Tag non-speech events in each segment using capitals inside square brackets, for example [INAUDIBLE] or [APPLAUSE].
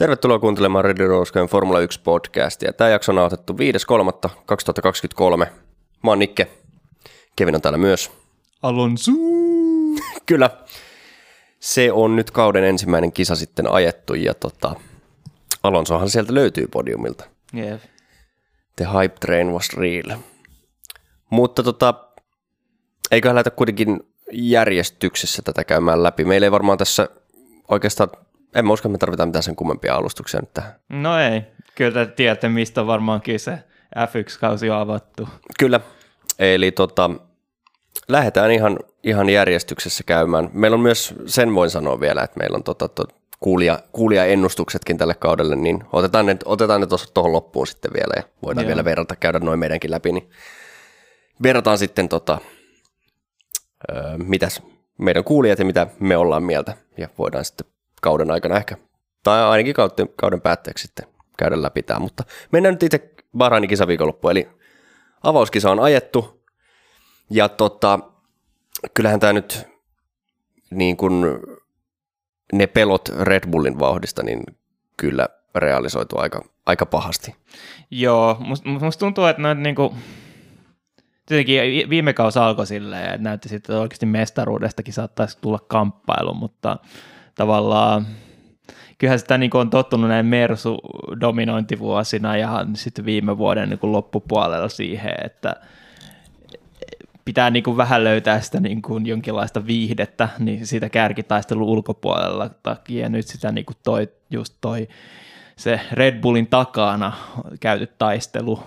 Tervetuloa kuuntelemaan Ready Roscoen Formula 1 podcastia. Tämä jakso on nauhoitettu 5.3.2023. Mä oon Nikke. Kevin on täällä myös. Alonso! [LAUGHS] Kyllä. Se on nyt kauden ensimmäinen kisa sitten ajettu ja tota, Alonsohan sieltä löytyy podiumilta. Yeah. The hype train was real. Mutta tota, eiköhän lähdetä kuitenkin järjestyksessä tätä käymään läpi. Meillä ei varmaan tässä oikeastaan, en mä usko, että me tarvitaan mitään sen kummempia alustuksia nyt tähän. No ei, kyllä te tiedätte, mistä varmaankin se F1-kausi on avattu. Kyllä, eli tota, lähdetään ihan, ihan järjestyksessä käymään. Meillä on myös, sen voin sanoa vielä, että meillä on tota, to, kuulija, kuulija-ennustuksetkin tälle kaudelle, niin otetaan ne, otetaan ne tuohon loppuun sitten vielä ja voidaan Joo. vielä verrata, käydä noin meidänkin läpi, niin verrataan sitten tota, öö, mitäs meidän kuulijat ja mitä me ollaan mieltä ja voidaan sitten kauden aikana ehkä, tai ainakin kauden, kauden päätteeksi sitten käydä läpi tämä, mutta mennään nyt itse Bahrainin kisaviikonloppu, eli avauskisa on ajettu. Ja tota, kyllähän tämä nyt niin kuin ne pelot Red Bullin vauhdista, niin kyllä realisoitu aika, aika pahasti. Joo, musta must tuntuu, että noit niinku, tietenkin vi- viime kausi alkoi silleen, että näytti sitten, oikeasti mestaruudestakin saattaisi tulla kamppailu, mutta tavallaan kyllähän sitä niin on tottunut näin Mersu-dominointivuosina ja sitten viime vuoden niin loppupuolella siihen, että pitää niin kuin vähän löytää sitä niin kuin jonkinlaista viihdettä niin siitä kärkitaistelun ulkopuolella takia. Nyt sitä niin kuin toi, just toi se Red Bullin takana käyty taistelu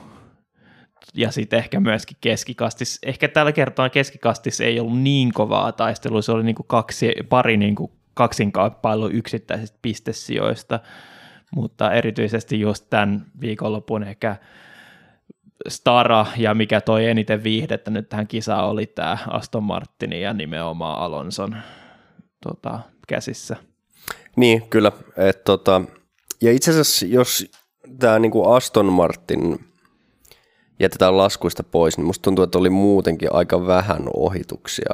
ja sitten ehkä myöskin keskikastis. Ehkä tällä kertaa keskikastis ei ollut niin kovaa taistelua, se oli niin kuin kaksi, pari niin kuin kaksinkamppailu yksittäisistä pistesijoista, mutta erityisesti just tämän viikonlopun ehkä stara ja mikä toi eniten viihdettä nyt tähän kisaan oli tämä Aston Martinin ja nimenomaan Alonson tota, käsissä. Niin, kyllä. Et, tota, ja itse asiassa, jos tämä niinku Aston Martin jätetään laskuista pois, niin musta tuntuu, että oli muutenkin aika vähän ohituksia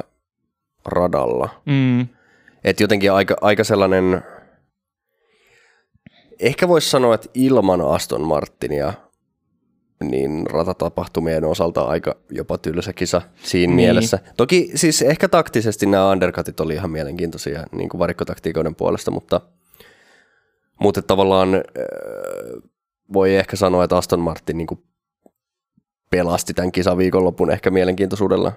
radalla. Mm. Et jotenkin aika, aika sellainen, ehkä voisi sanoa, että ilman Aston Martinia, niin ratatapahtumien osalta aika jopa tylsä kisa siinä niin. mielessä. Toki siis ehkä taktisesti nämä undercutit oli ihan mielenkiintoisia niin kuin varikkotaktiikoiden puolesta, mutta, mutta tavallaan äh, voi ehkä sanoa, että Aston Martin niin kuin pelasti tämän kisan viikonlopun ehkä mielenkiintoisuudella.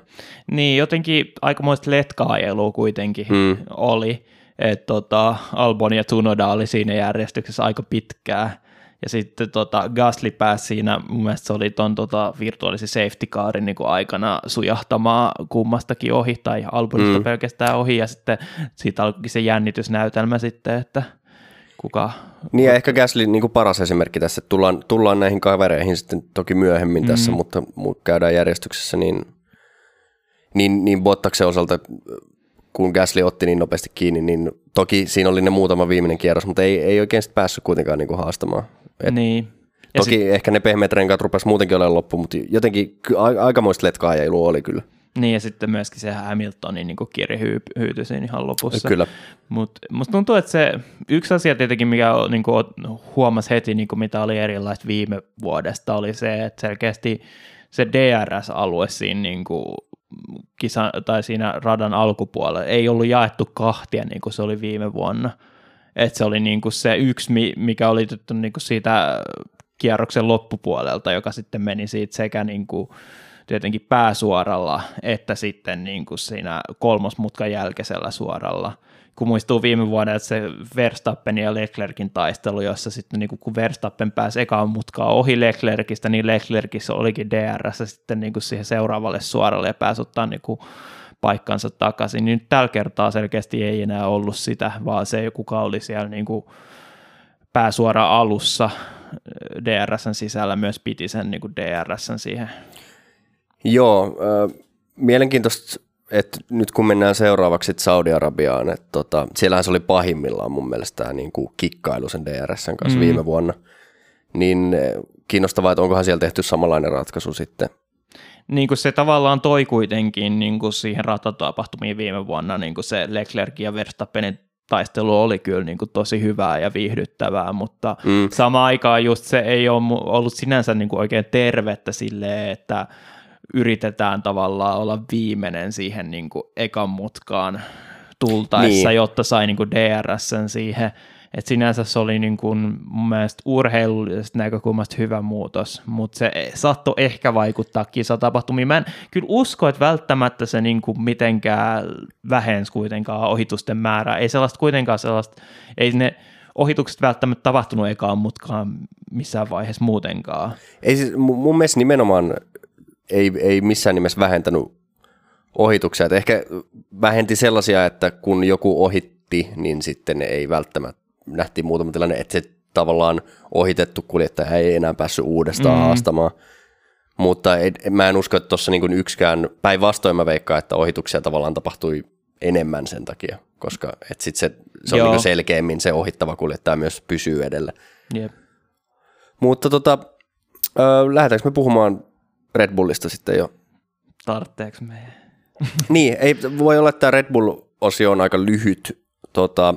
Niin, jotenkin aikamoista letkaajelua kuitenkin Mm. mm. oli, että tota, Albon ja Tsunoda oli siinä järjestyksessä aika pitkää, ja sitten tota, Gasly pääsi siinä, mun mielestä se oli ton tota, virtuaalisen safety carin niin aikana sujahtamaan kummastakin ohi, tai Albonista Mm. mm. pelkästään ohi, ja sitten siitä alkoikin se jännitysnäytelmä sitten, että kuka... Niin ja ehkä Gasly niin kuin paras esimerkki tässä, että tullaan, tullaan näihin kavereihin sitten toki myöhemmin mm. tässä, mutta mu- käydään järjestyksessä, niin, niin, niin Bottaksen osalta, kun Gasly otti niin nopeasti kiinni, niin toki siinä oli ne muutama viimeinen kierros, mutta ei, ei oikein sitten päässyt kuitenkaan niin kuin haastamaan. Et niin. Ja toki sit, ehkä ne pehmeät renkaat rupesi muutenkin olemaan loppu, mutta jotenkin aikamoista letkaajailu oli kyllä. Niin, ja sitten myöskin se Hamiltonin niin kirjehyyty siinä ihan lopussa. Kyllä. Mutta musta tuntuu, että se yksi asia tietenkin, mikä niin kuin, huomasi heti, niin kuin mitä oli erilaista viime vuodesta, oli se, että selkeästi se DRS-alue siinä, niin kuin, kisa, tai siinä radan alkupuolella ei ollut jaettu kahtia, niin kuin se oli viime vuonna. Et se oli niin kuin se yksi, mi- mikä oli niin kuin siitä kierroksen loppupuolelta, joka sitten meni siitä sekä niin kuin tietenkin pääsuoralla, että sitten niin kuin siinä kolmosmutkan jälkeisellä suoralla. Kun muistuu viime vuonna, että se Verstappen ja Leclerkin taistelu, jossa sitten niin kuin kun Verstappen pääsi ekaan mutkaan ohi Leclerkistä, niin Leclerkissä olikin DRS sitten niin kuin siihen seuraavalle suoralle ja pääsi ottaa niin kuin paikkansa takaisin. Niin nyt tällä kertaa selkeästi ei enää ollut sitä, vaan se, kuka oli siellä niin kuin pääsuora alussa DRSn sisällä, myös piti sen niin kuin DRSn siihen Joo, äh, mielenkiintoista, että nyt kun mennään seuraavaksi Saudi-Arabiaan, että tota, siellähän se oli pahimmillaan mun mielestä tämä niin kuin kikkailu sen DRSn kanssa Mm. viime vuonna, niin kiinnostavaa, että onkohan siellä tehty samanlainen ratkaisu sitten. niin kuin se tavallaan toi kuitenkin niin kuin siihen ratatapahtumiin viime vuonna niin kuin se Leclerc ja Verstappenin taistelu oli kyllä niin kuin tosi hyvää ja viihdyttävää, mutta mm. samaan aikaan just se ei ole ollut sinänsä niin kuin oikein tervettä silleen, että yritetään tavallaan olla viimeinen siihen niin kuin ekan mutkaan tultaessa, niin. jotta sai niin kuin DRSn siihen et sinänsä se oli niin kuin mun mielestä urheilullisesta näkökulmasta hyvä muutos, mutta se saattoi ehkä vaikuttaa kisatapahtumiin. Mä en kyllä usko, että välttämättä se niin kuin mitenkään vähensi kuitenkaan ohitusten määrää. Ei sellaista kuitenkaan sellaista, ei ne ohitukset välttämättä tapahtunut ekaan mutkaan missään vaiheessa muutenkaan. Ei siis, mun mielestä nimenomaan ei, ei missään nimessä vähentänyt ohituksia. Et ehkä vähenti sellaisia, että kun joku ohitti, niin sitten ei välttämättä nähtiin muutama tilanne, että se tavallaan ohitettu kuljettaja ei enää päässyt uudestaan mm. haastamaan. Mutta ei, mä en usko, että tuossa niin yksikään, päinvastoin mä veikkaan, että ohituksia tavallaan tapahtui enemmän sen takia, koska et sit se, se on niin selkeämmin se ohittava kuljettaja myös pysyy edellä. Yep. Mutta tota, äh, lähdetäänkö me puhumaan Red Bullista sitten jo? Tartteeko me? [LAUGHS] niin, ei, voi olla, että tämä Red Bull-osio on aika lyhyt. Tota,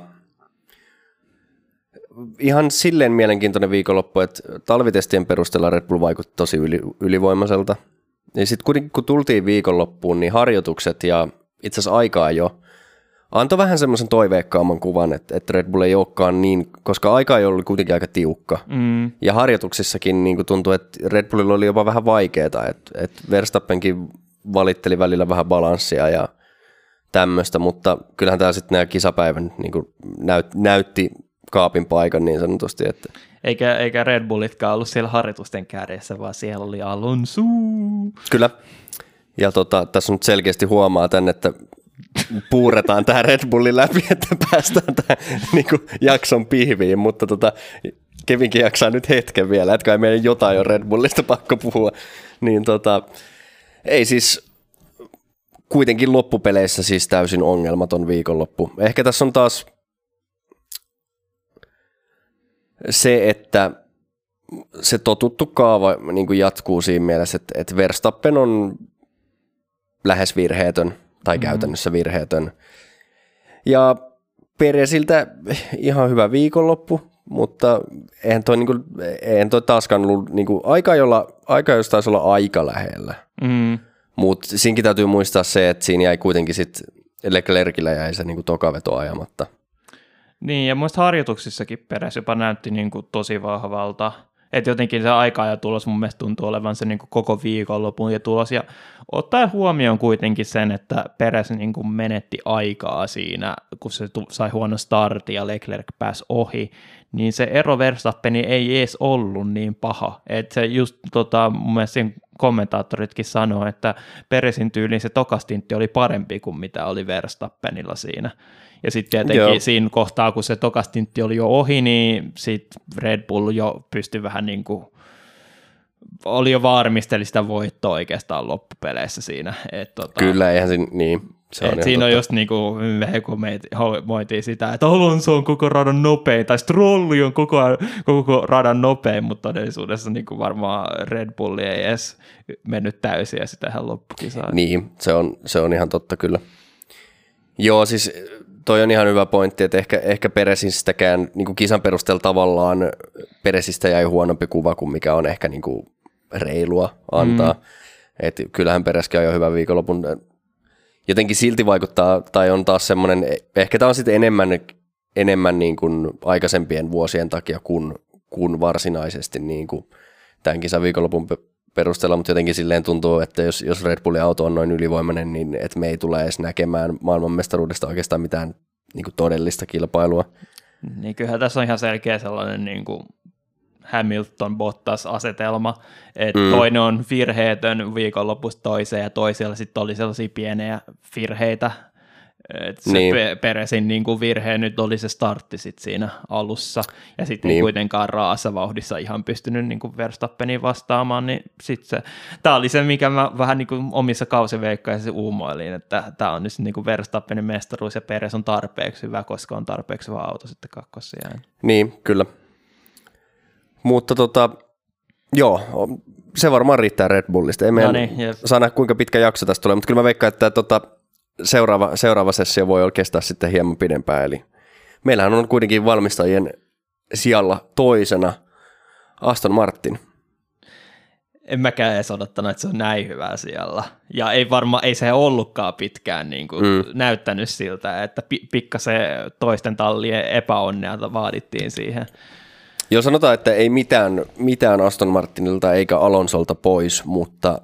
ihan silleen mielenkiintoinen viikonloppu, että talvitestien perusteella Red Bull vaikutti tosi yli, ylivoimaiselta. Ja sitten kuitenkin kun tultiin viikonloppuun, niin harjoitukset ja itse asiassa aikaa jo antoi vähän semmoisen toiveikkaamman kuvan, että, että Red Bull ei olekaan niin, koska aika ei ollut kuitenkin aika tiukka. Mm. Ja harjoituksissakin niin tuntui, että Red Bullilla oli jopa vähän vaikeaa, että, että Verstappenkin valitteli välillä vähän balanssia ja tämmöistä, mutta kyllähän tämä sitten nämä kisapäivän niin näyt, näytti kaapin paikan niin sanotusti. Että. Eikä, eikä Red Bullitkaan ollut siellä harjoitusten kärjessä, vaan siellä oli Alonso. Kyllä. Ja tota, tässä nyt selkeästi huomaa tänne, että puuretaan tämä Red Bullin läpi, että päästään tähän niin jakson pihviin, mutta tota, Kevinkin jaksaa nyt hetken vielä, että kai meidän jotain on Red Bullista pakko puhua. Niin tota, ei siis kuitenkin loppupeleissä siis täysin ongelmaton viikonloppu. Ehkä tässä on taas se, että se totuttu kaava niin kuin jatkuu siinä mielessä, että, että Verstappen on lähes virheetön tai mm. käytännössä virheetön. Ja Peresiltä ihan hyvä viikonloppu, mutta eihän toi, niin kuin, eihän toi taaskaan ollut niin kuin, aika, jolla, aika, jos taisi olla aika lähellä. Mm. Mutta siinkin täytyy muistaa se, että siinä jäi kuitenkin sitten Leclercillä jäi se niin kuin tokaveto ajamatta. Niin, ja muista harjoituksissakin perässä jopa näytti niin kuin tosi vahvalta. Että jotenkin se aika ja tulos mun mielestä tuntuu olevan se niin kuin koko viikonlopun ja tulos. Ja ottaen huomioon kuitenkin sen, että Peres niin kuin menetti aikaa siinä, kun se sai huono starti ja Leclerc pääsi ohi, niin se ero Verstappeni ei edes ollut niin paha. Että se just tota, mun mielestä kommentaattoritkin sanoo, että Peresin tyyliin se tokastintti oli parempi kuin mitä oli Verstappenilla siinä. Ja sitten tietenkin Joo. siinä kohtaa, kun se tokastintti oli jo ohi, niin sitten Red Bull jo pystyi vähän niin kuin, oli jo varmisteli sitä voittoa oikeastaan loppupeleissä siinä. Et, tota, Kyllä, eihän se niin. Se on siinä totta. on just niin kuin kun me moitiin sitä, että Alonso on koko radan nopein, tai Strolli on koko, koko radan nopein, mutta todellisuudessa niin kuin varmaan Red Bull ei edes mennyt täysin ja sitä ihan loppukisaan. Niin, se on, se on ihan totta kyllä. Joo, siis toi on ihan hyvä pointti, että ehkä, ehkä Peresistäkään niin kuin kisan perusteella tavallaan Peresistä jäi huonompi kuva kuin mikä on ehkä niin kuin reilua antaa. Mm. Et kyllähän Pereskin on jo hyvä viikonlopun. Jotenkin silti vaikuttaa, tai on taas semmoinen, ehkä tämä on sitten enemmän, enemmän niin kuin aikaisempien vuosien takia kuin, kuin varsinaisesti niin kuin tämän kisan viikonlopun perusteella, mutta jotenkin silleen tuntuu, että jos, jos Red Bullin auto on noin ylivoimainen, niin että me ei tule edes näkemään maailmanmestaruudesta oikeastaan mitään niin kuin todellista kilpailua. Niin kyllähän tässä on ihan selkeä sellainen niin kuin Hamilton-Bottas-asetelma, että mm. toinen on virheetön viikonlopusta toiseen ja toisella sitten oli sellaisia pieniä virheitä, et se niin. Peresin niin kuin virhe nyt oli se startti sit siinä alussa, ja sitten niin. kuitenkaan raassa vauhdissa ihan pystynyt niin kuin Verstappenin vastaamaan, niin sitten se, tämä oli se, mikä mä vähän niin kuin omissa kausiveikkaissa uumoilin, että tämä on nyt niin kuin Verstappenin mestaruus, ja Peres on tarpeeksi hyvä, koska on tarpeeksi hyvä auto sitten kakkosijään. Niin, kyllä. Mutta tota, joo, se varmaan riittää Red Bullista. Ei no niin, saa nähdä, kuinka pitkä jakso tästä tulee, mutta kyllä mä veikkaan, että tota, seuraava, seuraava sessio voi kestää sitten hieman pidempään, eli meillähän on kuitenkin valmistajien sijalla toisena Aston Martin. En mäkään edes odottanut, että se on näin hyvä siellä. Ja ei varmaan, ei se ollutkaan pitkään niin kuin mm. näyttänyt siltä, että pi- pikkasen toisten tallien epäonnea vaadittiin siihen. Joo, sanotaan, että ei mitään, mitään Aston Martinilta eikä Alonsolta pois, mutta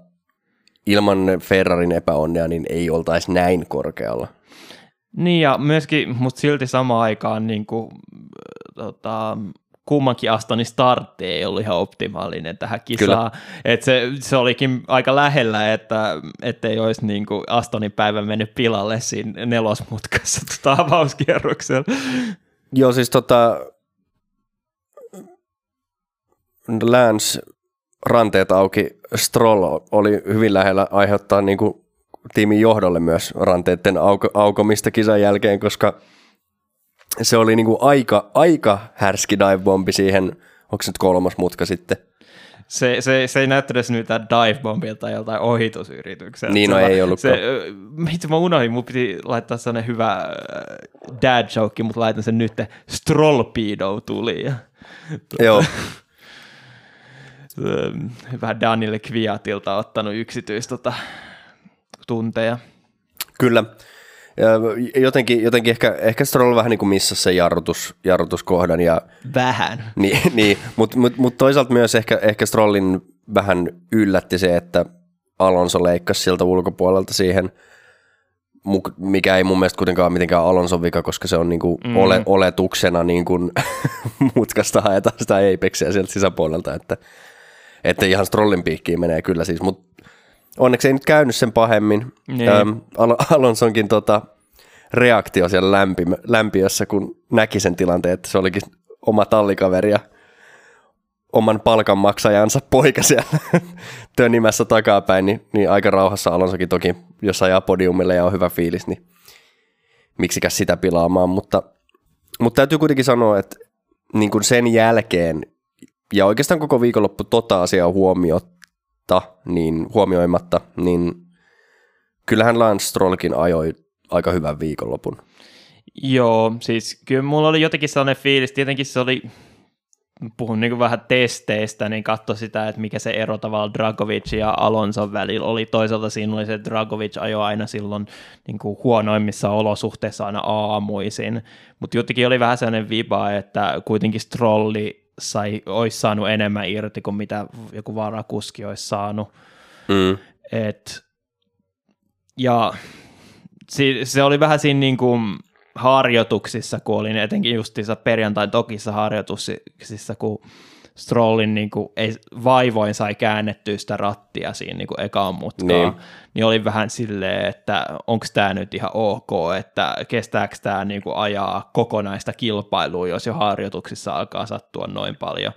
ilman Ferrarin epäonnea niin ei oltaisi näin korkealla. Niin ja myöskin, mutta silti samaan aikaan niin kuin, tota, kummankin Astonin startti ei ollut ihan optimaalinen tähän kisaan. Et se, se olikin aika lähellä, että ei olisi niin kuin Astonin päivä mennyt pilalle siinä nelosmutkassa [LAUGHS] tota avauskierroksella. Joo, siis tota, Lance ranteet auki, Stroll oli hyvin lähellä aiheuttaa niin kuin tiimin johdolle myös ranteiden auko, aukomista kisan jälkeen, koska se oli niin kuin aika, aika härski dive-bombi siihen, onko se nyt kolmas mutka sitten? Se, se, se ei näyttänyt mitään dive-bombilta tai joltain ohitusyritykseltä. Niin, no se, ei ollut. Se, itse mä unohdin, mun piti laittaa sellainen hyvä dad joke, mutta laitan sen nyt. Strollpedo tuli. Joo. [LAUGHS] vähän Daniel Kviatilta ottanut yksityistä tota, tunteja. Kyllä. Ja jotenkin, jotenkin ehkä, ehkä Stroll vähän niin kuin missasi sen jarrutus, jarrutuskohdan. Ja, vähän. Niin, niin mutta mut, mut toisaalta myös ehkä, ehkä Strollin vähän yllätti se, että Alonso leikkasi siltä ulkopuolelta siihen, mikä ei mun mielestä kuitenkaan ole mitenkään Alonson vika, koska se on niin kuin mm. ole, oletuksena niin kuin [LAUGHS] mutkasta haetaan sitä Apexia sieltä sisäpuolelta, että, että ihan Strollin piikkiin menee kyllä siis, mutta Onneksi ei nyt käynyt sen pahemmin. Niin. Ähm, Al- Alonsonkin tota, reaktio siellä lämpi, lämpiössä, kun näki sen tilanteen, että se olikin oma tallikaveri ja oman palkanmaksajansa poika siellä [LAUGHS] tönimässä takapäin, niin, niin aika rauhassa Alonsokin toki, jos ajaa podiumille ja on hyvä fiilis, niin miksikäs sitä pilaamaan, mutta, mutta täytyy kuitenkin sanoa, että niin kuin sen jälkeen ja oikeastaan koko viikonloppu tota asiaa huomioimatta, niin, huomioimatta, niin kyllähän Lance Strollkin ajoi aika hyvän viikonlopun. Joo, siis kyllä mulla oli jotenkin sellainen fiilis, tietenkin se oli, puhun niin vähän testeistä, niin katso sitä, että mikä se ero tavallaan Dragovic ja Alonson välillä oli. Toisaalta siinä oli se, että Dragovic ajoi aina silloin niin kuin huonoimmissa olosuhteissa aina aamuisin, mutta jotenkin oli vähän sellainen viba, että kuitenkin Strolli sai, olisi saanut enemmän irti kuin mitä joku varakuski olisi saanut. Mm. Et, ja se, oli vähän siinä niin kuin harjoituksissa, kun olin etenkin justiinsa perjantain tokissa harjoituksissa, kun Strollin niin kuin, ei, vaivoin sai käännettyä sitä rattia siinä niin kuin ekaan mutkaan, niin. niin oli vähän silleen, että onko tämä nyt ihan ok, että kestääkö tämä niin kuin ajaa kokonaista kilpailua, jos jo harjoituksissa alkaa sattua noin paljon.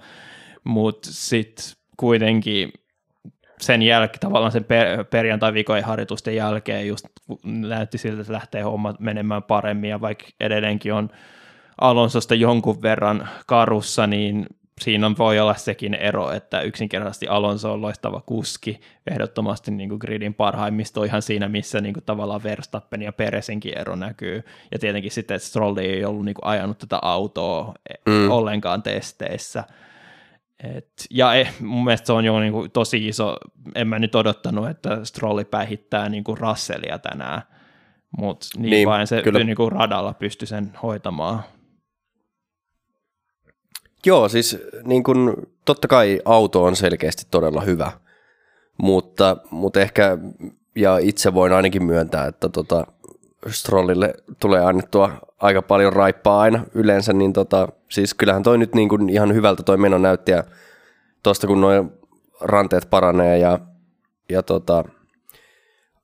Mutta sitten kuitenkin sen jälkeen, tavallaan sen per, perjantai viikon harjoitusten jälkeen just näytti siltä, että lähtee homma menemään paremmin ja vaikka edelleenkin on Alonsosta jonkun verran karussa, niin siinä on, voi olla sekin ero, että yksinkertaisesti Alonso on loistava kuski, ehdottomasti niin kuin gridin parhaimmisto ihan siinä, missä niin kuin tavallaan Verstappen ja Peresinkin ero näkyy. Ja tietenkin sitten, että Stroll ei ollut niin kuin ajanut tätä autoa mm. ollenkaan testeissä. Et, ja eh, mun mielestä se on jo niin kuin tosi iso, en mä nyt odottanut, että Strolli päihittää niin kuin Russellia tänään, mutta niin, niin vain se kyllä. Niin kuin radalla pystyi sen hoitamaan. Joo, siis niin kun, totta kai auto on selkeästi todella hyvä, mutta, mutta ehkä, ja itse voin ainakin myöntää, että tota, Strollille tulee annettua aika paljon raippaa aina yleensä, niin tota, siis kyllähän toi nyt niin kuin ihan hyvältä toi meno näytti, ja tuosta kun noin ranteet paranee ja, ja tota,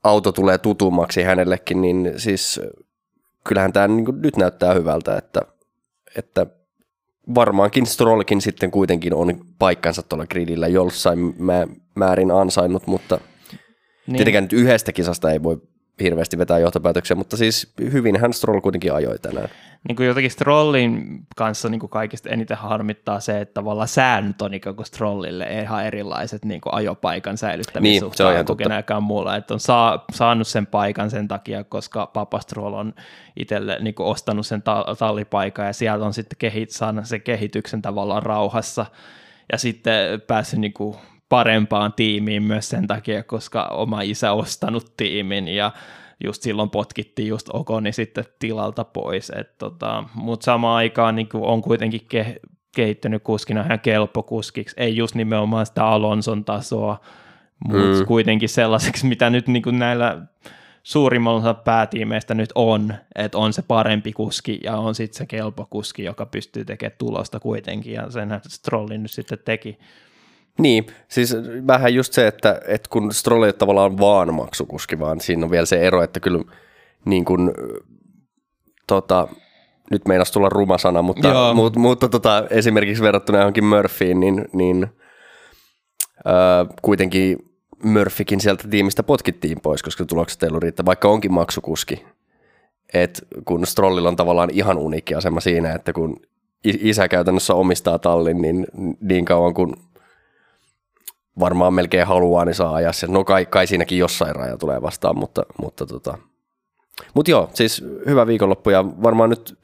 auto tulee tutummaksi hänellekin, niin siis kyllähän tämä niin nyt näyttää hyvältä, että, että varmaankin Strollkin sitten kuitenkin on paikkansa tuolla gridillä jossain määrin ansainnut, mutta niin. tietenkään nyt yhdestä kisasta ei voi hirveästi vetää johtopäätöksiä, mutta siis hyvin hän Stroll kuitenkin ajoi tänään. Niin kuin jotenkin Strollin kanssa niin kuin kaikista eniten harmittaa se, että tavallaan säännöt on ikään kuin Strollille ihan erilaiset niin kuin ajopaikan säilyttämissuhteen niin, kuin kenelläkään muulla. Että on saa, saanut sen paikan sen takia, koska Papa Stroll on itselle niin kuin ostanut sen ta- tallipaikan ja sieltä on sitten kehit, saanut sen kehityksen tavallaan rauhassa ja sitten päässyt niin kuin parempaan tiimiin myös sen takia, koska oma isä ostanut tiimin ja just silloin potkittiin just Okoni sitten tilalta pois. Tota, Mutta samaan aikaan niin on kuitenkin ke, kehittynyt kuskina ihan kelpokuskiksi, ei just nimenomaan sitä Alonson tasoa, mutta mm. kuitenkin sellaiseksi, mitä nyt niin kuin näillä suurimmalla päätiimeistä nyt on, että on se parempi kuski ja on sitten se kelpokuski, joka pystyy tekemään tulosta kuitenkin ja sen Strollin nyt sitten teki. Niin, siis vähän just se, että, että kun Stroll ei tavallaan vaan maksukuski, vaan siinä on vielä se ero, että kyllä niin kuin, tota, nyt meinas tulla ruma sana, mutta, mutta, mutta tota, esimerkiksi verrattuna johonkin Murphyin, niin, niin ää, kuitenkin Murphykin sieltä tiimistä potkittiin pois, koska tulokset ei ollut riittää, vaikka onkin maksukuski. Et kun Strollilla on tavallaan ihan uniikki asema siinä, että kun isä käytännössä omistaa tallin, niin niin kauan kun varmaan melkein haluaa, niin saa ajaa sen. No kai, kai siinäkin jossain raja tulee vastaan, mutta, mutta tota. Mut joo, siis hyvä viikonloppu ja varmaan nyt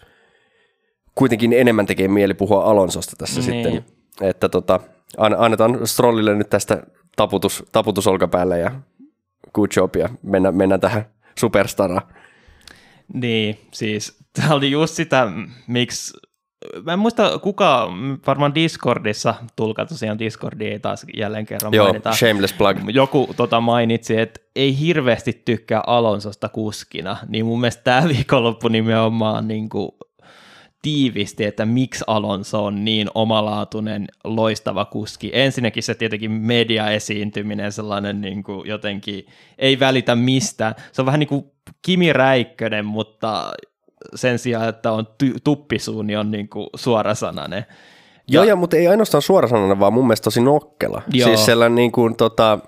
kuitenkin enemmän tekee mieli puhua Alonsosta tässä niin. sitten. Että tota, annetaan Strollille nyt tästä taputus, taputus olkapäälle ja good job ja mennään, mennään tähän superstaraan. Niin, siis tämä oli just sitä, miksi Mä en muista kuka, varmaan Discordissa, tulkaa tosiaan Discordia ei taas jälleen kerran Joo, mainita. shameless plug. Joku tota mainitsi, että ei hirveästi tykkää Alonsosta kuskina, niin mun mielestä tämä viikonloppu nimenomaan niin kuin tiivisti, että miksi Alonso on niin omalaatuinen, loistava kuski. Ensinnäkin se tietenkin mediaesiintyminen, sellainen niin kuin jotenkin, ei välitä mistään. Se on vähän niin kuin Kimi Räikkönen, mutta sen sijaan, että on ty- tuppisuu, niin on niin kuin suorasanainen. Joo, ja, mutta ei ainoastaan suorasanainen, vaan mun mielestä tosi nokkela. Joo. Siis sellainen niin kuin, tota,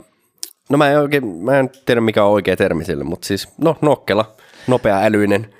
no mä en, oikein, mä en tiedä mikä on oikea termi sille, mutta siis no nokkela, nopea älyinen.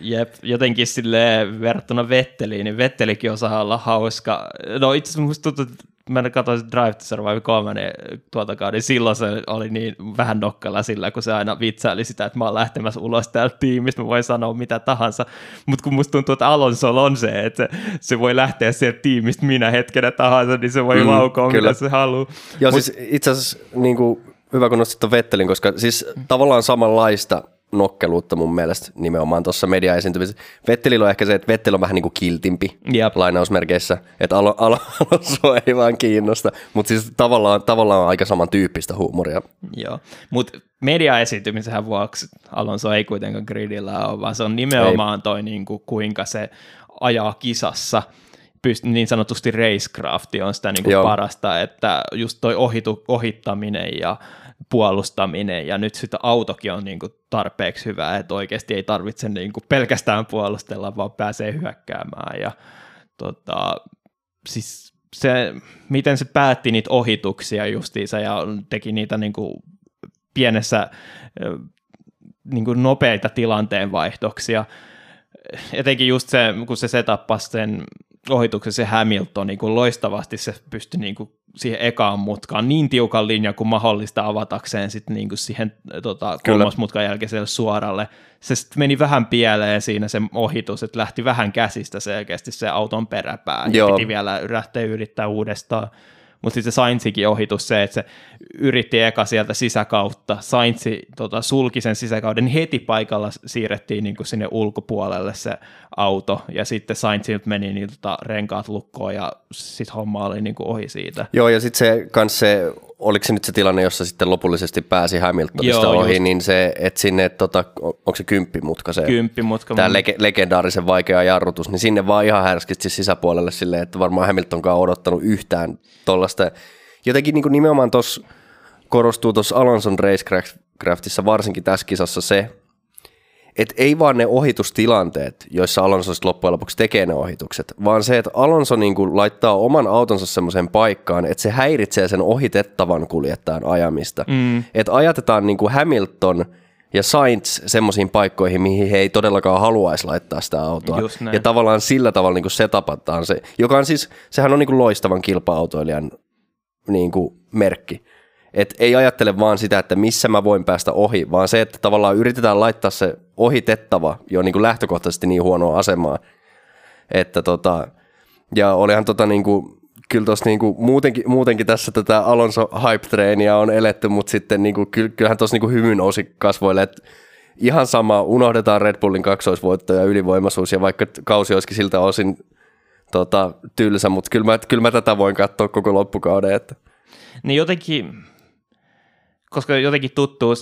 Jep, jotenkin sille verrattuna Vetteliin, niin Vettelikin osaa olla hauska. No itse asiassa musta tuntuu, että mä katsoin Drive to Survive 3 tuota kauden, niin silloin se oli niin vähän nokkalla sillä, kun se aina vitsaili sitä, että mä oon lähtemässä ulos täältä tiimistä, mä voin sanoa mitä tahansa, mutta kun musta tuntuu, että Alonso on se, että se voi lähteä sieltä tiimistä minä hetkenä tahansa, niin se voi mm, laukoa kyllä. mitä se haluaa. Joo, Mut... siis itse asiassa niin kuin, hyvä kun nostit Vettelin, koska siis tavallaan samanlaista nokkeluutta mun mielestä nimenomaan tuossa mediaesiintymisessä. Vettelillä on ehkä se, että Vettel on vähän niin kuin kiltimpi yep. lainausmerkeissä, että alo, [LAUGHS] alo, Alonso ei vaan kiinnosta, mutta siis tavallaan, tavallaan on aika samantyyppistä huumoria. Joo, mutta mediaesiintymisen vuoksi Alonso ei kuitenkaan gridillä ole, vaan se on nimenomaan ei. toi niin kuin, kuinka se ajaa kisassa – pyst- niin sanotusti racecrafti on sitä niin kuin parasta, että just toi ohitu, ohittaminen ja puolustaminen ja nyt sitten autokin on niin kuin tarpeeksi hyvä, että oikeasti ei tarvitse niin kuin pelkästään puolustella, vaan pääsee hyökkäämään. Ja tota, siis se, miten se päätti niitä ohituksia justiinsa ja teki niitä niin kuin pienessä niin kuin nopeita tilanteenvaihtoksia, etenkin just se, kun se setappasi sen ohituksen se Hamilton niin kuin loistavasti se pystyi niin kuin siihen ekaan mutkaan niin tiukan linjan kuin mahdollista avatakseen sit niin kuin siihen tota, kolmosmutkan jälkeiselle suoralle. Se meni vähän pieleen siinä se ohitus, että lähti vähän käsistä selkeästi se auton peräpää ja piti vielä yrittää yrittää uudestaan. Mutta sitten se Sainzikin ohitus se, että se yritti eka sieltä sisäkautta, Sainzi tota, sulki sen sisäkauden, niin heti paikalla siirrettiin niin sinne ulkopuolelle se auto, ja sitten Sainz meni niin, tota, renkaat lukkoon, ja sitten homma oli niin ohi siitä. Joo, ja sitten se, se oliko se nyt se tilanne, jossa sitten lopullisesti pääsi Hamiltonista Joo, ohi, just. niin se, että sinne, tota, onko se kymppimutka se, kymppimutka, tämä lege- legendaarisen vaikea jarrutus, niin sinne vaan ihan härskisti sisäpuolelle silleen, että varmaan Hamiltonkaan on odottanut yhtään tuollaista. Jotenkin niin kuin nimenomaan tuossa korostuu tuossa Alonson Racecraftissa varsinkin tässä kisassa se, että ei vaan ne ohitustilanteet, joissa Alonso loppujen lopuksi tekee ne ohitukset, vaan se, että Alonso niin kuin laittaa oman autonsa semmoiseen paikkaan, että se häiritsee sen ohitettavan kuljettajan ajamista. Mm. Että ajatetaan niin kuin Hamilton ja Sainz semmoisiin paikkoihin, mihin he ei todellakaan haluaisi laittaa sitä autoa. Ja tavallaan sillä tavalla niin kuin setapataan se, joka on siis, sehän on niin kuin loistavan kilpa-autoilijan niin kuin merkki. Et ei ajattele vaan sitä, että missä mä voin päästä ohi, vaan se, että tavallaan yritetään laittaa se ohitettava jo niin kuin lähtökohtaisesti niin huonoa asemaa, että tota, ja olihan tota niin kuin, kyllä niin kuin, muutenkin, muutenkin tässä tätä Alonso hype-treeniä on eletty, mutta sitten niin kuin, kyllähän tuossa niin hymy nousi kasvoille, että ihan sama, unohdetaan Red Bullin kaksoisvoitto ja ylivoimaisuus, ja vaikka kausi olisikin siltä osin tota, tylsä, mutta kyllä mä, kyllä mä tätä voin katsoa koko loppukauden. Että. Niin jotenkin, koska jotenkin tuttuu,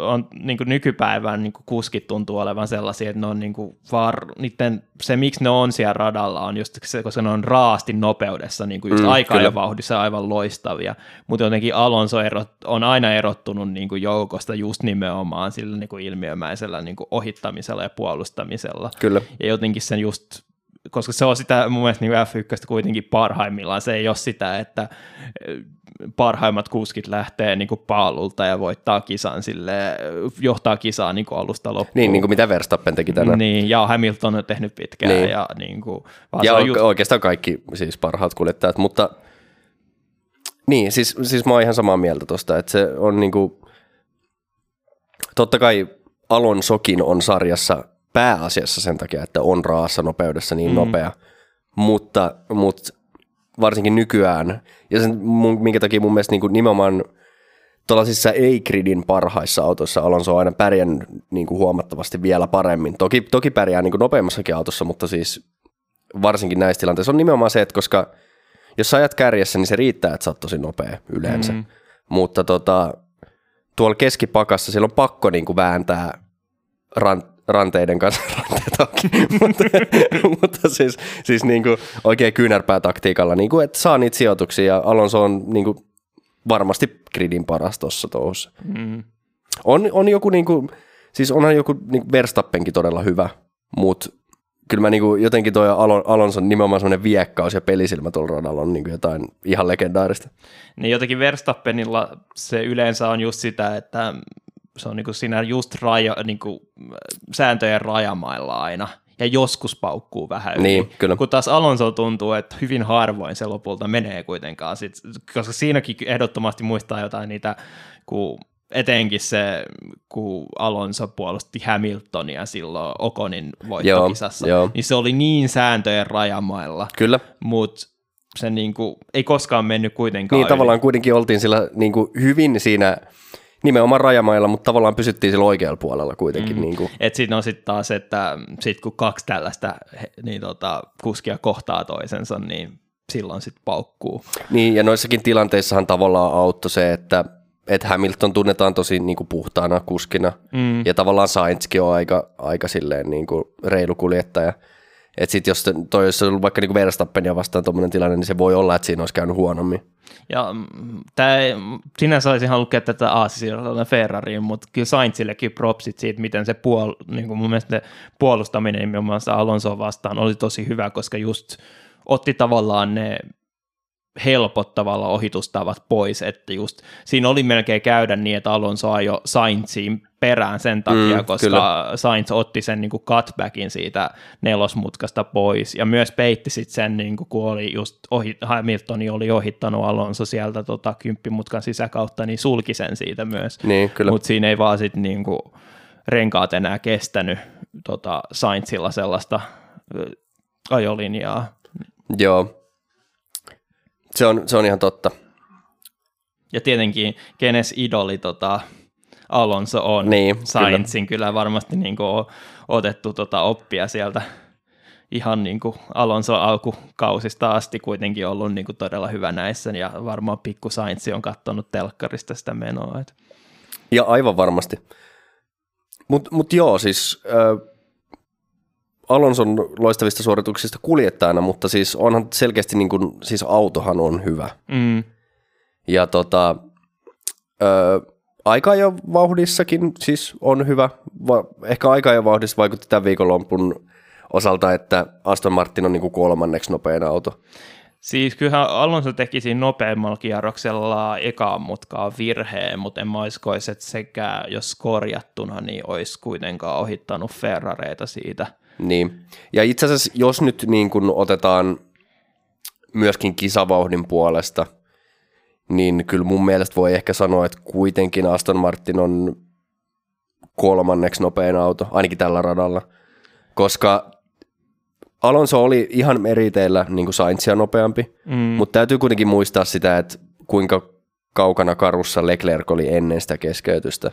on niin kuin nykypäivän niin kuin kuskit tuntuu olevan sellaisia, että ne on niin kuin var, niiden, se miksi ne on siellä radalla on just se, koska ne on raasti nopeudessa, niin kuin just mm, aika ja vauhdissa aivan loistavia, mutta jotenkin Alonso erot, on aina erottunut niin kuin joukosta just nimenomaan sillä niin kuin ilmiömäisellä niin kuin ohittamisella ja puolustamisella. Kyllä. Ja jotenkin sen just koska se on sitä mun mielestä niin F1 kuitenkin parhaimmillaan. Se ei ole sitä, että parhaimmat kuskit lähtee niin kuin paalulta ja voittaa kisan sille, johtaa kisaa niin kuin alusta loppuun. Niin, niin kuin mitä Verstappen teki tänään. Niin, ja Hamilton on tehnyt pitkään. Niin. Ja, niin kuin, ja just... oikeastaan kaikki siis parhaat kuljettajat, mutta niin, siis, siis mä oon ihan samaa mieltä tosta, että se on niin kuin, totta kai Alonsokin on sarjassa pääasiassa sen takia, että on raassa nopeudessa niin mm. nopea, mutta, mutta varsinkin nykyään, ja sen, minkä takia mun mielestä niin kuin nimenomaan tuollaisissa ei-gridin parhaissa autoissa Alonso on aina pärjännyt niin kuin huomattavasti vielä paremmin. Toki, toki pärjää niin kuin nopeammassakin autossa, mutta siis varsinkin näissä tilanteissa on nimenomaan se, että koska jos sä ajat kärjessä, niin se riittää, että sä oot tosi nopea yleensä. Mm. Mutta tota, tuolla keskipakassa siellä on pakko niin kuin vääntää rant, ranteiden kanssa, [LAUGHS] ranteet mutta, mutta siis, siis niin kuin oikein kyynärpäätaktiikalla, niin kuin, että saa niitä sijoituksia ja Alonso on niin kuin varmasti gridin paras tuossa touhussa. Mm. On, on joku, niin kuin, siis onhan joku niin Verstappenkin todella hyvä, mutta kyllä mä niinku jotenkin toi Alon, Alonson nimenomaan semmoinen viekkaus ja pelisilmä tuolla radalla on niinku jotain ihan legendaarista. Niin jotenkin Verstappenilla se yleensä on just sitä, että se on niin kuin siinä just raja, niin kuin sääntöjen rajamailla aina, ja joskus paukkuu vähän Niin, kyllä. Kun taas Alonso tuntuu, että hyvin harvoin se lopulta menee kuitenkaan, sit, koska siinäkin ehdottomasti muistaa jotain niitä, kun etenkin se, kun Alonso puolusti Hamiltonia silloin Okonin voittokisassa, joo, joo. niin se oli niin sääntöjen rajamailla. Kyllä. Mutta se niinku, ei koskaan mennyt kuitenkaan Niin, yli. tavallaan kuitenkin oltiin sillä niinku hyvin siinä nimenomaan rajamailla, mutta tavallaan pysyttiin sillä oikealla puolella kuitenkin. Mm. Niin kuin. Et siinä on sitten taas, että sit kun kaksi tällaista niin tota, kuskia kohtaa toisensa, niin silloin sitten paukkuu. Niin, ja noissakin tilanteissahan tavallaan auttoi se, että että Hamilton tunnetaan tosi niin kuin puhtaana kuskina, mm. ja tavallaan Sainzkin on aika, aika silleen niin kuin reilu kuljettaja. Että sitten jos toi olisi ollut vaikka niin Verstappenia vastaan tuommoinen tilanne, niin se voi olla, että siinä olisi käynyt huonommin. Ja mm, tämä, sinänsä olisin halunnut käyttää tätä aasisilla Ferrariin, mutta kyllä Sainzillekin propsit siitä, miten se puol, niin mun mielestä puolustaminen nimenomaan Alonso vastaan oli tosi hyvä, koska just otti tavallaan ne helpot tavalla ohitustavat pois, että just siinä oli melkein käydä niin, että Alonso ajoi Sainziin perään sen takia, mm, koska kyllä. Sainz otti sen niin kuin cutbackin siitä nelosmutkasta pois ja myös peitti sit sen, niin kuin, kun oli just ohi, Hamiltoni oli ohittanut Alonso sieltä tota, kymppimutkan sisäkautta, niin sulki sen siitä myös, niin, mutta siinä ei vaan sitten niin kuin, renkaat enää kestänyt tota, Sainzilla sellaista ajolinjaa. Joo, se on, se on ihan totta. Ja tietenkin, kenes idoli tota, Alonso on. Niin, Sainzin kyllä. kyllä varmasti niin kuin, on otettu tota, oppia sieltä ihan niin kuin Alonso alkukausista asti kuitenkin ollut niin kuin todella hyvä näissä, ja varmaan pikku Sainz on katsonut telkkarista sitä menoa. Et. Ja aivan varmasti. Mutta mut joo, siis äh, Alonson loistavista suorituksista kuljettajana, mutta siis onhan selkeästi niin kuin, siis autohan on hyvä. Mm. Ja tota, ö, aika ja vauhdissakin siis on hyvä. Va, ehkä aika ja vauhdissa vaikutti tämän viikonloppun osalta, että Aston Martin on niin kuin kolmanneksi nopein auto. Siis kyllähän Alonso teki siinä nopeammalla kierroksella ekaan mutkaa virheen, mutta en mä oiskoisi, että sekä jos korjattuna, niin olisi kuitenkaan ohittanut Ferrareita siitä. Niin. Ja itse asiassa, jos nyt niin kun otetaan myöskin kisavauhdin puolesta, niin kyllä mun mielestä voi ehkä sanoa, että kuitenkin Aston Martin on kolmanneksi nopein auto, ainakin tällä radalla, koska Alonso oli ihan meriteillä niin kuin Sainzia nopeampi, mm. mutta täytyy kuitenkin muistaa sitä, että kuinka kaukana karussa Leclerc oli ennen sitä keskeytystä.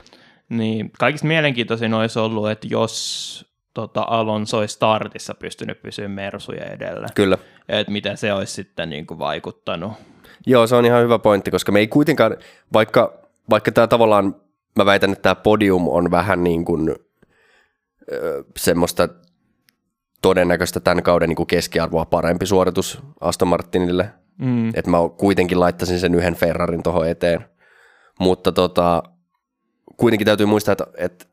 Niin, kaikista mielenkiintoisin olisi ollut, että jos tota, Alonso olisi startissa pystynyt pysymään Mersuja edellä. Kyllä. Että miten se olisi sitten niin kuin vaikuttanut. Joo, se on ihan hyvä pointti, koska me ei kuitenkaan, vaikka, vaikka tämä tavallaan, mä väitän, että tämä podium on vähän niin kuin ö, semmoista todennäköistä tämän kauden niin kuin keskiarvoa parempi suoritus Aston Martinille. Mm. Että mä kuitenkin laittaisin sen yhden Ferrarin tuohon eteen. Mutta tota, kuitenkin täytyy muistaa, että, että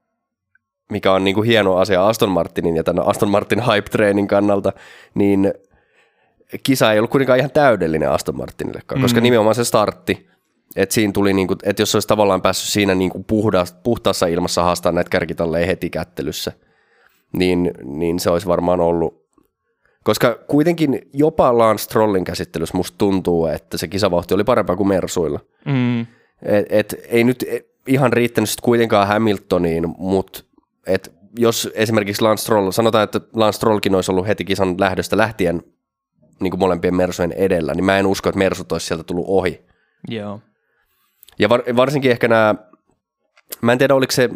mikä on niin kuin hieno asia Aston Martinin ja tämän Aston Martin hype training kannalta, niin kisa ei ollut kuitenkaan ihan täydellinen Aston Martinille, koska mm. nimenomaan se startti, että siinä tuli, niin kuin, että jos olisi tavallaan päässyt siinä niin kuin puhtaassa ilmassa haastaa näitä kärkitalleja heti kättelyssä – niin, niin se olisi varmaan ollut koska kuitenkin jopa Lance Strollin käsittelyssä musta tuntuu, että se kisavauhti oli parempaa kuin Mersuilla. Mm. Et, et, ei nyt ihan riittänyt sit kuitenkaan Hamiltoniin, mutta et jos esimerkiksi Lance Stroll, sanotaan, että Lance Strollkin olisi ollut heti kisan lähdöstä lähtien niin kuin molempien Mersujen edellä, niin mä en usko, että Mersut olisi sieltä tullut ohi. Joo. Ja var, varsinkin ehkä nämä, mä en tiedä oliko se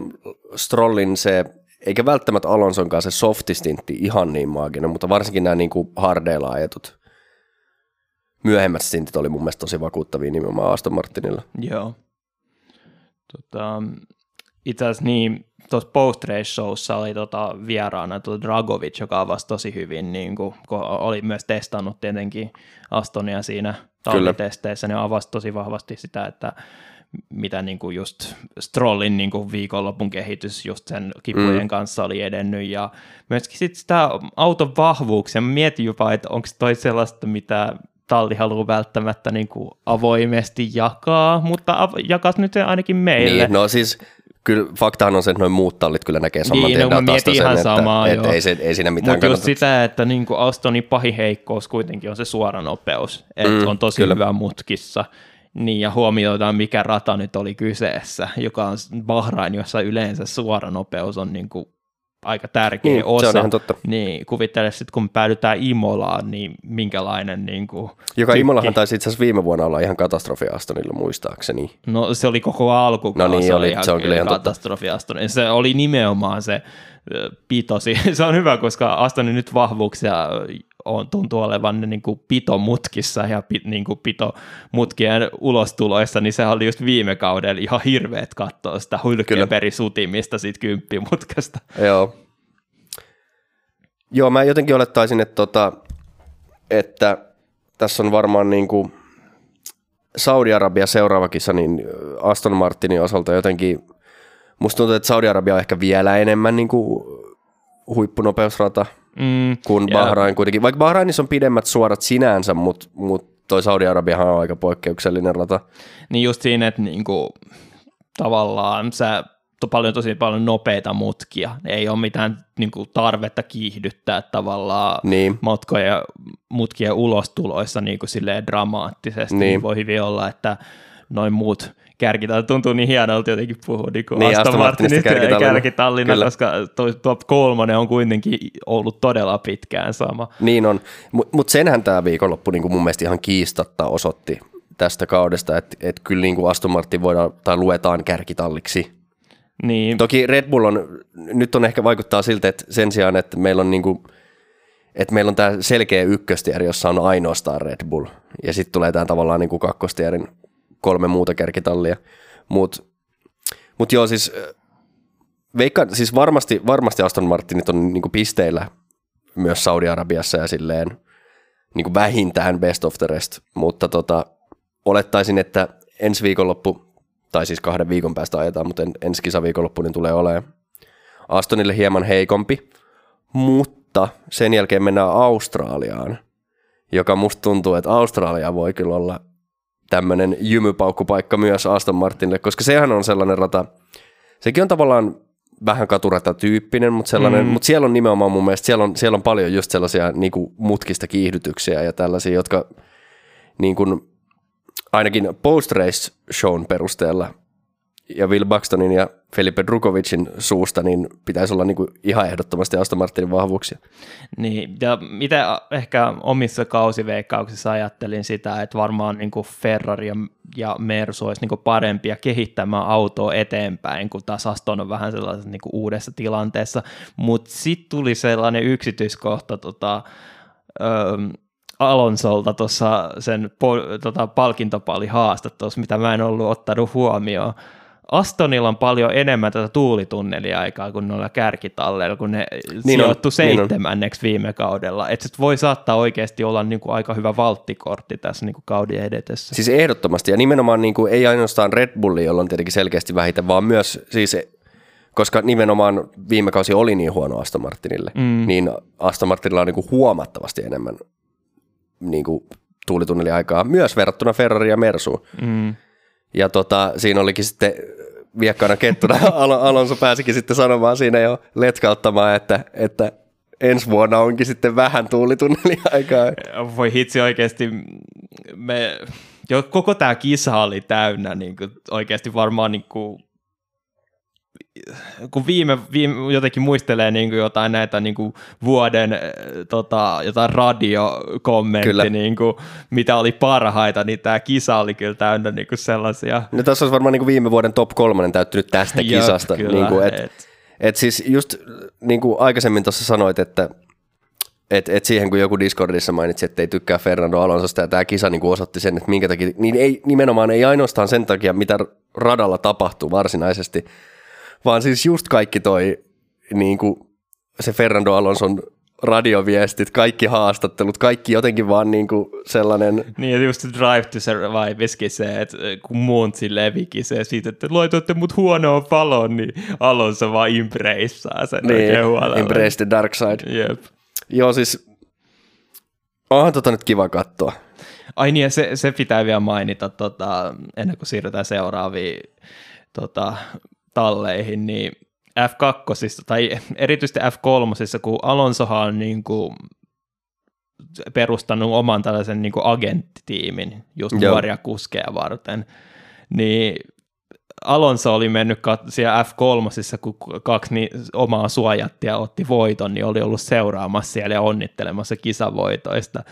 Strollin se eikä välttämättä Alonson kanssa se softistintti ihan niin maaginen, mutta varsinkin nämä niin kuin hardeilla ajetut myöhemmät stintit oli mun mielestä tosi vakuuttavia nimenomaan Aston Martinilla. Joo. Tota, itse asiassa niin, tuossa post showssa oli tota vieraana tuo Dragovic, joka avasi tosi hyvin, niin kuin, oli myös testannut tietenkin Astonia siinä tallitesteissä, niin avasi tosi vahvasti sitä, että mitä niin kuin just Strollin niin kuin viikonlopun kehitys just sen kipujen mm. kanssa oli edennyt ja myöskin sitten sitä auton vahvuuksia. Mä mietin jopa, että onko toi sellaista, mitä talli haluaa välttämättä niin kuin avoimesti jakaa, mutta av- jakas nyt ainakin meille. Niin, no siis kyllä faktahan on se, että noin muut tallit kyllä näkee saman niin, no, mietin ihan sen, samaa, että, että ei, se, ei siinä mitään Mutta just sitä, että niin kuin Astonin pahi heikkous kuitenkin on se suora nopeus, että mm, on tosi kyllä. hyvä mutkissa – niin, ja huomioidaan, mikä rata nyt oli kyseessä, joka on Bahrain, jossa yleensä suora nopeus on niin kuin aika tärkeä niin, osa. Se on ihan totta. Niin, kuvittele sitten, kun päädytään Imolaan, niin minkälainen niin kuin, Joka tykki. Imolahan taisi itse asiassa viime vuonna olla ihan katastrofi Astonilla muistaakseni. No se oli koko alku, no niin, se oli, se on kyllä ihan katastrofi Astonilla. Se oli nimenomaan se pitosi. [LAUGHS] se on hyvä, koska Astonin nyt vahvuuksia on, tuntuu olevan ne niin kuin pitomutkissa ja pit, niin kuin pitomutkien ulostuloissa, niin se oli just viime kaudella ihan hirveet katsoa sitä sutimista siitä kymppimutkasta. Joo. Joo, mä jotenkin olettaisin, että, tota, että tässä on varmaan niin kuin Saudi-Arabia seuraava kisa, niin Aston Martinin osalta jotenkin, musta tuntuu, että Saudi-Arabia on ehkä vielä enemmän niin kuin huippunopeusrata – mm, kuin yeah. Bahrain kuitenkin. Vaikka Bahrainissa on pidemmät suorat sinänsä, mutta mut toi Saudi-Arabiahan on aika poikkeuksellinen rata. Niin just siinä, että niinku, tavallaan sä paljon tosi paljon nopeita mutkia. Ei ole mitään niin kuin, tarvetta kiihdyttää tavallaan niin. matkoja mutkien ulostuloissa niin kuin, silleen dramaattisesti. Niin. Voi hyvin olla, että noin muut kärkitalli. Tuntuu niin hienolta jotenkin puhua niin kuin niin, Aston Martinista kärkitallina, koska tuo top kolmonen on kuitenkin ollut todella pitkään sama. Niin on, mutta mut senhän tämä viikonloppu niin kuin mun mielestä ihan kiistatta osoitti tästä kaudesta, että et kyllä niin kuin Aston Martin voidaan tai luetaan kärkitalliksi. Niin. Toki Red Bull on, nyt on ehkä vaikuttaa siltä, että sen sijaan, että meillä on niin kuin, että meillä on tämä selkeä ykköstieri, jossa on ainoastaan Red Bull, ja sitten tulee tämä tavallaan niin kuin kakkostierin kolme muuta kärkitallia. Mutta mut joo, siis veikka, siis varmasti, varmasti Aston Martinit on niinku pisteillä myös Saudi-Arabiassa ja silleen niinku vähintään best of the rest, mutta tota, olettaisin, että ensi viikonloppu, tai siis kahden viikon päästä ajetaan, mutta en, ensi kisaviikonloppu niin tulee olemaan Astonille hieman heikompi, mutta sen jälkeen mennään Australiaan, joka musta tuntuu, että Australia voi kyllä olla tämmöinen jymypaukkupaikka myös Aston Martinille, koska sehän on sellainen rata, sekin on tavallaan vähän katurata tyyppinen, mutta, sellainen, mm. mutta siellä on nimenomaan mun mielestä, siellä on, siellä on paljon just sellaisia niin kuin mutkista kiihdytyksiä ja tällaisia, jotka niin kuin, ainakin post-race shown perusteella ja Will Buxtonin ja Felipe Drukovicin suusta, niin pitäisi olla niin kuin ihan ehdottomasti Aston Martinin vahvuuksia. Niin, ja mitä ehkä omissa kausiveikkauksissa ajattelin sitä, että varmaan niin kuin Ferrari ja, ja Mersu olisi niin kuin parempia kehittämään autoa eteenpäin, kun taas Aston on vähän sellaisessa niin kuin uudessa tilanteessa, mutta sitten tuli sellainen yksityiskohta tota, öö, Alonsolta tuossa sen po, tota, palkintopalihaastattelussa, mitä mä en ollut ottanut huomioon, Astonilla on paljon enemmän tätä tuulitunneliaikaa kuin noilla kärkitalleilla, kun ne niin sijoittu on, seitsemänneksi niin viime kaudella. Että se voi saattaa oikeasti olla niin kuin aika hyvä valttikortti tässä niin kuin kauden edetessä. Siis ehdottomasti, ja nimenomaan niin kuin, ei ainoastaan Red Bulli, jolla on tietenkin selkeästi vähiten, vaan myös siis koska nimenomaan viime kausi oli niin huono Aston Martinille, mm. niin Aston Martinilla on niin kuin huomattavasti enemmän niin kuin tuulitunneliaikaa, myös verrattuna Ferrari ja Mersuun. Mm. Ja tota, siinä olikin sitten viekkana kettuna [LAUGHS] Al- Alonso pääsikin sitten sanomaan siinä jo letkauttamaan, että, että ensi vuonna onkin sitten vähän tuulitunneliaikaa. [LAUGHS] Voi hitsi oikeasti, me, jo koko tämä kisa oli täynnä niin kuin, oikeasti varmaan niin kuin, kun viime, viime jotenkin muistelee niin kuin jotain näitä niin kuin vuoden tota, jotain radiokommentti, niin kuin, mitä oli parhaita, niin tämä kisa oli kyllä täynnä niin kuin sellaisia. No tässä olisi varmaan niin kuin viime vuoden top kolmonen täyttynyt tästä kisasta. Joo, kyllä, niin kuin, et, et. Et siis just niin kuin aikaisemmin tuossa sanoit, että et, et siihen kun joku Discordissa mainitsi, että ei tykkää Fernando Alonsosta ja tämä kisa niin kuin osoitti sen, että minkä takia, niin ei, nimenomaan ei ainoastaan sen takia, mitä radalla tapahtuu varsinaisesti, vaan siis just kaikki toi niin kuin se Fernando Alonson radioviestit, kaikki haastattelut, kaikki jotenkin vaan niin kuin sellainen... Niin, ja just Drive to Survive, se, että kun Muntsi levikin se siitä, että laitoitte mut huonoon paloon, niin Alonso vaan impreissaa sen niin, oikein huolella. embrace the dark side. Jep. Joo, siis onhan tota nyt kiva katsoa. Ai niin, ja se, se pitää vielä mainita tota, ennen kuin siirrytään seuraaviin tota, talleihin, niin F2, tai erityisesti F3, kun Alonsohan on niin kuin perustanut oman tällaisen niin kuin agenttitiimin just Joo. nuoria kuskeja varten, niin Alonso oli mennyt kat- siellä F3, kun kaksi niin omaa suojattia otti voiton, niin oli ollut seuraamassa siellä ja onnittelemassa kisavoitoista.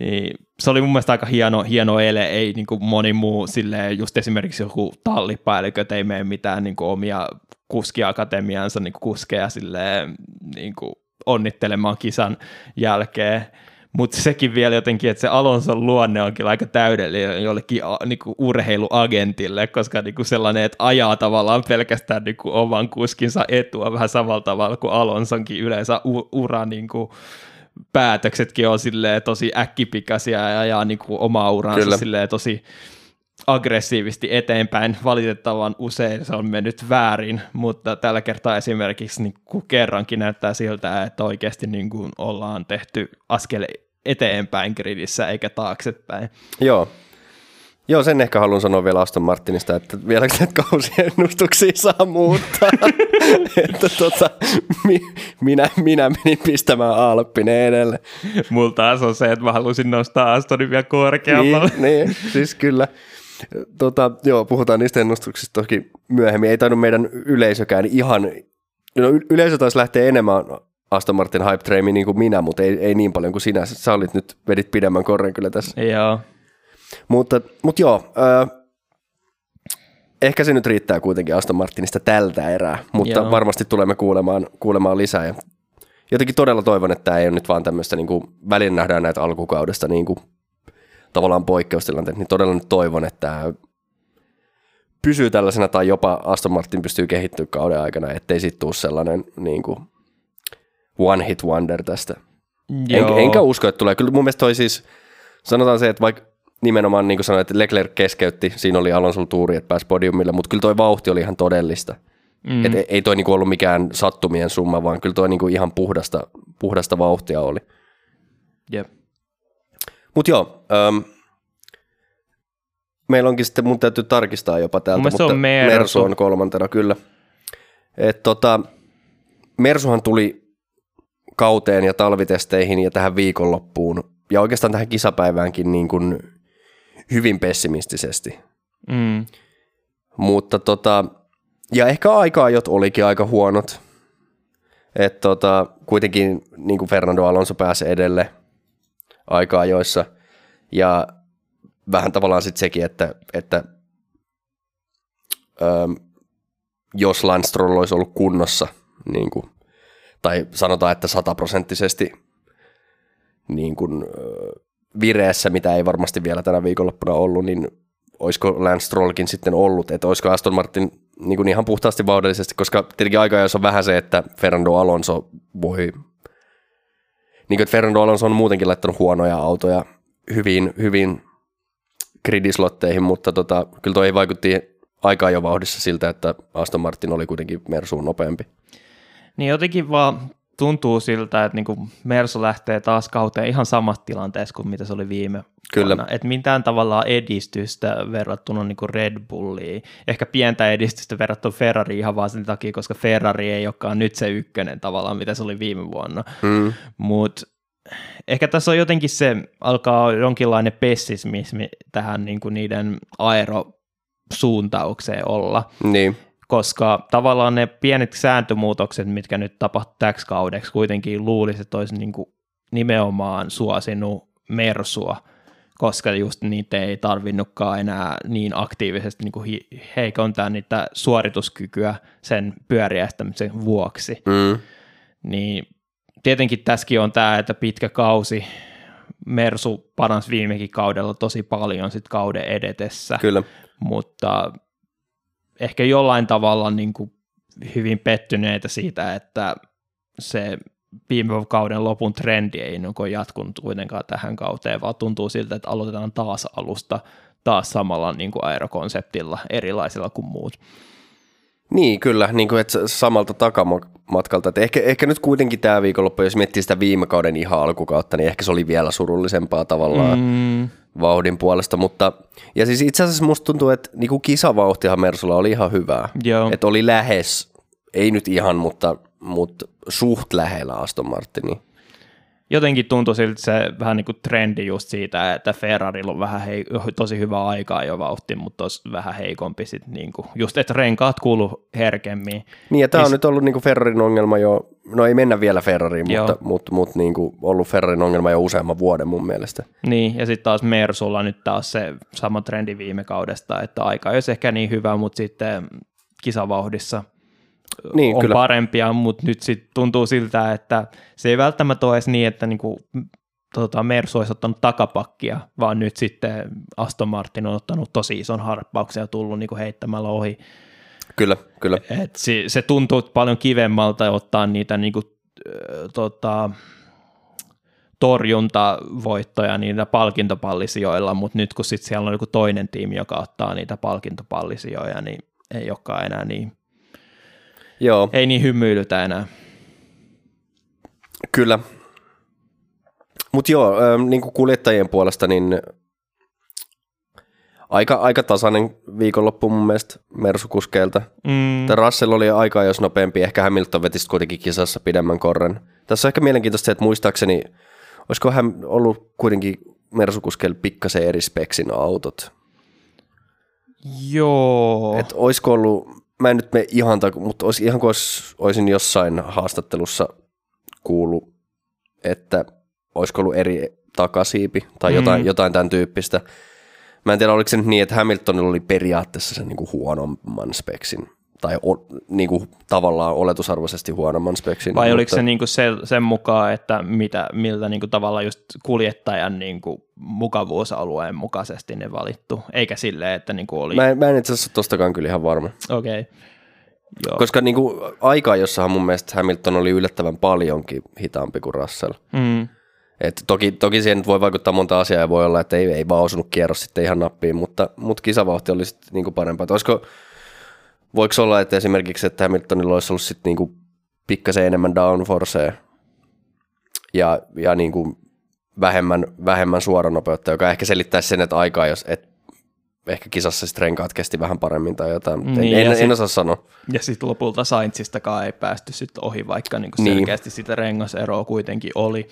Niin se oli mun mielestä aika hieno, hieno ele, ei niin kuin moni muu silleen, just esimerkiksi joku tallipäällikö, ei mene mitään niin kuin omia kuskiakatemiansa niin kuin kuskeja silleen, niin kuin onnittelemaan kisan jälkeen. Mutta sekin vielä jotenkin, että se Alonson luonne onkin aika täydellinen jollekin niin kuin urheiluagentille, koska niin kuin sellainen, että ajaa tavallaan pelkästään niin kuin oman kuskinsa etua vähän samalla tavalla kuin Alonsonkin yleensä ura niin kuin, päätöksetkin on silleen tosi äkkipikaisia ja ajaa niin kuin omaa uransa Kyllä. silleen tosi aggressiivisesti eteenpäin. Valitettavan usein se on mennyt väärin, mutta tällä kertaa esimerkiksi niin kuin kerrankin näyttää siltä, että oikeasti niin kuin ollaan tehty askel eteenpäin gridissä eikä taaksepäin. Joo, Joo, sen ehkä haluan sanoa vielä Aston Martinista, että vieläkö [LAUGHS] näitä kausiennustuksia saa muuttaa. [LAUGHS] että tota, mi, minä, minä menin pistämään Alppinen edelle. Mulla taas on se, että mä halusin nostaa Astonin vielä korkeammalle. Niin, niin siis kyllä. Tota, joo, puhutaan niistä ennustuksista toki myöhemmin. Ei tainnut meidän yleisökään ihan, no yleisö taisi lähteä enemmän Aston Martin hype traimiin niin kuin minä, mutta ei, ei niin paljon kuin sinä. Sä olit nyt, vedit pidemmän korren kyllä tässä. Joo. Mutta, mutta joo, äh, ehkä se nyt riittää kuitenkin Aston Martinista tältä erää, mutta joo. varmasti tulemme kuulemaan, kuulemaan lisää. Ja jotenkin todella toivon, että tämä ei ole nyt vaan tämmöistä, niin kuin, välillä nähdään näitä alkukaudesta niin kuin, tavallaan poikkeustilanteet, niin todella nyt toivon, että tämä pysyy tällaisena tai jopa Aston Martin pystyy kehittyä kauden aikana, ettei sitten tule sellainen niin kuin, one hit wonder tästä. En, enkä usko, että tulee. Kyllä mun mielestä toi siis, sanotaan se, että vaikka nimenomaan niin kuin sanoin, että Leclerc keskeytti, siinä oli Alonso tuuri, että pääsi podiumille, mutta kyllä toi vauhti oli ihan todellista. Mm. Et ei toi niinku ollut mikään sattumien summa, vaan kyllä toi niinku ihan puhdasta, puhdasta vauhtia oli. Jep. Mutta joo, ähm, meillä onkin sitten, mun täytyy tarkistaa jopa täältä, mielestä se mutta on Mersu. Mersu on kolmantena kyllä. Et tota, Mersuhan tuli kauteen ja talvitesteihin ja tähän viikonloppuun ja oikeastaan tähän kisapäiväänkin niin kuin hyvin pessimistisesti. Mm. Mutta tota, ja ehkä aika-ajot olikin aika huonot. Et tota, kuitenkin niin kuin Fernando Alonso pääsi edelle aika-ajoissa. Ja vähän tavallaan sitten sekin, että, että öö, jos Lance Stroll olisi ollut kunnossa, niin kuin, tai sanotaan, että sataprosenttisesti niin kuin, öö, vireessä, mitä ei varmasti vielä tänä viikonloppuna ollut, niin olisiko Lance Strollkin sitten ollut, että olisiko Aston Martin niin ihan puhtaasti vauhdellisesti, koska tietenkin aika on vähän se, että Fernando Alonso voi, niin kuin, että Fernando Alonso on muutenkin laittanut huonoja autoja hyvin, hyvin gridislotteihin, mutta tota, kyllä toi vaikutti aika jo vauhdissa siltä, että Aston Martin oli kuitenkin Mersuun nopeampi. Niin jotenkin vaan tuntuu siltä, että niinku Mersu lähtee taas kauteen ihan samassa tilanteessa kuin mitä se oli viime Kyllä. vuonna. Että mitään tavallaan edistystä verrattuna niinku Red Bulliin. Ehkä pientä edistystä verrattuna Ferrariin ihan vaan sen takia, koska Ferrari ei olekaan nyt se ykkönen tavallaan, mitä se oli viime vuonna. Mm. Mutta ehkä tässä on jotenkin se, alkaa jonkinlainen pessimismi tähän niinku niiden aerosuuntaukseen olla Niin, koska tavallaan ne pienet sääntömuutokset, mitkä nyt tapahtuu täksi kaudeksi, kuitenkin luulisi, että olisi niin kuin nimenomaan suosinut Mersua, koska just niitä ei tarvinnutkaan enää niin aktiivisesti niin kuin heikontaa niitä suorituskykyä sen pyöriästämisen vuoksi. mm. Niin tietenkin tässäkin on tämä, että pitkä kausi, Mersu paransi viimekin kaudella tosi paljon sit kauden edetessä kyllä. mutta ehkä jollain tavalla niin kuin hyvin pettyneitä siitä, että se viime kauden lopun trendi ei niin jatkunut kuitenkaan tähän kauteen, vaan tuntuu siltä, että aloitetaan taas alusta taas samalla niin kuin aerokonseptilla, erilaisilla kuin muut. Niin, kyllä, niin kuin, että samalta takamatkalta. Että ehkä, ehkä nyt kuitenkin tämä viikonloppu, jos miettii sitä viime kauden ihan alkukautta, niin ehkä se oli vielä surullisempaa tavallaan mm. Vauhdin puolesta. Mutta, ja siis itse asiassa musta tuntuu, että niin kuin kisavauhtihan Mersulla oli ihan hyvää. Joo. Että oli lähes, ei nyt ihan, mutta, mutta suht lähellä Aston Martinin. Jotenkin tuntui siltä se vähän niin kuin trendi just siitä, että Ferrarilla on vähän hei, tosi hyvä aikaa jo vauhti, mutta olisi vähän heikompi sit niin kuin, just, että renkaat kuuluu herkemmin. Niin, ja tämä on Mis- nyt ollut niin kuin Ferrarin ongelma jo, no ei mennä vielä Ferrariin, Joo. mutta, mutta, mutta niin kuin ollut Ferrarin ongelma jo useamman vuoden mun mielestä. Niin, ja sitten taas Mersulla nyt taas se sama trendi viime kaudesta, että aika ei olisi ehkä niin hyvä, mutta sitten kisavauhdissa Niin, on kyllä. parempia, mutta nyt sitten tuntuu siltä, että se ei välttämättä ole edes niin, että niinku, tota, Mersu olisi ottanut takapakkia, vaan nyt sitten Aston Martin on ottanut tosi ison harppauksen ja tullut niinku heittämällä ohi. Kyllä, kyllä. Et se, se tuntuu paljon kivemmalta ottaa niitä niinku, äh, tota, torjuntavoittoja niillä palkintopallisijoilla, mutta nyt kun sit siellä on joku toinen tiimi, joka ottaa niitä palkintopallisijoja, niin ei olekaan enää niin, Joo, ei niin hymyilytä enää. kyllä. Mutta joo, ähm, niin kuin kuljettajien puolesta, niin aika, aika tasainen viikonloppu mun mielestä Mersukuskeilta. Mm, Tämä Russell oli aika jos nopeampi, ehkä Hamilton veti sit kuitenkin kisassa pidemmän korren. Tässä on ehkä mielenkiintoista se, että muistaakseni, olisiko hän ollut kuitenkin Mersukuskeilla pikkasen eri speksin autot. joo, Että olisiko ollut, mä en nyt mene ihan, mutta olisi ihan kuin olisi, olisin jossain haastattelussa kuullut, että olisiko ollut eri takasiipi tai jotain, Mm. jotain tämän tyyppistä. Mä en tiedä, oliko se nyt niin, että Hamiltonilla oli periaatteessa sen niin kuin huonomman speksin, tai o, niin kuin tavallaan oletusarvoisesti huonomman speksin. vai oliko mutta- se niinku se, sen mukaan, että mitä, miltä niinku tavallaan just kuljettajan niinku mukavuusalueen mukaisesti ne valittu, eikä silleen, että niinku oli, Mä en, mä en itse asiassa tostakaan kyllä ihan varma. okei, okay. joo, Koska niin kuin, aikaa, jossahan mun mielestä Hamilton oli yllättävän paljonkin hitaampi kuin Russell. mm, Et toki, toki siihen nyt voi vaikuttaa monta asiaa ja voi olla, että ei, ei vaan osunut kierros sitten ihan nappiin, mutta, mutta kisavauhti olisi niinku parempaa. Et olisiko, voiko olla, että esimerkiksi, että Hamiltonilla olisi ollut sitten niinku pikkasen enemmän downforcea ja, ja niinku vähemmän, vähemmän suoranopeutta, joka ehkä selittäisi sen, että aikaa, jos et, ehkä kisassa sitten renkaat kesti vähän paremmin tai jotain. Niin, en, en, sit, en osaa sanoa. Ja sitten lopulta Saintsistakaan ei päästy sitten ohi, vaikka niinku selkeästi niin. sitä rengaseroa kuitenkin oli.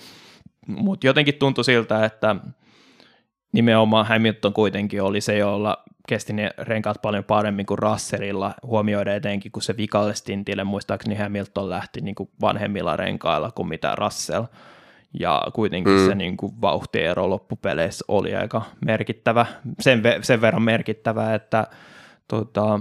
Mutta jotenkin tuntui siltä, että nimenomaan Hamilton kuitenkin oli se, jolla kesti ne renkaat paljon paremmin kuin Russellilla, huomioida etenkin, kun se vikalle stintille, muistaakseni Hamilton lähti niin kuin vanhemmilla renkailla kuin mitä Russell, ja kuitenkin mm. se niin kuin vauhtiero loppupeleissä oli aika merkittävä, sen, sen verran merkittävä, että tota,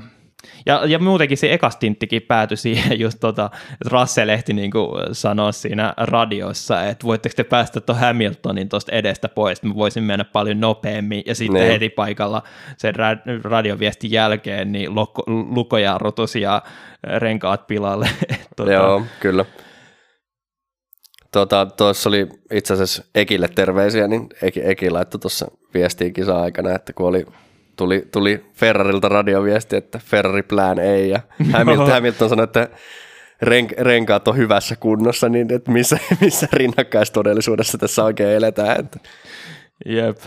ja, ja muutenkin se ekastinttikin päätyi siihen [LAUGHS] just tota, että Russell ehti niin sanoa siinä radiossa, että voitteko te päästä tuon Hamiltonin tuosta edestä pois, että mä voisin mennä paljon nopeammin, ja sitten ne. heti paikalla sen ra- radioviestin jälkeen niin lukko, lukojarrutus ja renkaat pilalle. [LAUGHS] tota. Joo, kyllä. Tuota, tuossa oli itse asiassa Ekille terveisiä, niin Eki, Eki laittoi tuossa viestiin kisa-aikana, että kun oli tuli, tuli Ferrarilta radioviesti, että Ferrari plan ei, ja [LAUGHS] Hamilton, Hamilton sanoi, että ren, renkaat on hyvässä kunnossa, niin että missä, [LAUGHS] missä rinnakkaistodellisuudessa tässä oikein eletään. Että. Jep,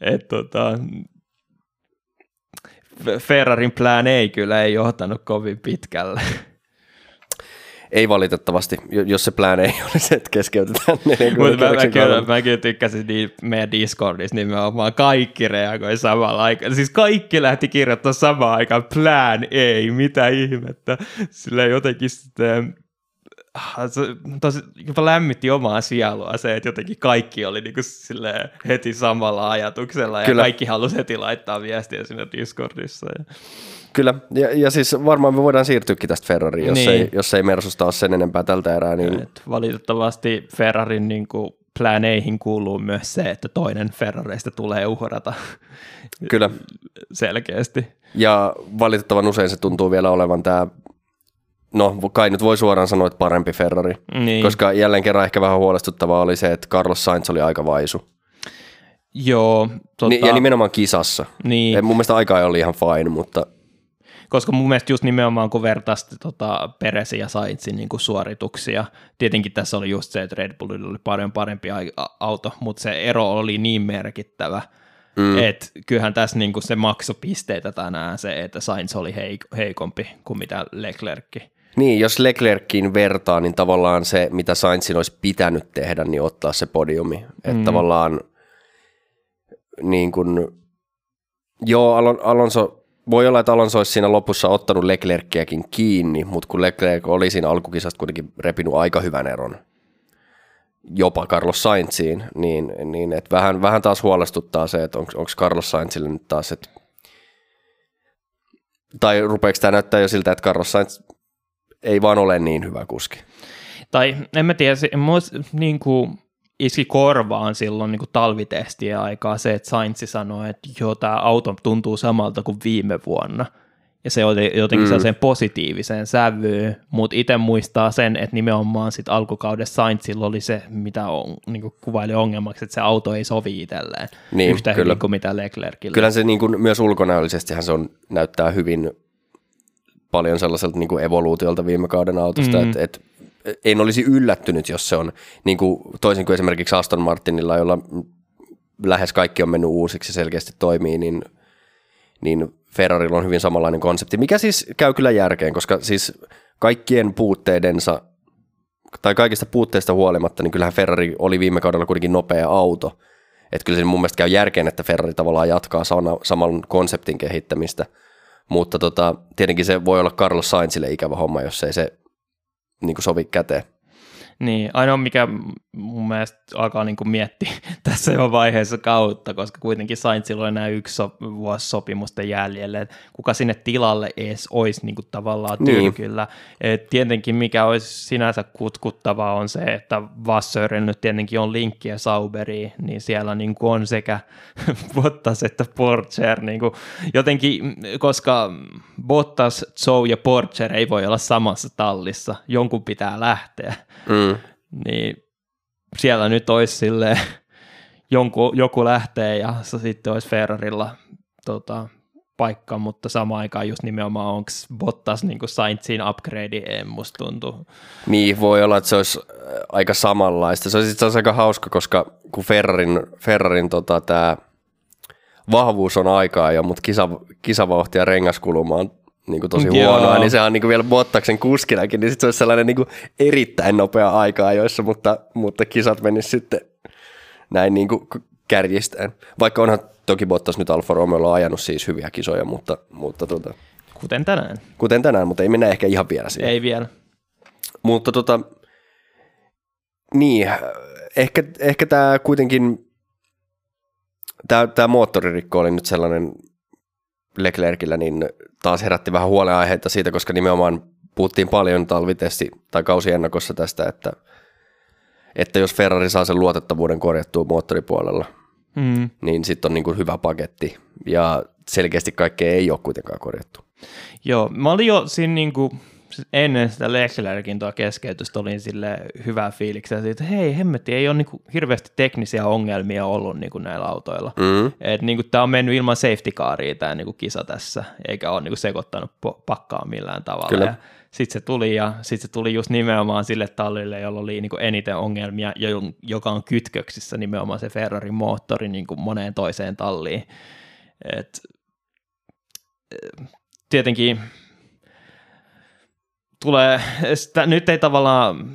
että tota, Ferrarin plan ei kyllä ei johtanut kovin pitkälle. Ei valitettavasti, jos se plan ei [LAUGHS] olisi, että keskeytetään Mutta mä, mä, kyllä, mä kyllä tykkäsin niin meidän Discordissa nimenomaan, kaikki reagoi samalla aikaa. Siis kaikki lähti kirjoittamaan samaan aikaan, plan ei, mitä ihmettä. Sillä jotenkin sitten ah, se tosi, jopa lämmitti omaa sielua se, että jotenkin kaikki oli niin kuin heti samalla ajatuksella ja Kyllä. kaikki halusi heti laittaa viestiä sinne Discordissa. Ja... Kyllä, ja, ja siis varmaan me voidaan siirtyäkin tästä Ferrariin, jos, niin. ei, jos ei Mersusta ole sen enempää tältä erää. Niin... Et valitettavasti Ferrarin niin kuin planeihin kuuluu myös se, että toinen Ferrareista tulee uhrata. Kyllä. Selkeästi. Ja valitettavan usein se tuntuu vielä olevan tämä no kai nyt voi suoraan sanoa, että parempi Ferrari, niin. koska jälleen kerran ehkä vähän huolestuttavaa oli se, että Carlos Sainz oli aika vaisu. Joo. Tota... Ja nimenomaan kisassa. Niin. Mun mielestä aika oli ihan fine, mutta koska mun mielestä just nimenomaan kun vertaisi tota Peresin ja Sainzin niin suorituksia, tietenkin tässä oli just se, että Red Bullilla oli paljon parempi auto, mutta se ero oli niin merkittävä, mm. että kyllähän tässä niin kuin se maksopisteitä tänään se, että Sainz oli heik- heikompi kuin mitä Leclerc. Niin, jos Leclerkin vertaa, niin tavallaan se, mitä Sainzin olisi pitänyt tehdä, niin ottaa se podiumi. Mm. Että tavallaan niin kuin, joo, Alon, Alonso voi olla, että Alonso olisi siinä lopussa ottanut Leclerckiäkin kiinni, mutta kun Leclerc oli siinä alkukisasta kuitenkin repinut aika hyvän eron jopa Carlos Sainziin, niin, niin että vähän, vähän taas huolestuttaa se, että onko Carlos Sainzille nyt taas, että tai rupeeko tämä näyttää jo siltä, että Carlos Sainz ei vaan ole niin hyvä kuski. Tai en mä tiedä, niin kuin, iski korvaan silloin niin kuin talvitestien aikaa se, että Sainz sanoi, että joo, tämä auto tuntuu samalta kuin viime vuonna. Ja se oli jotenkin mm. sen positiiviseen sävyyn, mutta itse muistaa sen, että nimenomaan sit alkukaudessa Sainzilla oli se, mitä on, niin kuin kuvaili ongelmaksi, että se auto ei sovi itselleen niin, yhtä kyllä. hyvin kuin mitä Leclercille. Kyllä se niin kuin, myös ulkonäöllisestihän se on, näyttää hyvin paljon sellaiselta niin kuin evoluutiolta viime kauden autosta, mm. että et en olisi yllättynyt, jos se on niin kuin, toisin kuin esimerkiksi Aston Martinilla, jolla lähes kaikki on mennyt uusiksi ja selkeästi toimii, niin, niin Ferrarilla on hyvin samanlainen konsepti, mikä siis käy kyllä järkeen, koska siis kaikkien puutteidensa tai kaikista puutteista huolimatta, niin kyllähän Ferrari oli viime kaudella kuitenkin nopea auto. Että kyllä se mun mielestä käy järkeen, että Ferrari tavallaan jatkaa saman konseptin kehittämistä. Mutta tota, tietenkin se voi olla Carlos Sainzille ikävä homma, jos ei se niin kuin sovi käteen. Niin, ainoa mikä mun mielestä alkaa niin kuin miettiä [LAUGHS] tässä jo vaiheessa kautta, koska kuitenkin Sainzilla on enää yksi vuosi sopimusten jäljelle, että kuka sinne tilalle edes olisi niin kuin tavallaan tyrkyllä. Niin. tietenkin mikä olisi sinänsä kutkuttavaa on se, että Vassörillä nyt tietenkin on linkkiä Sauberiin, niin siellä niin kuin on sekä [LAUGHS] Bottas että Porcher, niin kuin jotenkin, koska Bottas, Joe ja Porcher ei voi olla samassa tallissa, jonkun pitää lähteä. Mm. Niin siellä nyt olisi sille [LAUGHS] jonku, joku lähtee ja se sitten olisi Ferrarilla tota, paikka, mutta samaan aikaan just nimenomaan onko Bottas niin Sainzin upgrade, en musta tuntuu. Niin, voi olla, että se olisi aika samanlaista. Se on itse asiassa aika hauska, koska kun Ferrarin, Ferrarin tota, tämä vahvuus on aikaa jo, mutta kisa, kisavauhti ja rengaskuluma on niin kuin tosi Joo. huonoa, niin se on niin kuin vielä Bottaksen kuskinakin, niin sitten se olisi sellainen niin kuin erittäin nopea aika ajoissa, mutta, mutta kisat menis sitten näin niin kuin kärjistäen. Vaikka onhan toki Bottas nyt Alfa Romeolla ajanut siis hyviä kisoja, mutta, mutta tota, Kuten tänään. kuten tänään, mutta ei mennä ehkä ihan vielä siihen. Ei vielä. Mutta tota, niin, ehkä, ehkä tämä kuitenkin, tämä moottoririkko oli nyt sellainen Leclercillä, niin taas herätti vähän huolenaiheita siitä, koska nimenomaan puhuttiin paljon talvitesti tai kausiennakossa tästä, että, että jos Ferrari saa sen luotettavuuden korjattua moottoripuolella, Mm. niin sitten on niin kuin hyvä paketti. Ja selkeästi kaikkea ei ole kuitenkaan korjattu. Joo, mä olin jo siinä niinku, ennen sitä tuo keskeytystä olin sille hyvää fiiliksen siitä, että hei hemmetti, ei ole niinku hirveästi teknisiä ongelmia ollut niinku näillä autoilla. Mm. Et niinku tämä on mennyt ilman safety caria tämä niinku kisa tässä, eikä ole niinku sekoittanut pakkaa millään tavalla. Kyllä. Ja sitten se tuli ja sitten se tuli just nimenomaan sille tallille, jolla oli niinku eniten ongelmia, jo- joka on kytköksissä nimenomaan se Ferrarin moottori niinku moneen toiseen talliin. Et, eh, tietenkin tulee, sitä, nyt ei tavallaan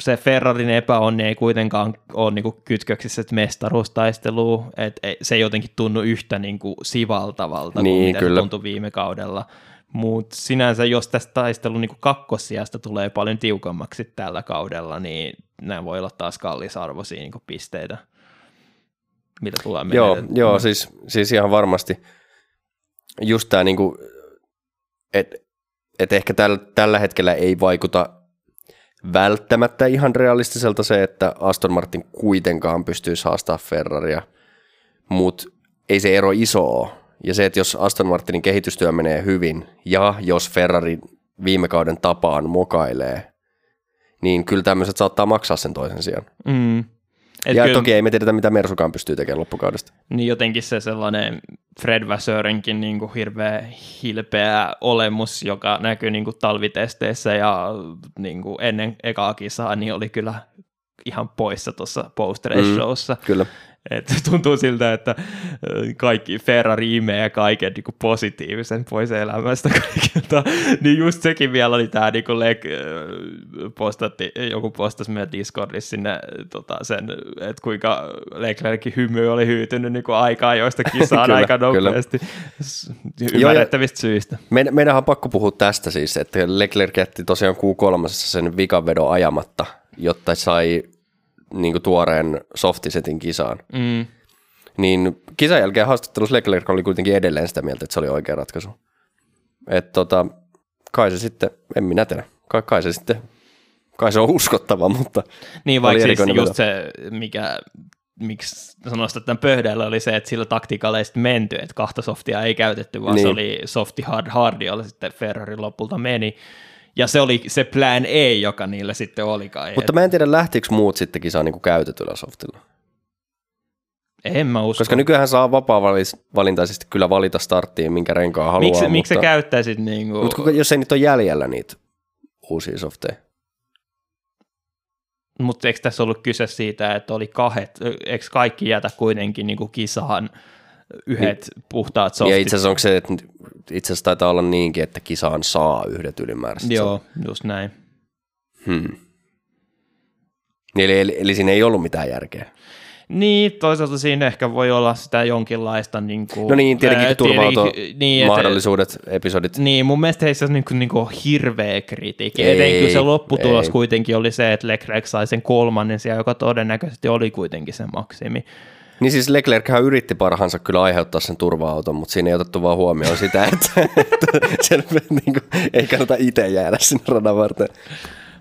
se Ferrarin epäonni ei kuitenkaan ole niinku kytköksissä mestaruustaisteluun, että se ei jotenkin tunnu yhtä niinku sivaltavalta Niin, kuin mitä kyllä. se tuntui viime kaudella. Mutta sinänsä, jos tästä taistelun niinku kakkossijasta tulee paljon tiukammaksi tällä kaudella, niin nämä voi olla taas kallisarvoisia niinku pisteitä, mitä tulee Joo, joo siis, siis ihan varmasti. Just tämä, niinku, että et ehkä täl, tällä hetkellä ei vaikuta välttämättä ihan realistiselta se, että Aston Martin kuitenkaan pystyisi haastaa Ferraria, mutta ei se ero iso ole. Ja se, että jos Aston Martinin kehitystyö menee hyvin ja jos Ferrari viime kauden tapaan mokailee, niin kyllä tämmöiset saattaa maksaa sen toisen sijaan. Mm. Et ja kyllä- toki ei me tiedetä, mitä Mersukaan pystyy tekemään loppukaudesta. niin jotenkin se sellainen Fred Vassörinkin niin kuin hirveä hilpeä olemus, joka näkyy niin kuin talvitesteissä ja niin kuin ennen ekaa kisaa, niin oli kyllä ihan poissa tuossa post Mm. showssa. Kyllä. Et tuntuu siltä, että kaikki Ferrari imee kaiken niin positiivisen pois elämästä [LAUGHS] kaikilta. Niin just sekin vielä oli tämä, niin Leg, postatti, joku postasi meidän Discordissa sinne tota, sen, että kuinka Leclercin hymy oli hyytynyt niin aikaa, joista kisaan [LAUGHS] Kyllä, aika nopeasti. Ymmärrettävistä syistä. Meidän, meidän on pakko puhua tästä siis, että Leclerc jätti tosiaan Q3 sen vikavedon ajamatta, jotta sai niin kuin tuoreen softisetin kisaan. Mm. Niin kisan jälkeen haastattelussa Leclerc oli kuitenkin edelleen sitä mieltä, että se oli oikea ratkaisu. Että tota, kai se sitten, en minä tiedä, kai, kai se sitten, kai se on uskottava, mutta Niin vaikka siis just veto. se, mikä miksi sanoisin, että tämän pöydällä oli se, että sillä taktiikalla ei sitten menty, että kahta softia ei käytetty, vaan niin. se oli softi hard hard, jolla sitten Ferrari lopulta meni. Ja se oli se plan A, joka niillä sitten oli kai. Mutta mä en tiedä, lähtikö muut sitten kisaan niin kuin käytetyllä softilla. en mä usko. Koska nykyään saa vapaa-valintaisesti kyllä valita starttiin, minkä renkaan haluaa. miksi, mutta, miksi sä käyttäisit niin kuin, mutta kuka, jos ei nyt ole jäljellä niitä uusia softeja. mutta eikö tässä ollut kyse siitä, että oli kahdet, eikö kaikki jätä kuitenkin niin kuin kisaan yhdet niin. puhtaat Ja softit? itse asiassa onko se, että itse asiassa taitaa olla niinkin, että kisaan saa yhdet ylimääräiset. Joo, just näin. Hmm. Eli, eli, eli siinä ei ollut mitään järkeä. Niin, toisaalta siinä ehkä voi olla sitä jonkinlaista niin kuin, No niin, tietenkin turvautua niin, et- mahdollisuudet, episodit. Niin, mun mielestä ei se ole niin kuin, niin kuin hirveä kritiikki. Ei, Etenkin se lopputulos ei. kuitenkin oli se, että Leclerc sai sen kolmannen siellä, joka todennäköisesti oli kuitenkin se maksimi. Niin siis Leclerchän yritti parhaansa kyllä aiheuttaa sen turva-auton, mutta siinä ei otettu vaan huomioon sitä, että, [LAUGHS] että sen [LAUGHS] niin kuin, ei kannata itse jäädä sinne radan varten.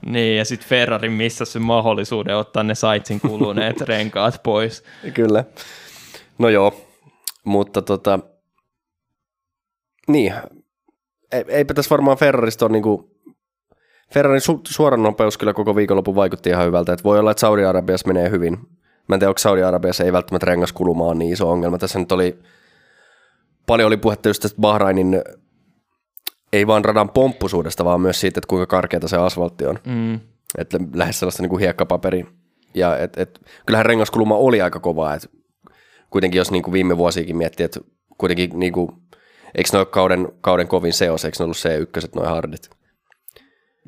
Niin, ja sitten Ferrari missasi sen mahdollisuuden ottaa ne saitsin kuluneet [LAUGHS] renkaat pois. Kyllä. No joo, mutta tota, niin, Ei- eipä tässä varmaan Ferrarista ole niinku, Ferrarin su- suoran nopeus kyllä koko viikonlopun vaikutti ihan hyvältä, että voi olla, että Saudi-Arabiassa menee hyvin. Mä en tiedä, onko Saudi-Arabiassa ei välttämättä rengaskuluma on niin iso ongelma. Tässä nyt oli, paljon oli puhetta just tästä Bahrainin, ei vaan radan pomppusuudesta, vaan myös siitä, että kuinka karkeata se asfaltti on. Mm. että lähes sellaista niin kuin hiekkapaperi. Ja et, et, kyllähän rengaskulma oli aika kova, että kuitenkin jos niin kuin viime vuosiakin miettii, että kuitenkin niin kuin, eikö ne ole kauden, kauden kovin seos, eikö ne ollut C1 noin hardit?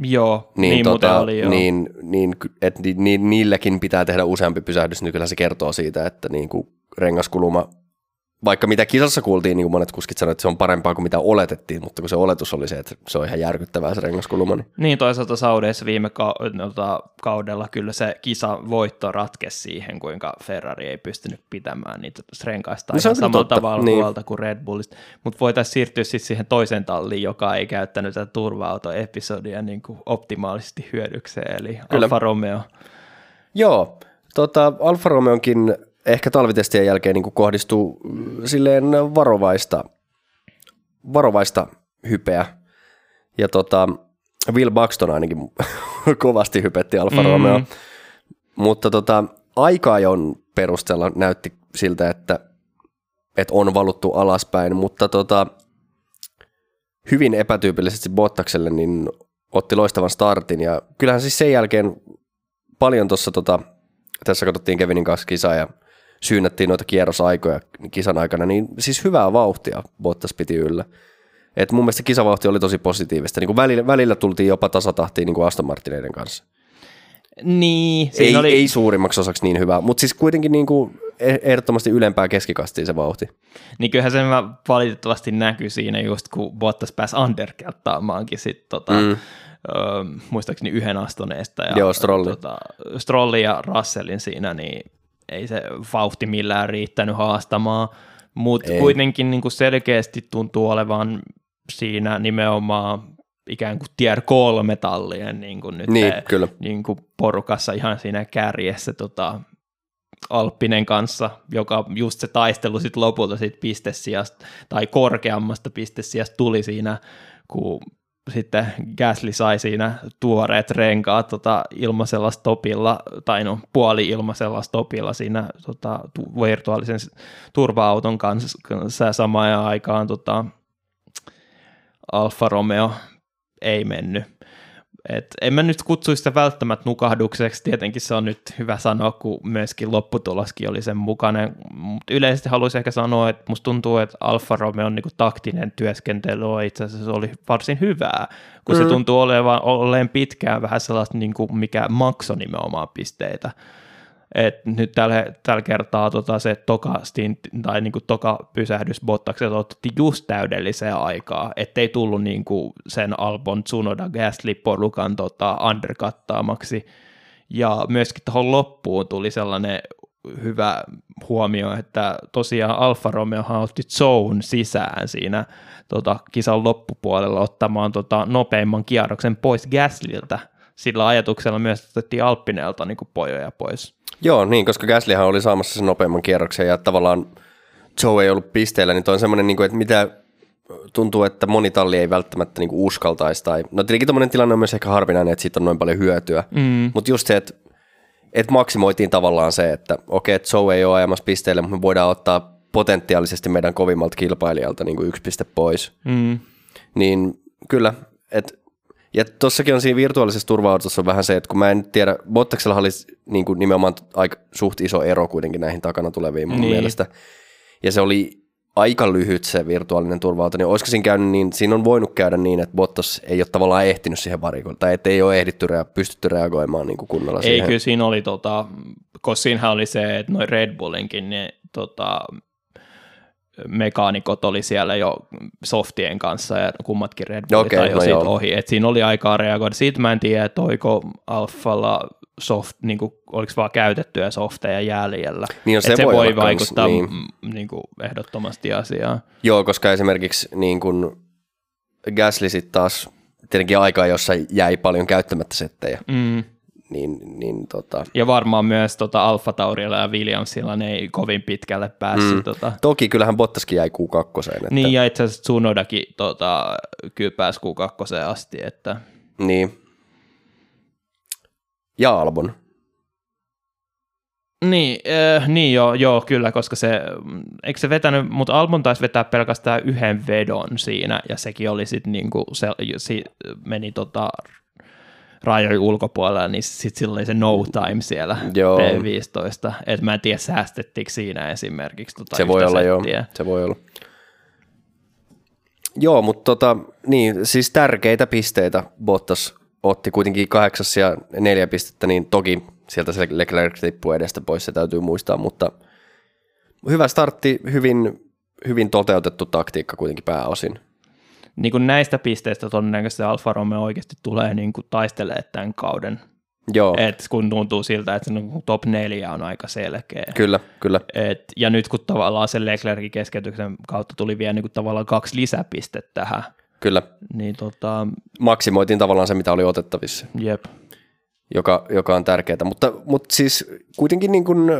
Joo, niin, niin tota, oli joo. Niin, niin, et, niin, niilläkin pitää tehdä useampi pysähdys, niin kyllä se kertoo siitä, että niin kuin rengaskuluma vaikka mitä kisassa kuultiin, niin kuin monet kuskit sanoivat, että se on parempaa kuin mitä oletettiin, mutta kun se oletus oli se, että se on ihan järkyttävää se rengaskuluma. Niin, niin toisaalta Saudeissa viime ka- tota, kaudella kyllä se kisa voitto ratkesi siihen, kuinka Ferrari ei pystynyt pitämään niitä renkaista no, ihan samalla totta. tavalla niin. huolta kuin Red Bullista. Mutta voitaisiin siirtyä sitten siihen toiseen talliin, joka ei käyttänyt tätä turva-autoepisodia niin kuin optimaalisesti hyödykseen, eli kyllä. Alfa Romeo. Joo, tota, Alfa Romeonkin ehkä talvitestien jälkeen niin kohdistuu mm, silleen varovaista, varovaista hypeä. Ja tota, Will Buxton ainakin [LAUGHS] kovasti hypetti Alfa Romeo. Mm. Mutta tota, aika-ajon perusteella näytti siltä, että, että on valuttu alaspäin, mutta tota, hyvin epätyypillisesti Bottakselle niin otti loistavan startin ja kyllähän siis sen jälkeen paljon tuossa tota, tässä katsottiin Kevinin kanssa kisaa ja syynnättiin noita kierrosaikoja kisan aikana, niin siis hyvää vauhtia Bottas piti yllä. Et mun mielestä kisavauhti oli tosi positiivista. Niin kuin välillä, välillä tultiin jopa tasatahtiin niin kuin Aston Martineiden kanssa. Niin. Ei, oli... ei suurimmaksi osaksi niin hyvää, mutta siis kuitenkin niin kuin e- ehdottomasti ylempää keskikastiin se vauhti. Niin kyllähän se valitettavasti näkyy siinä just, kun Bottas pääsi underkertaamaankin sitten tota, mm. Muistaakseni yhden astoneesta. Ja, Joo, Strolli. Tota, Strolli ja Russellin siinä, niin ei se vauhti millään riittänyt haastamaan, mutta kuitenkin niin kuin selkeästi tuntuu olevan siinä nimenomaan ikään kuin tier kolme tallien niin kuin nyt niin, kyllä. Niin kuin porukassa ihan siinä kärjessä tota, Alppinen kanssa, joka just se taistelu sitten lopulta sit pistesijasta tai korkeammasta pistesijasta tuli siinä, kun sitten Gasly sai siinä tuoreet renkaat tota, ilmaisella stopilla, tai no puoli ilmaisella stopilla siinä tota, tu- virtuaalisen turva-auton kanssa, kanssa samaan aikaan tota, Alfa Romeo ei mennyt. Et en mä nyt kutsuisi sitä välttämättä nukahdukseksi, tietenkin se on nyt hyvä sanoa, kun myöskin lopputuloskin oli sen mukainen, mutta yleisesti haluaisin ehkä sanoa, että musta tuntuu, että Alfa Romeo on niinku taktinen työskentely on itse asiassa oli varsin hyvää, kun mm. se tuntuu olevan, olleen pitkään vähän sellaista, niinku, mikä maksoi nimenomaan pisteitä. Et nyt tällä, tällä kertaa tota, se toka stint, tai niinku toka pysähdys Bottakselta otti just täydelliseen aikaa, ettei tullut niinku sen Albon Tsunoda Gasly-porukan tota, underkattaamaksi. Ja myöskin tuohon loppuun tuli sellainen hyvä huomio, että tosiaan Alfa Romeo otti zone sisään siinä tota, kisan loppupuolella ottamaan tota, nopeimman kierroksen pois Gaslyltä. Sillä ajatuksella myös otettiin Alppineelta niin pojoja pois. Joo, niin, koska Gaslyhan oli saamassa sen nopeamman kierroksen ja tavallaan Joe ei ollut pisteellä, niin toi on semmoinen, niin kuin, että mitä tuntuu, että moni talli ei välttämättä niin kuin uskaltaisi. Tai, no tietenkin tuommoinen tilanne on myös ehkä harvinainen, että siitä on noin paljon hyötyä, mm. mutta just se, että, että maksimoitiin tavallaan se, että okei, että Joe ei ole ajamassa pisteelle, mutta me voidaan ottaa potentiaalisesti meidän kovimmalta kilpailijalta niin kuin yksi piste pois. Mm. Niin kyllä, että ja tossakin on siinä virtuaalisessa turva on vähän se, että kun mä en tiedä, Bottaksella oli niin kuin nimenomaan aika suht iso ero kuitenkin näihin takana tuleviin mun niin. mielestä. Ja se oli aika lyhyt se virtuaalinen turva niin olisiko siinä käynyt niin, siinä on voinut käydä niin, että Bottas ei ole tavallaan ehtinyt siihen varikoon, tai että ei ole ehditty rea- pystytty reagoimaan niin kuin kunnolla ei, siihen. Ei, kyllä siinä oli, tota, koska siinähän oli se, että noin Red Bullinkin, niin tota, mekaanikot oli siellä jo softien kanssa ja kummatkin Red Bullit okay, ajoi no siitä ohi. Et siinä oli aikaa reagoida. Siitä mä en tiedä, että oiko Alfalla soft, niin kuin, oliko vaan käytettyjä softeja jäljellä. Niin no, se, se voi, voi vaikuttaa niin. Niin kuin, ehdottomasti asiaan. Joo, koska esimerkiksi niin kuin Gasly sitten taas tietenkin aikaa, jossa jäi paljon käyttämättä settejä. Mm niin, niin tota... Ja varmaan myös tota Alfa Taurilla ja Williamsilla ne ei kovin pitkälle päässyt. Mm. Tota... Toki kyllähän Bottaskin jäi Q2. Että... Niin ja itse asiassa Tsunodakin tota, kyllä pääsi Q2 asti. Että... Niin. Ja Albon. Niin, äh, niin joo, joo, kyllä, koska se, eikö se vetänyt, mutta Albon taisi vetää pelkästään yhden vedon siinä, ja sekin oli sitten niinku, se, se meni tota rajojen ulkopuolella, niin sitten sillä oli se no time siellä Joo. P15. Et mä en tiedä, säästettiinkö siinä esimerkiksi tota Se voi olla, joo. settiä. Se voi olla. Joo, mutta tota, niin, siis tärkeitä pisteitä Bottas otti kuitenkin kahdeksas ja neljä pistettä, niin toki sieltä se Leclerc tippui edestä pois, se täytyy muistaa, mutta hyvä startti, hyvin, hyvin toteutettu taktiikka kuitenkin pääosin. Niin kuin näistä pisteistä todennäköisesti Alfa Romeo oikeasti tulee niin kuin taistelemaan tämän kauden. Joo, Et kun tuntuu siltä, että se top neljä on aika selkeä. kyllä, kyllä. Et, ja nyt kun tavallaan sen Leclercin keskeytyksen kautta tuli vielä niin kuin tavallaan kaksi lisäpistettä tähän, Kyllä, niin tota, maksimoitiin tavallaan se, mitä oli otettavissa, jep. joka, joka on tärkeää. Mutta, mutta siis kuitenkin niin kuin,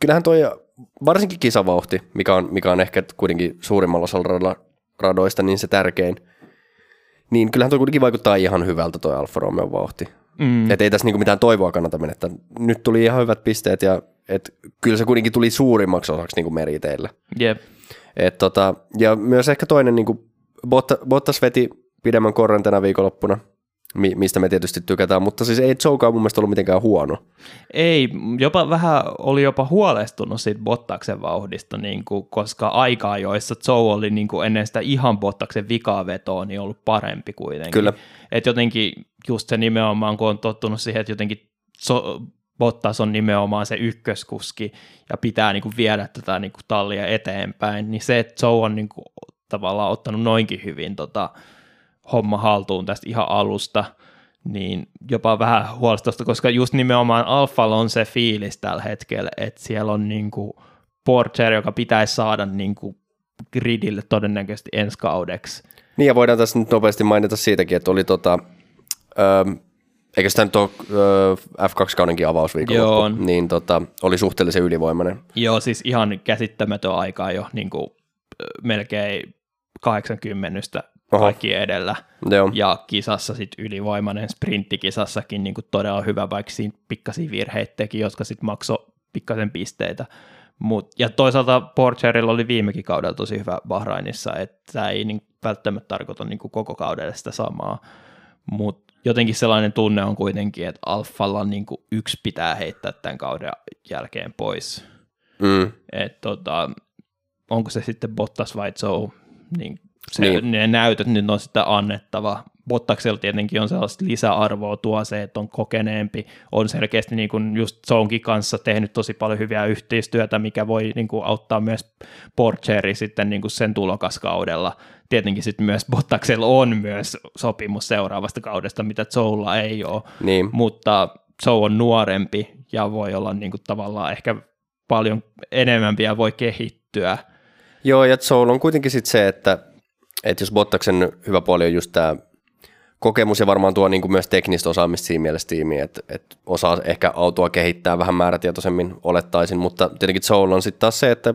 kyllähän toi varsinkin kisavauhti, mikä on, mikä on ehkä kuitenkin suurimmalla osalla radoista, niin se tärkein, niin kyllähän toi kuitenkin vaikuttaa ihan hyvältä toi Alfa Romeo vauhti. Mm. Että ei tässä niinku mitään toivoa kannata menettää. Nyt tuli ihan hyvät pisteet ja et kyllä se kuitenkin tuli suurimmaksi osaksi niinku meriteillä. Jep. Et tota, ja myös ehkä toinen, niinku Botta, Bottas veti pidemmän korren tänä viikonloppuna, mi- mistä me tietysti tykätään, mutta siis ei Zoukaan mun mielestä ollut mitenkään huono. Ei, jopa vähän oli jopa huolestunut siitä Bottaksen vauhdista, niin kuin, koska aikaa, joissa Joe oli niin kuin ennen sitä ihan Bottaksen vikavetoa, niin ollut parempi kuitenkin. Kyllä. Et jotenkin just se nimenomaan, kun on tottunut siihen, että jotenkin so, Bottas on nimenomaan se ykköskuski ja pitää niin kuin viedä tätä niin kuin tallia eteenpäin, niin se, että Joe on niin kuin tavallaan ottanut noinkin hyvin tota, homma haltuun tästä ihan alusta, niin jopa vähän huolestusta, koska just nimenomaan Alfalla on se fiilis tällä hetkellä, että siellä on niin kuin Porcher, joka pitäisi saada niin kuin gridille todennäköisesti ensi kaudeksi. Niin ja voidaan tässä nyt nopeasti mainita siitäkin, että oli tota, öö, eikö sitä nyt ole öö, F2-kaudenkin avausviikonloppu, Joo, on. niin tota, oli suhteellisen ylivoimainen. Joo, siis ihan käsittämätön aikaa jo niin kuin, ö, melkein 80 Oho. kaikki edellä. Joo, Ja kisassa sitten ylivoimainen sprinttikisassakin niin kuin todella hyvä, vaikka siinä pikkasia virheitä teki, jotka sitten maksoi pikkasen pisteitä. Mut, ja toisaalta Porcherilla oli viimekin kaudella tosi hyvä Bahrainissa, että tämä ei niin välttämättä tarkoita niin kuin koko kaudelle sitä samaa. Mutta jotenkin sellainen tunne on kuitenkin, että Alfalla niin kuin yksi pitää heittää tämän kauden jälkeen pois. mm, Et tota, onko se sitten Bottas vai Joe, niin, se, Niin. ne näytöt nyt on sitten annettava. Bottaksella tietenkin on sellaista lisäarvoa tuo se, että on kokeneempi, on selkeästi niin kuin just Zonkin kanssa tehnyt tosi paljon hyviä yhteistyötä, mikä voi niin kuin auttaa myös Porcheri sitten niin kuin sen tulokaskaudella. Tietenkin sitten myös Bottaksella on myös sopimus seuraavasta kaudesta, mitä Joella ei ole niin, mutta Joe on nuorempi ja voi olla niin kuin tavallaan ehkä paljon enemmän vielä voi kehittyä. Joo, ja Soul on kuitenkin sitten se, että, että jos Bottaksen hyvä puoli on just tämä kokemus ja varmaan tuo niin kuin myös teknistä osaamista siinä mielessä tiimiin, että, että osaa ehkä autoa kehittää vähän määrätietoisemmin olettaisin, mutta tietenkin Soul on sitten taas se, että